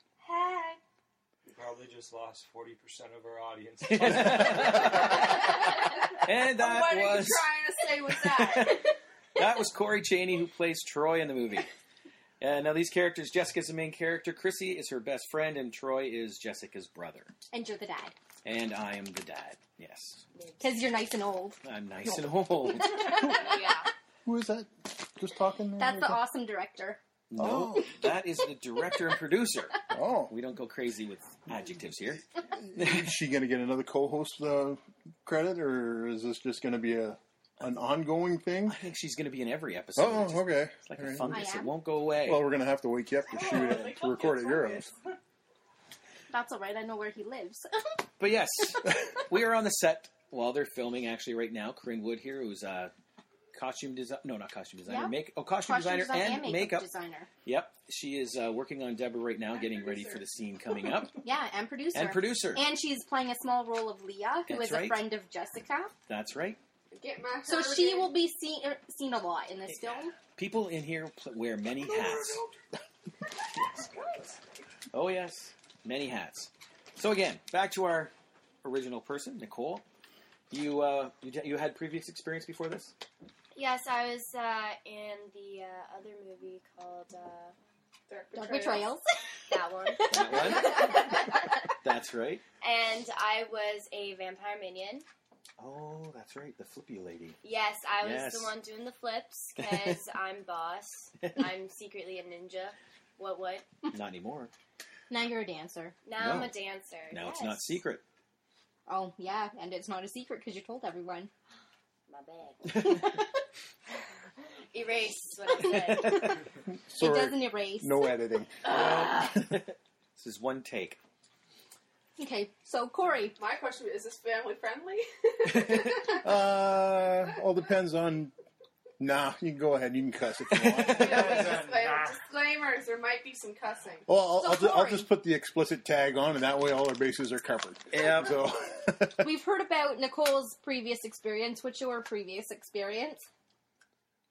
Hey. We probably just lost 40% of our audience. And that what are you was trying to say with that? that was Corey Cheney who plays Troy in the movie. Uh, now these characters, Jessica's the main character, Chrissy is her best friend, and Troy is Jessica's brother. And you're the dad. And I am the dad. Yes, Because you're nice and old. I'm nice and old. yeah. Who is that? Just talking. That's the awesome director. No, that is the director and producer. Oh, we don't go crazy with adjectives here. is she going to get another co-host uh, credit, or is this just going to be a an ongoing thing? I think she's going to be in every episode. Oh, It's just- okay. It's like All a right. fungus; I it won't go away. Well, we're going to have to wake you up to shoot it to record at your house. That's all right. I know where he lives. But yes, we are on the set while they're filming. Actually, right now, Corinne Wood here, who's a costume design. No, not costume designer. Yeah. Make oh, costume, Costume designer design and, and makeup. makeup designer. Yep, she is uh, working on Deborah right now, getting ready for the scene coming up. yeah, and producer. And producer. And she's playing a small role of Leah, who is That's right. a friend of Jessica. That's right. Get my So she will be seen er, seen a lot in this film. People in here pl- wear many hats. Oh yes, many hats. So again, back to our original person, Nicole. You uh, you, you had previous experience before this? Yes, I was uh, in the uh, other movie called uh, Dark Dark Betrayals. Betrayals. that one. That one. That's right. and I was a vampire minion. Oh, that's right. The flippy lady. Yes, I was Yes. the one doing the flips because I'm boss. I'm secretly a ninja. What? What? Not anymore. Now you're a dancer. Now I'm a dancer. Now it's not secret. Oh yeah, and it's not a secret because you told everyone. My bad. Erase what I said. It Sorry. doesn't erase. No editing. This is one take. Okay, so Corey, My question is: Is this family friendly? Uh, all depends on. Nah, you can go ahead. You can cuss if you want. yeah, Disclaimer- Disclaimers: There might be some cussing. Well, I'll, So, I'll, ju- I'll just put the explicit tag on, and that way all our bases are covered. Yeah. So, we've heard about Nicole's previous experience. What's your previous experience?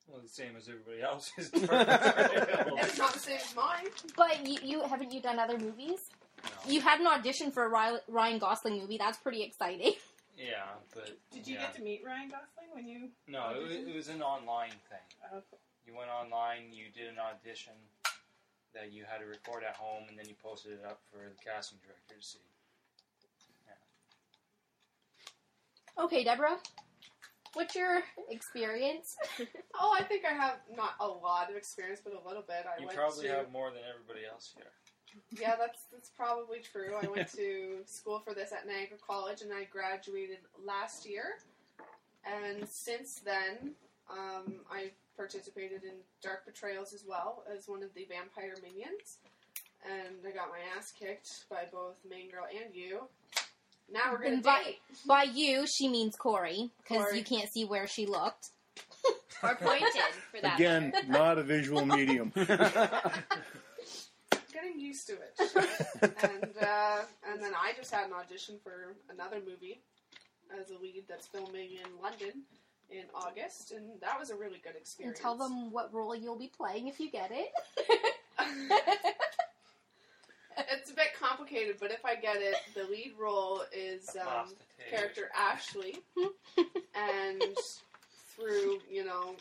Well, the same as everybody else's. It's not the same as mine. But you, you haven't you done other movies? You had an audition for a Ryan Gosling movie. That's pretty exciting. Yeah, but Did you yeah. get to meet Ryan Gosling when you? No, it was, it was an online thing. Oh, You went online, you did an audition that you had to record at home, and then you posted it up for the casting director to see. Okay, Deborah, what's your experience? oh, I think I have not a lot of experience, but a little bit. I You went probably to, have more than everybody else here. Yeah, that's that's probably true. I went to school for this at Niagara College, and I graduated last year. And since then, um, I participated in Dark Betrayals as well as one of the vampire minions. And I got my ass kicked by both Main Girl and you. Now we're gonna And by, date. by you, she means Corey because Corey. you can't see where she looked. or pointed for that. again, not a visual medium. getting used to it. and uh, and then I just had an audition for another movie as a lead that's filming in London in August, and that was a really good experience. And experience. tell them what role you'll be playing if you get it. It's a bit complicated, but if I get it, the lead role is um, character Ashley, and through you know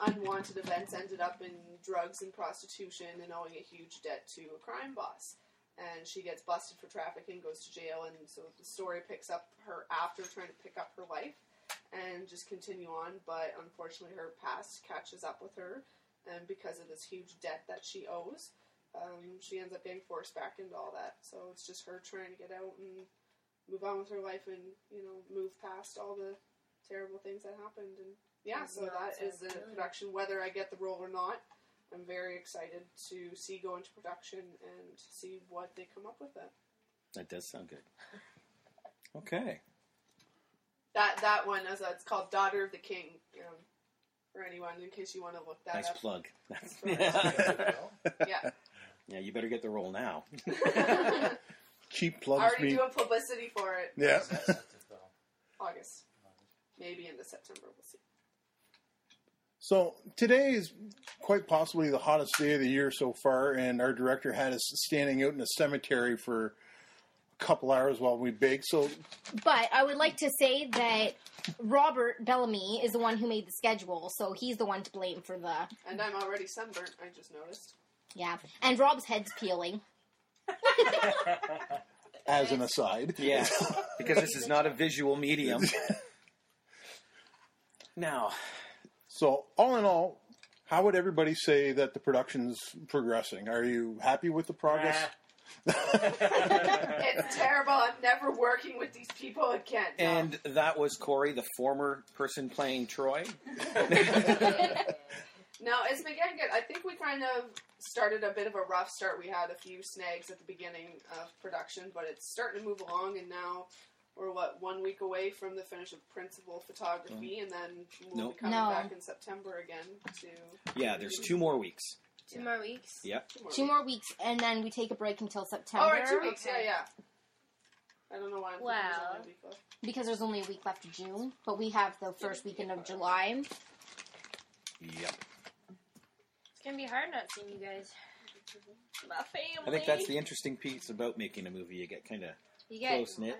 unwanted events, ended up in drugs and prostitution and owing a huge debt to a crime boss. And she gets busted for trafficking, goes to jail, and so the story picks up her after trying to pick up her life and just continue on. But unfortunately, her past catches up with her, and because of this huge debt that she owes, um, she ends up getting forced back into all that. So it's just her trying to get out and move on with her life and you know move past all the terrible things that happened. And yeah, so that is that so is the brilliant. production. Whether I get the role or not, I'm very excited to see go into production and see what they come up with. It That does sound good. Okay. that that one is it's called Daughter of the King. Um, for anyone, in case you want to look that up. Nice up. plug. That's right. yeah. Yeah, you better get the role now. Cheap plugs Already me. doing publicity for it. Yeah. August. Maybe into September. We'll see. So today is quite possibly the hottest day of the year so far, and our director had us standing out in a cemetery for a couple hours while we baked. So But I would like to say that Robert Bellamy is the one who made the schedule, so he's the one to blame for the And I'm already sunburnt. I just noticed. yeah. And Rob's head's peeling. as an aside, Yes, because this is not a visual medium. Now, So all in all, how would everybody say that the production's progressing? Are you happy with the progress? it's terrible. I'm never working with these people again. No. and that was Corey, the former person playing Troy. No, it's been getting good. I think we kind of started a bit of a rough start. We had a few snags at the beginning of production, but it's starting to move along, and now we're what one week away from the finish of principal photography, mm. and then we'll Nope. be coming No. back in September again to. Yeah, there's two more weeks. Two more weeks. Yep. Two more weeks, and then we take a break until September. Oh, right, two weeks. Yeah, yeah. I don't know why I'm thinking there's Wow. only a week left. Because there's only a week left of June, but we have the first weekend of July. Yep. It's gonna be hard not seeing you guys. My family. I think that's the interesting piece about making a movie. You get kind of You get Close knit.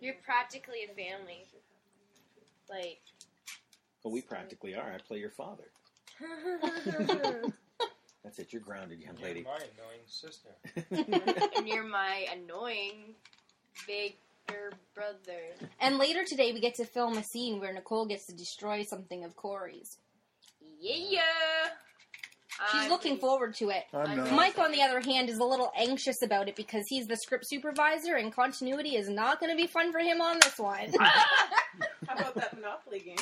you're practically a family. Like Well, we practically are. I play your father. That's it. You're grounded, young lady. You're lady. my annoying sister. and you're my annoying bigger brother. And later today, we get to film a scene where Nicole gets to destroy something of Corey's. Yeah. She's I'm- looking forward to it. I'm not. Mike, on the other hand, is a little anxious about it because he's the script supervisor, and continuity is not going to be fun for him on this one. How about that Monopoly game?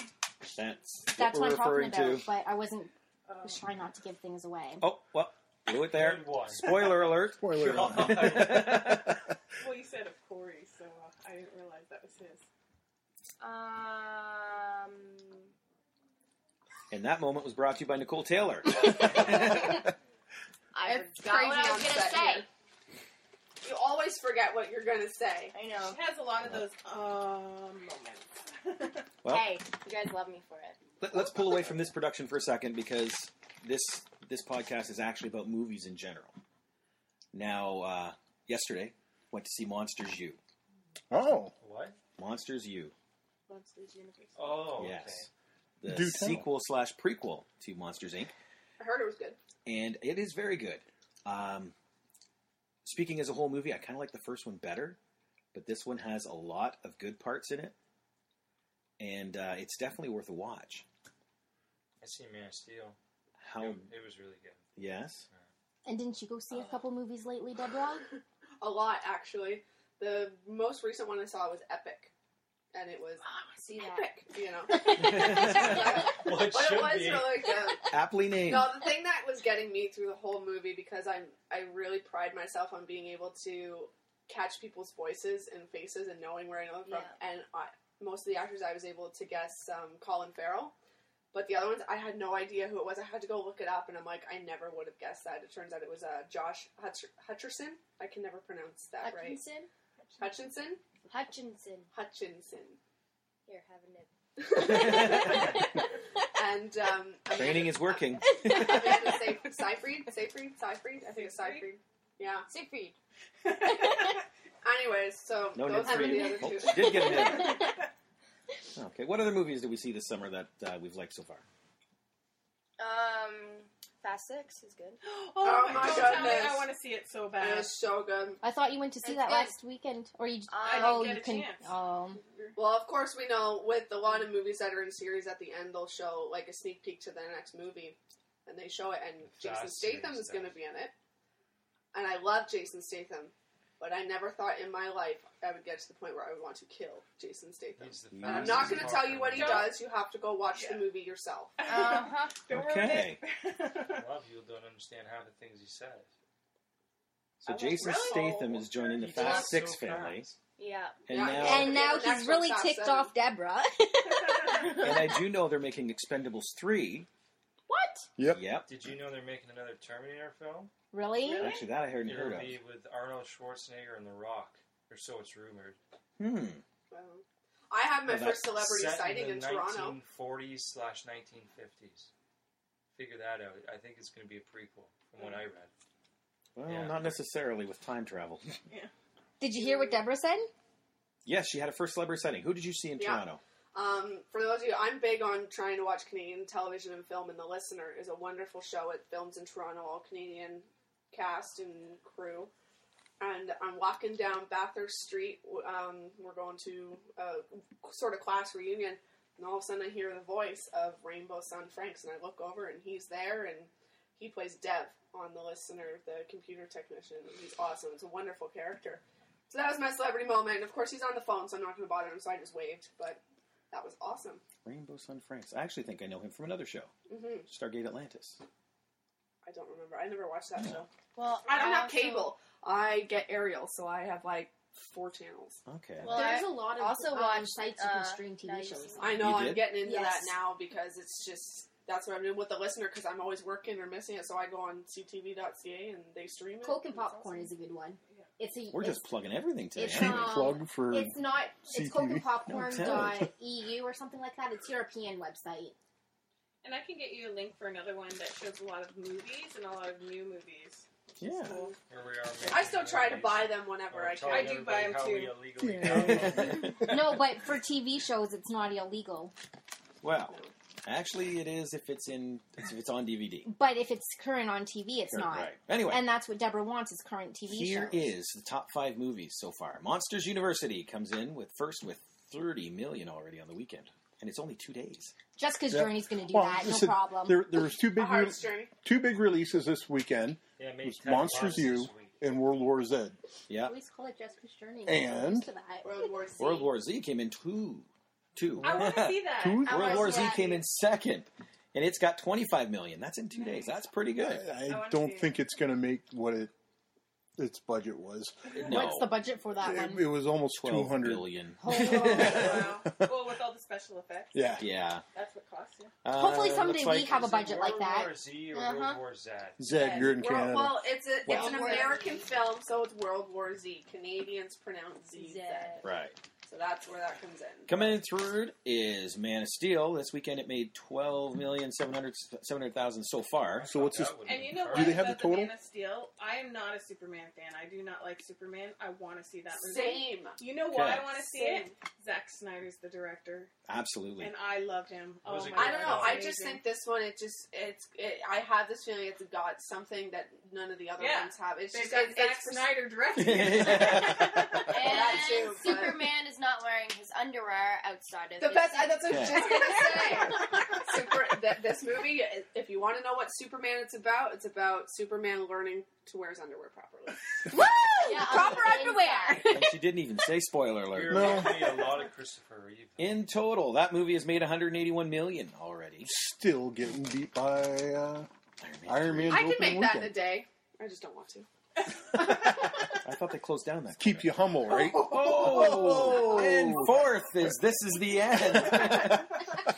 That's, That's what what I'm talking about, to. but I wasn't. I was trying not to give things away. Oh, well, do it there. Spoiler alert. Spoiler alert. Well, you said of Corey, so uh, I didn't realize that was his. Um. And that moment was brought to you by Nicole Taylor. I It's forgot crazy what I was gonna say. here. You always forget what you're gonna say. I know. She has a lot of those um moments. Well- hey, you guys love me for it. Let, us pull away from this production for a second because this this podcast is actually about movies in general. Now, uh, yesterday went to see Monsters U. Oh, What? Monsters U. Monsters Universe. Oh, Yes, the Do tell. sequel slash prequel to Monsters Inc. I heard it was good. and it is very good. Um, speaking as a whole movie, I kind of like the first one better, but this one has a lot of good parts in it, and uh, it's definitely worth a watch. I see Man of Steel. How? It, it was really good. Yes. And didn't you go see a couple movies lately, Deborah? A lot, actually. The most recent one I saw was Epic. And it was see that. you know. Well, but it was be. really good. Aptly named. No, the thing that was getting me through the whole movie because I'm I really pride myself on being able to catch people's voices and faces and knowing where I know them from. And I, most of the actors I was able to guess um, Colin Farrell, but the other ones I had no idea who it was. I had to go look it up, and I'm like, I never would have guessed that. It turns out it was uh, Josh Hutch- Hutcherson. I can never pronounce that Hutchinson? right. Hutchinson. Hutchinson. Hutchinson. Here, have a nip. and um, Training is working. Amanda Sey- Seyfried, Seyfried, Seyfried. I think it's Seyfried. Yeah, Seyfried. Anyways, so No those nip were for the other Oh, two. she did get a nip. Okay. What other movies did we see this summer that uh, we've liked so far? Um, Fast Six is good. Oh, Oh my my don't tell me, goodness. I want to see it so bad. It is so good. I thought you went to see It's that good. last weekend, or you? I oh, didn't you get a can. chance. Um, Well, of course, we know with a lot of movies that are in series, at the end they'll show like a sneak peek to the next movie, and they show it, and Jason Fast Statham series is going to be in it. And I love Jason Statham, but I never thought in my life I would get to the point where I would want to kill Jason Statham. He's the And I'm not going to tell you what he talker. does. You have to go watch the movie yourself. Uh-huh. Okay. A lot of people don't understand half the things he says. So Jason Statham is joining the He Fast talks Six so family, Yeah. and Yeah, now and now next he's really Fast ticked Seven. off Deborah. and I do know they're making Expendables three. What? Yep. Yep. Did you know they're making another Terminator film? Really? Actually, that I hadn't It'll heard of. be with Arnold Schwarzenegger and The Rock, or so it's rumored. Hmm. Well, I had my Well, first celebrity Set sighting in in the Toronto. 1940s slash 1950s. Figure that out. I think it's going to be a prequel, from what I read. Well, Yeah. not necessarily with time travel. Did you hear what Deborah said? yes, she had a first celebrity sighting. Who did you see in Yeah. Toronto? Um, for those of you, I'm big on trying to watch Canadian television and film, and The Listener is a wonderful show. It films in Toronto, all Canadian cast and crew. And I'm walking down Bathurst Street. Um, we're going to a sort of class reunion, and all of a sudden I hear the voice of Rainbow Sun Francks, and I look over, and he's there, and he plays Dev on The Listener, the computer technician. He's awesome. It's a wonderful character. So that was my celebrity moment. Of course, he's on the phone, so I'm not going to bother him, so I just waved. But that was awesome. Rainbow Sun Francks. I actually think I know him from another show, hmm Stargate Atlantis. I don't remember. I never watched that show. Well, I don't have also- cable. I get aerial, so I have like four channels. Okay. Well, There's I a lot of also um, watched, sites you can uh, stream TV 90s. shows. I know I'm getting into Yes. that now because it's just that's what I'm doing with the listener because I'm always working or missing it. So I go on ctv.ca and they stream it. Coke and It's awesome. popcorn is a good one. It's a. We're it's, just plugging everything today. It's, Cheap um, plug for It's not. It's CTV. Coke and popcorn No, dot tell EU or something like that. It's European website. And I can get you a link for another one that shows a lot of movies and a lot of new movies. Yeah. Here we are. I still try to buy them whenever I can. I do buy them too. how we illegally no, but for TV shows, it's not illegal. Well, actually, it is if it's in if it's on DVD. But if it's current on TV, it's not. Right. Anyway. and that's what Deborah wants is current TV Here shows. is the top five movies so far. Monsters University comes in with first with 30 million already on the weekend, and it's only two days. Jessica's Yeah. Journey's going to do Well, that, no listen, problem. There, there was two big, A Heart's Journey. two big releases this weekend. Yeah, it It made was 10 Monsters bucks U this and World War Z. Yeah. Always call it Jessica's Journey. And- Used to that. World War Z. World War Z came in two. Two. I want to see that. Two? World War Z that. came in second, and it's got 25 million. That's in two days. That's pretty good. I wanna don't think it's going to make what it its budget was. No. What's the budget for that It, one? it was almost 12 two hundred. billion. Oh, wow. Well, with all the special effects. Yeah. Yeah. That's what costs you. Hopefully Uh, someday looks we have a budget like World that. War Z or Uh-huh. World War Z? Zed, you're in World- Canada. well, it's a it's an American film, so it's World War Z. Canadians pronounce Z. Z. Right. So that's where that comes in. Coming in third is Man of Steel. This weekend it made 12 million 700 700,000 so far. So what's this? And you know Do what? they have the about total? Man of Steel, I am not a Superman fan. I do not like Superman. I want to see that movie. Same. You know why Okay. I want to see Same. it? Zack Snyder's the director, Absolutely. and I love him. Oh my? I don't know. I just amazing. think this one, it just, it's, it, I have this feeling it's got something that none of the other Yeah. ones have. It's They've just, got it, Zack it's Snyder directing. And that too, Superman is not wearing his underwear outside of The his best. suit. That's what I was just gonna say. Super. That, this movie, if you want to know what Superman it's about, it's about Superman learning to wear his underwear properly. Woo! Yeah, Proper underwear. and she didn't even say spoiler alert. You're No. going to be a lot of Christopher Reeve. In total, that movie has made 181 million already. Still getting beat by uh, Iron Man. I can opening make that in a day. I just don't want to. I thought they closed down that. Keep you humble, right? Oh, and oh. fourth is This Is the End.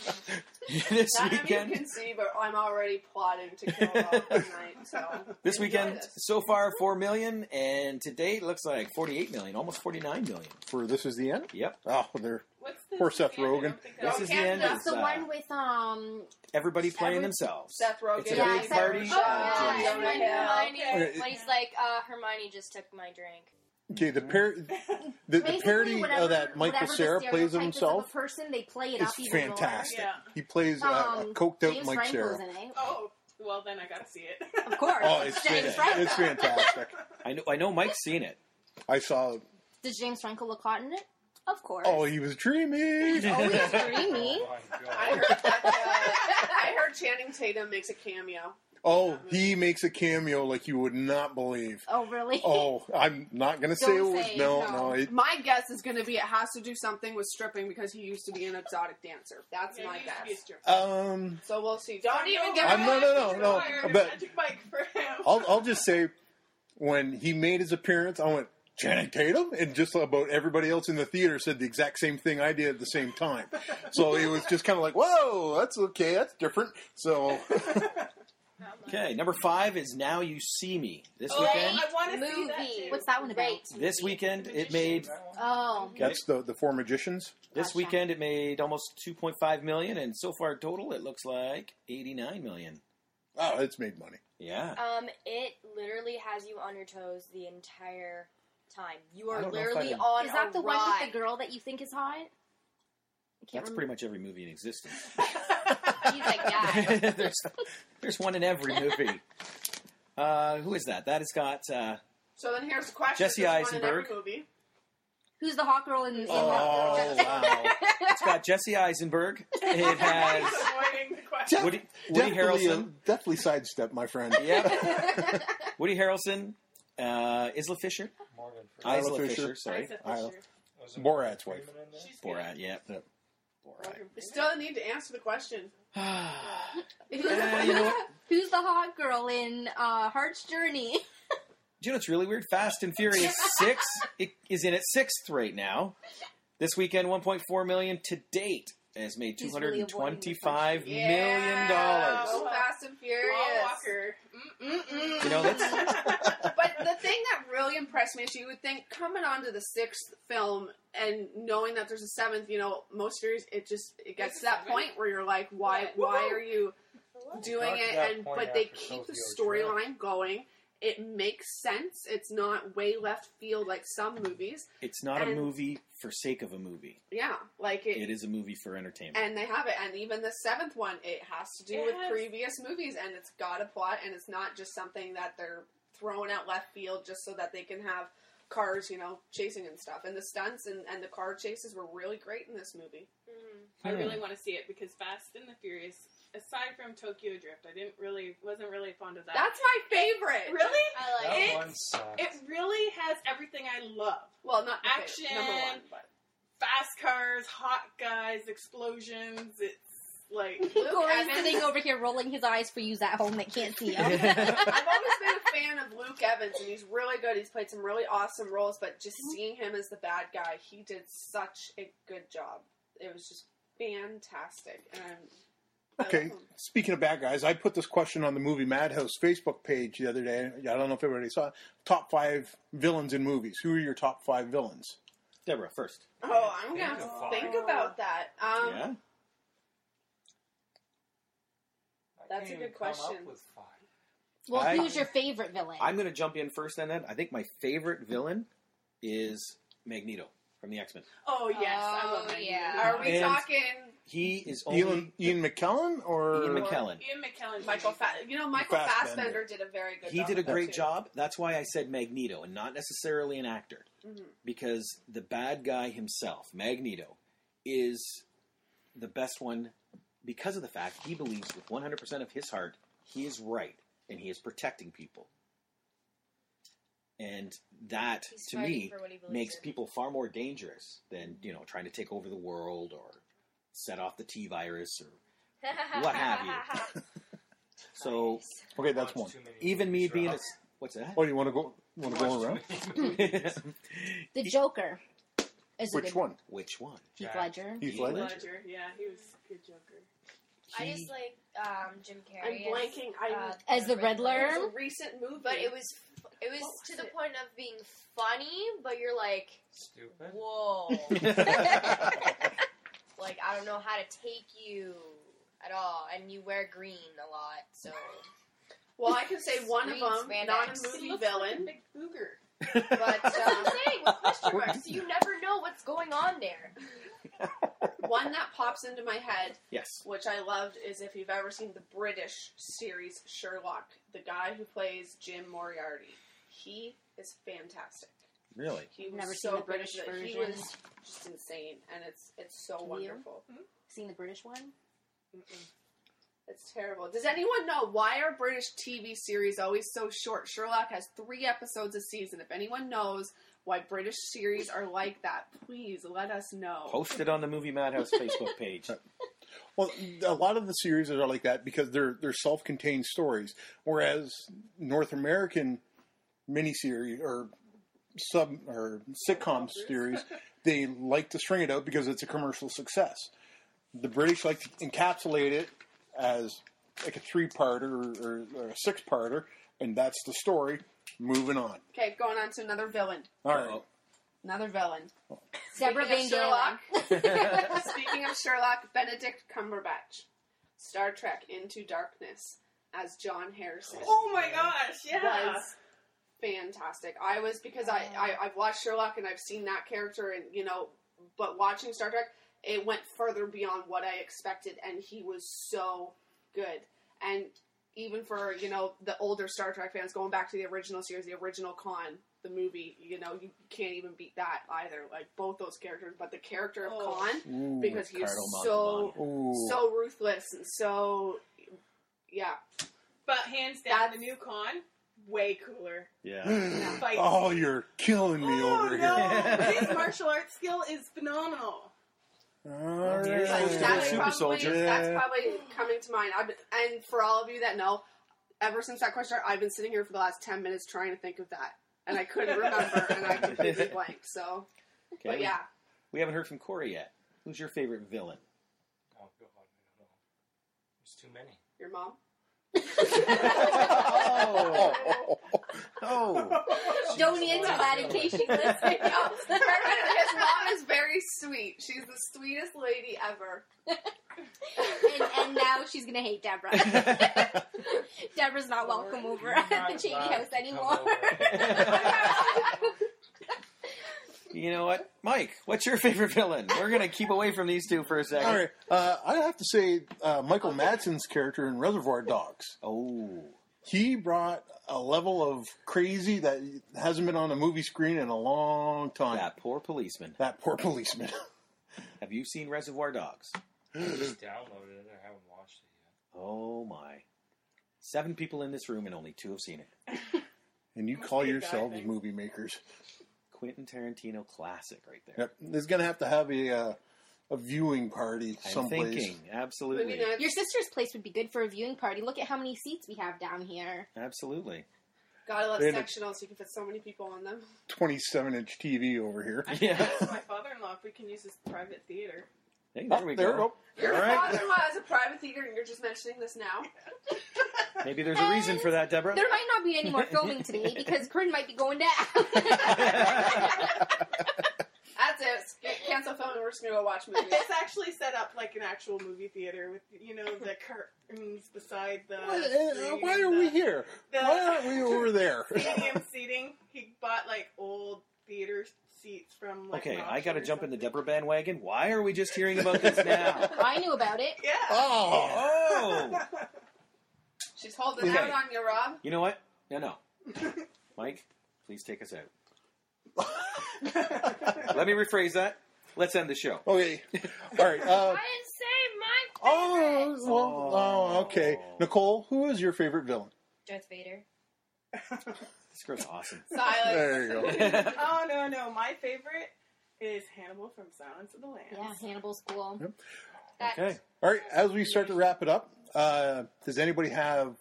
this None of you can see, but I'm already plotting to kill Rob tonight. So this weekend, this. so far 4 million, and to date looks like 48 million, almost 49 million. For this is the end. Yep. Oh, they're poor Seth Rogen. This is the end. Canada. It's Is, the uh, one with um. everybody playing Every- themselves. Seth Rogen, It's a Yeah, big Seth party. Rogen. Uh, Yeah, Jonah and when Hermione, Okay. when he's like, uh, Hermione just took my drink. Okay. The par- the, the parody whatever, of that Michael whatever the Cera plays of is himself Of a person, they play it is up fantastic. Yeah. He plays uh, a Um, coked out James Mike Franco's Cera. Oh, well then I gotta see it. Of course. Oh, it's James fan- it's fantastic. I know, I know Mike's seen it. I saw. Does James Franco look hot in it? Of course. Oh, he was dreamy. He's always dreamy. Oh my God. I heard that. Uh, I heard Channing Tatum makes a cameo. Oh, he makes a cameo like you would not believe. Oh, really? Oh, I'm not gonna say it Don't was say no, no. no. It, My guess is going to be it has to do something with stripping because he used to be an exotic dancer. That's Yeah, my he used to be a guess. stripper. um, So we'll see. Don't even get. I'm me no, no, no, no. Hire a But Magic Mike for him. I'll, I'll just say, when he made his appearance, I went Channing Tatum, and just about everybody else in the theater said the exact same thing I did at the same time. So it was just kind of like, whoa, that's okay, that's different. So Okay, number five is Now You See Me. This Oh, weekend, I want to see that Movie. too. What's that one about? this weekend it made Oh. that's the the four magicians. this Gotcha. weekend it made almost 2.5 million, and so far total it looks like 89 million. Oh, it's made money. Yeah. Um, it literally has you on your toes the entire time. You I are don't know if literally I'd- on Is that a the one ride. with the girl that you think is hot? I can't That's pretty much every movie in existence. He's like, yeah. there's, there's one in every movie. Uh, who is that? That has got uh, So then here's the question: Jesse There's one in Eisenberg. movie. Who's the hot girl in? in oh wow! It's got Jesse Eisenberg. It has Avoiding the question. Woody, Woody definitely, Harrelson. uh, definitely sidestep, my friend. Yep. Woody Harrelson. Uh, Isla Fisher. Morgan Freeman. Isla Isla Fisher. Fisher. Sorry. Isa I- Fisher. Wasn't Borat's Morgan wife. Freeman in there? She's good. Borat. Yep. Borat. You still need to answer the question. Who's, Uh, you know who's the hot girl in uh, Heart's Journey? Do you know what's really weird? Fast and Furious Six it is in its sixth right now. This weekend, 1.4 million to date has made two He's really and avoiding Yeah. million dollars. Oh, Fast and Furious. Paul Walker. Mm-mm. You know that's but the thing that really impressed me is you would think coming on to the sixth film and knowing that there's a seventh, you know, most series it just it gets to that point where you're like, why Yeah. why Woohoo. are you doing Got it? point And but they keep the Tokyo Drift. storyline going it makes sense. It's not way left field like some movies. It's not a movie for sake of a movie. Yeah, like it, It is a movie for entertainment. and they have it. And even the seventh one, it has to do It with previous movies, and it's got a plot, and it's not just something that they're throwing out left field just so that they can have cars, you know, chasing and stuff. And the stunts and, and the car chases were really great in this movie. Mm-hmm. I hmm. really want to see it because Fast and the Furious, aside from Tokyo Drift, I didn't really wasn't really fond of that. That's my favorite. Really? I like That it. one sucked. It really has everything I love. Well, not the fa- action, number one, but fast cars, hot guys, explosions. It's like Corey's sitting over here rolling his eyes for you at home that can't see him. I've always been a fan of Luke Evans, and he's really good. He's played some really awesome roles, but just mm-hmm. seeing him as the bad guy, he did such a good job. It was just fantastic. And I'm, Okay, speaking of bad guys, I put this question on the movie Madhouse Facebook page the other day. I don't know if everybody saw it. Top five villains in movies. Who are your top five villains? Deborah, first. oh, I'm gonna have to think about that. Um, yeah? That's a good question. Well, I- who's your favorite villain? I'm going to jump in first and then. I think my favorite villain is Magneto from the X Men. Oh yes, I love Oh, Magneto. yeah. Are we And- talking He is only. Ian, Ian McKellen or Ian McKellen. Ian McKellen, Michael? Fa- you know, Michael Fassbender. Fassbender did a very good. He job did a that, great too. job. That's why I said Magneto and not necessarily an actor. Mhm. Because the bad guy himself, Magneto, is the best one because of the fact he believes with 100% of his heart he is right and he is protecting people. And that, He's to me, for what he believes makes in. people far more dangerous than, you know, trying to take over the world or set off the T virus or what have you. So, Okay, that's one. even me being a. What's that? Oh, you want to go? Want to go around? the Joker. Is a Which good one? Which one? Heath Ledger. Heath Heath Ledger. Ledger. Yeah, he was a good Joker. I just like um, Jim Carrey. I'm Carrey. blanking. I uh, As the Riddler? It was a recent movie, but it was it was What to was the it? point of being funny, but you're like, Stupid. whoa, like I don't know how to take you at all, and you wear green a lot, so Well, I can say one of Green them, not a spandex. movie He looks like a villain, big booger. but that's what uh, I'm saying with question marks. You never know what's going on there. one that pops into my head, Yes. which I loved, is if you've ever seen the British series Sherlock, the guy who plays Jim Moriarty. He is fantastic. Really? He was Never so seen the good British at it. He version. was just insane, and it's it's so You? wonderful. Hmm? Seen the British one? It's terrible. Does anyone know why are British TV series always so short? Sherlock has three episodes a season. If anyone knows why British series are like that, please let us know. Post it on the Movie Madhouse Facebook page. Well, a lot of the series are like that because they're they're self-contained stories, whereas North American miniseries or sub or sitcom series they like to string it out because it's a commercial success. The British like to encapsulate it as like a three-parter or, or, or a six-parter, and that's the story. Moving on. Okay, going on to another villain. All right. Another villain. Oh. Deborah Speaking Van of Sherlock, speaking of Sherlock, Benedict Cumberbatch, Star Trek Into Darkness as John Harrison. Oh my gosh! Yeah. was fantastic. I was because I, I I've watched Sherlock and I've seen that character and you know, but watching Star Trek, it went further beyond what I expected, and he was so good. And even for you know the older Star Trek fans, going back to the original series, the original Khan, the movie, you know, you can't even beat that either. Like both those characters, but the character of Oh. Khan Ooh. because he's so Ooh. so ruthless and so yeah. But hands down, the new Khan, way cooler. Yeah. Mm. Fights. Oh, you're killing me Oh, over no. here. His martial arts skill is phenomenal. All He's right. supposed to be a That's super probably, soldier. That's probably coming to mind. I've been, and for all of you that know, ever since that question, I've been sitting here for the last ten minutes trying to think of that, and I couldn't remember, and I completely blanked. So, Okay. but yeah, We haven't heard from Corey yet. Who's your favorite villain? Oh, God, I don't know. There's too many. your mom. Oh. oh. oh. Don't answer that in case she listens. His mom is very sweet. She's the sweetest lady ever. and, and now she's gonna hate Deborah. Deborah's not welcome over at the Cheney house anymore. You know what, Mike? What's your favorite villain? We're gonna keep away from these two for a second. All right, uh, I have to say uh, Michael Madsen's character in Reservoir Dogs. Oh, he brought a level of crazy that hasn't been on a movie screen in a long time. That poor policeman. That poor policeman. Have you seen Reservoir Dogs? I just downloaded it. I haven't watched it yet. Oh my! Seven people in this room and only two have seen it. and you call yourselves movie makers. Quentin Tarantino classic right there. Yep. There's going to have to have a uh, a viewing party I'm someplace. thinking absolutely, Your sister's place would be good for a viewing party. Look at how many seats we have down here. absolutely. Gotta love They had a- sectional so you can fit so many people on them. 27 inch TV over here. I can ask my father-in-law if we can use his private theater. Hey, Oh, there we there go. we go. Your All right. father-in-law has a private theater, and you're just mentioning this now. Maybe there's a reason for that, Debra. There might not be any more filming today because Corinne might be going down. That's it. S- Cancel phone, and we're just gonna go watch movies. It's actually set up like an actual movie theater with you know the curtains beside the. Why, uh, why are the- we here? the- Why aren't we over there? Stadium seating. He bought like old theater seats from like. Okay, an I got to auction or jump in the Debra bandwagon. Why are we just hearing about this now? I knew about it. Yeah. Oh, She's holding Okay. out on you, Rob. you know what? No, no. Mike, please take us out. Let me rephrase that. Let's end the show. Okay. All right. Uh, didn't say my oh, well, oh, okay. Nicole, who is your favorite villain? Darth Vader. This girl's awesome. Silence. There you go. oh no no! My favorite is Hannibal from Silence of the Lambs. Yeah, Hannibal's cool. Okay. All right. As we start to wrap it up, uh, does anybody have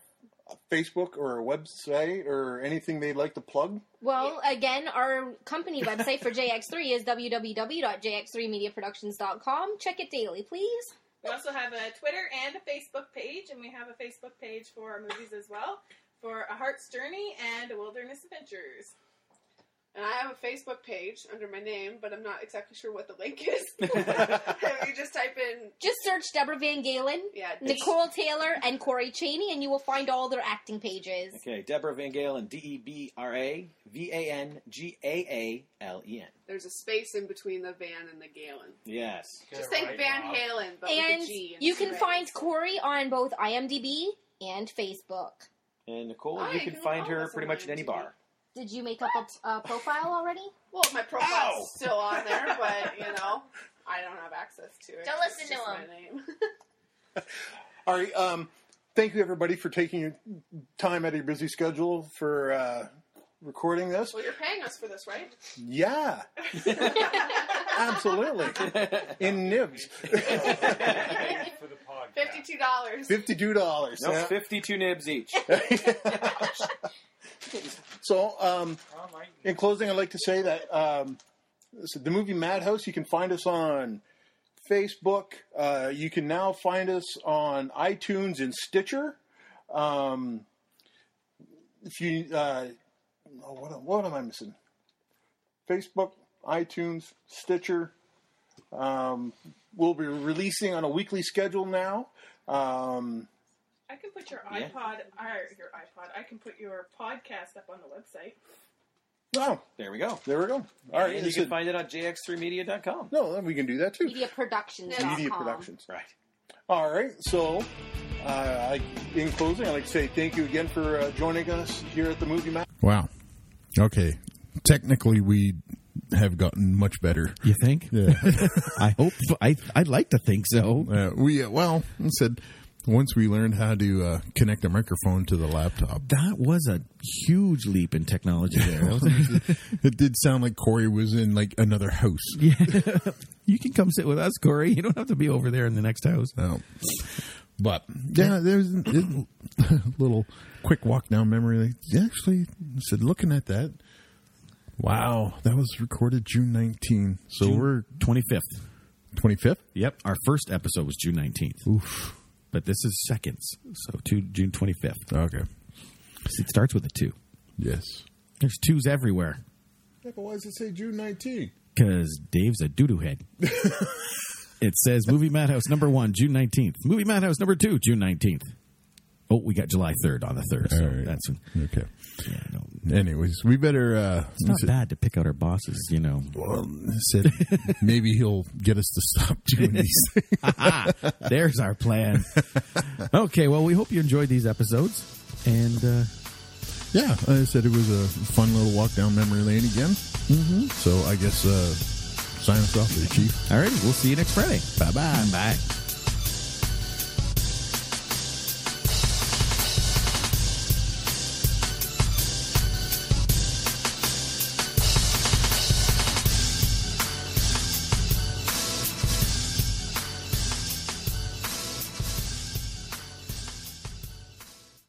a Facebook or a website or anything they'd like to plug? Well, again, our company website for JX3 is www.jx3mediaproductions.com. Check it daily, please. We also have a Twitter and a Facebook page, and we have a Facebook page for our movies as well, for A Heart's Journey and A Wilderness Adventures. And I have a Facebook page under my name, but I'm not exactly sure what the link is. if you just type in, Just search Debra Van Gaalen, yeah, Nicole Taylor, and Corey Cheney, and you will find all their acting pages. Okay, Debra Van Gaalen, D E B R A V A N G A A L E N. There's a space in between the Van and the Gaalen. Yes. Just think Van Halen, but and with a G. you can instead. find Corey on both IMDb and Facebook. And Nicole, Oh, you you can can find her pretty much at any IMDb. bar. Did you make up a, a profile already? Well, my profile's still on there, but you know, I don't have access to it. Don't It's listen to just him. my name. All right. Um, thank you, everybody, for taking your time out of your busy schedule for uh, recording this. well, you're paying us for this, right? Yeah, absolutely. In nibs, For the podcast. Fifty-two dollars. fifty-two dollars. No, 52 nibs each. So, um, in closing, I'd like to say that um, the movie Madhouse, you can find us on Facebook. Uh, you can now find us on iTunes and Stitcher. Um, if you, uh, oh, what, what am I missing? Facebook, iTunes, Stitcher. Um, we'll be releasing on a weekly schedule now. Um, I can put your Yeah. iPod, or your iPod, I can put your podcast up on the website. oh, There we go. there we go. All right, And you can a- find it on jx3media.com. no, we can do that too. MediaProductions.com. Media Productions. Right. All right. So, uh, I, in closing, I'd like to say thank you again for uh, joining us here at the Movie Map. Wow. Okay. Technically, we have gotten much better. You think? Yeah. I hope. I I'd like to think so. Uh, we uh, well I said once we learned how to uh, connect a microphone to the laptop. That was a huge leap in technology there. That was actually- it did sound like Corey was in like another house. yeah. you can come sit with us, Corey. You don't have to be over there in the next house. No. But yeah, there's a little quick walk down memory. lane. Actually, I said looking at that. Wow, that was recorded June 19. So June we're 25th. 25th. Yep. Our first episode was June 19th. Oof. But this is seconds. So two, June 25th. Okay. It starts with a two. Yes. There's twos everywhere Yeah, but why does it say June 19th? because Dave's a doo doo head. It says Movie Madhouse number one, June 19th. Movie Madhouse number two, June 19th. Oh, we got July 3rd on the 3rd. So right. that's okay. Anyways, we better. Uh, It's not bad to pick out our bosses, you know. Well, said maybe he'll get us to stop doing these things. There's our plan. Okay, well, we hope you enjoyed these episodes. And uh, yeah, I said it was a fun little walk down memory lane again. Mm-hmm. So I guess uh, sign us off there, Chief. all right, we'll see you next Friday. Bye-bye. Bye.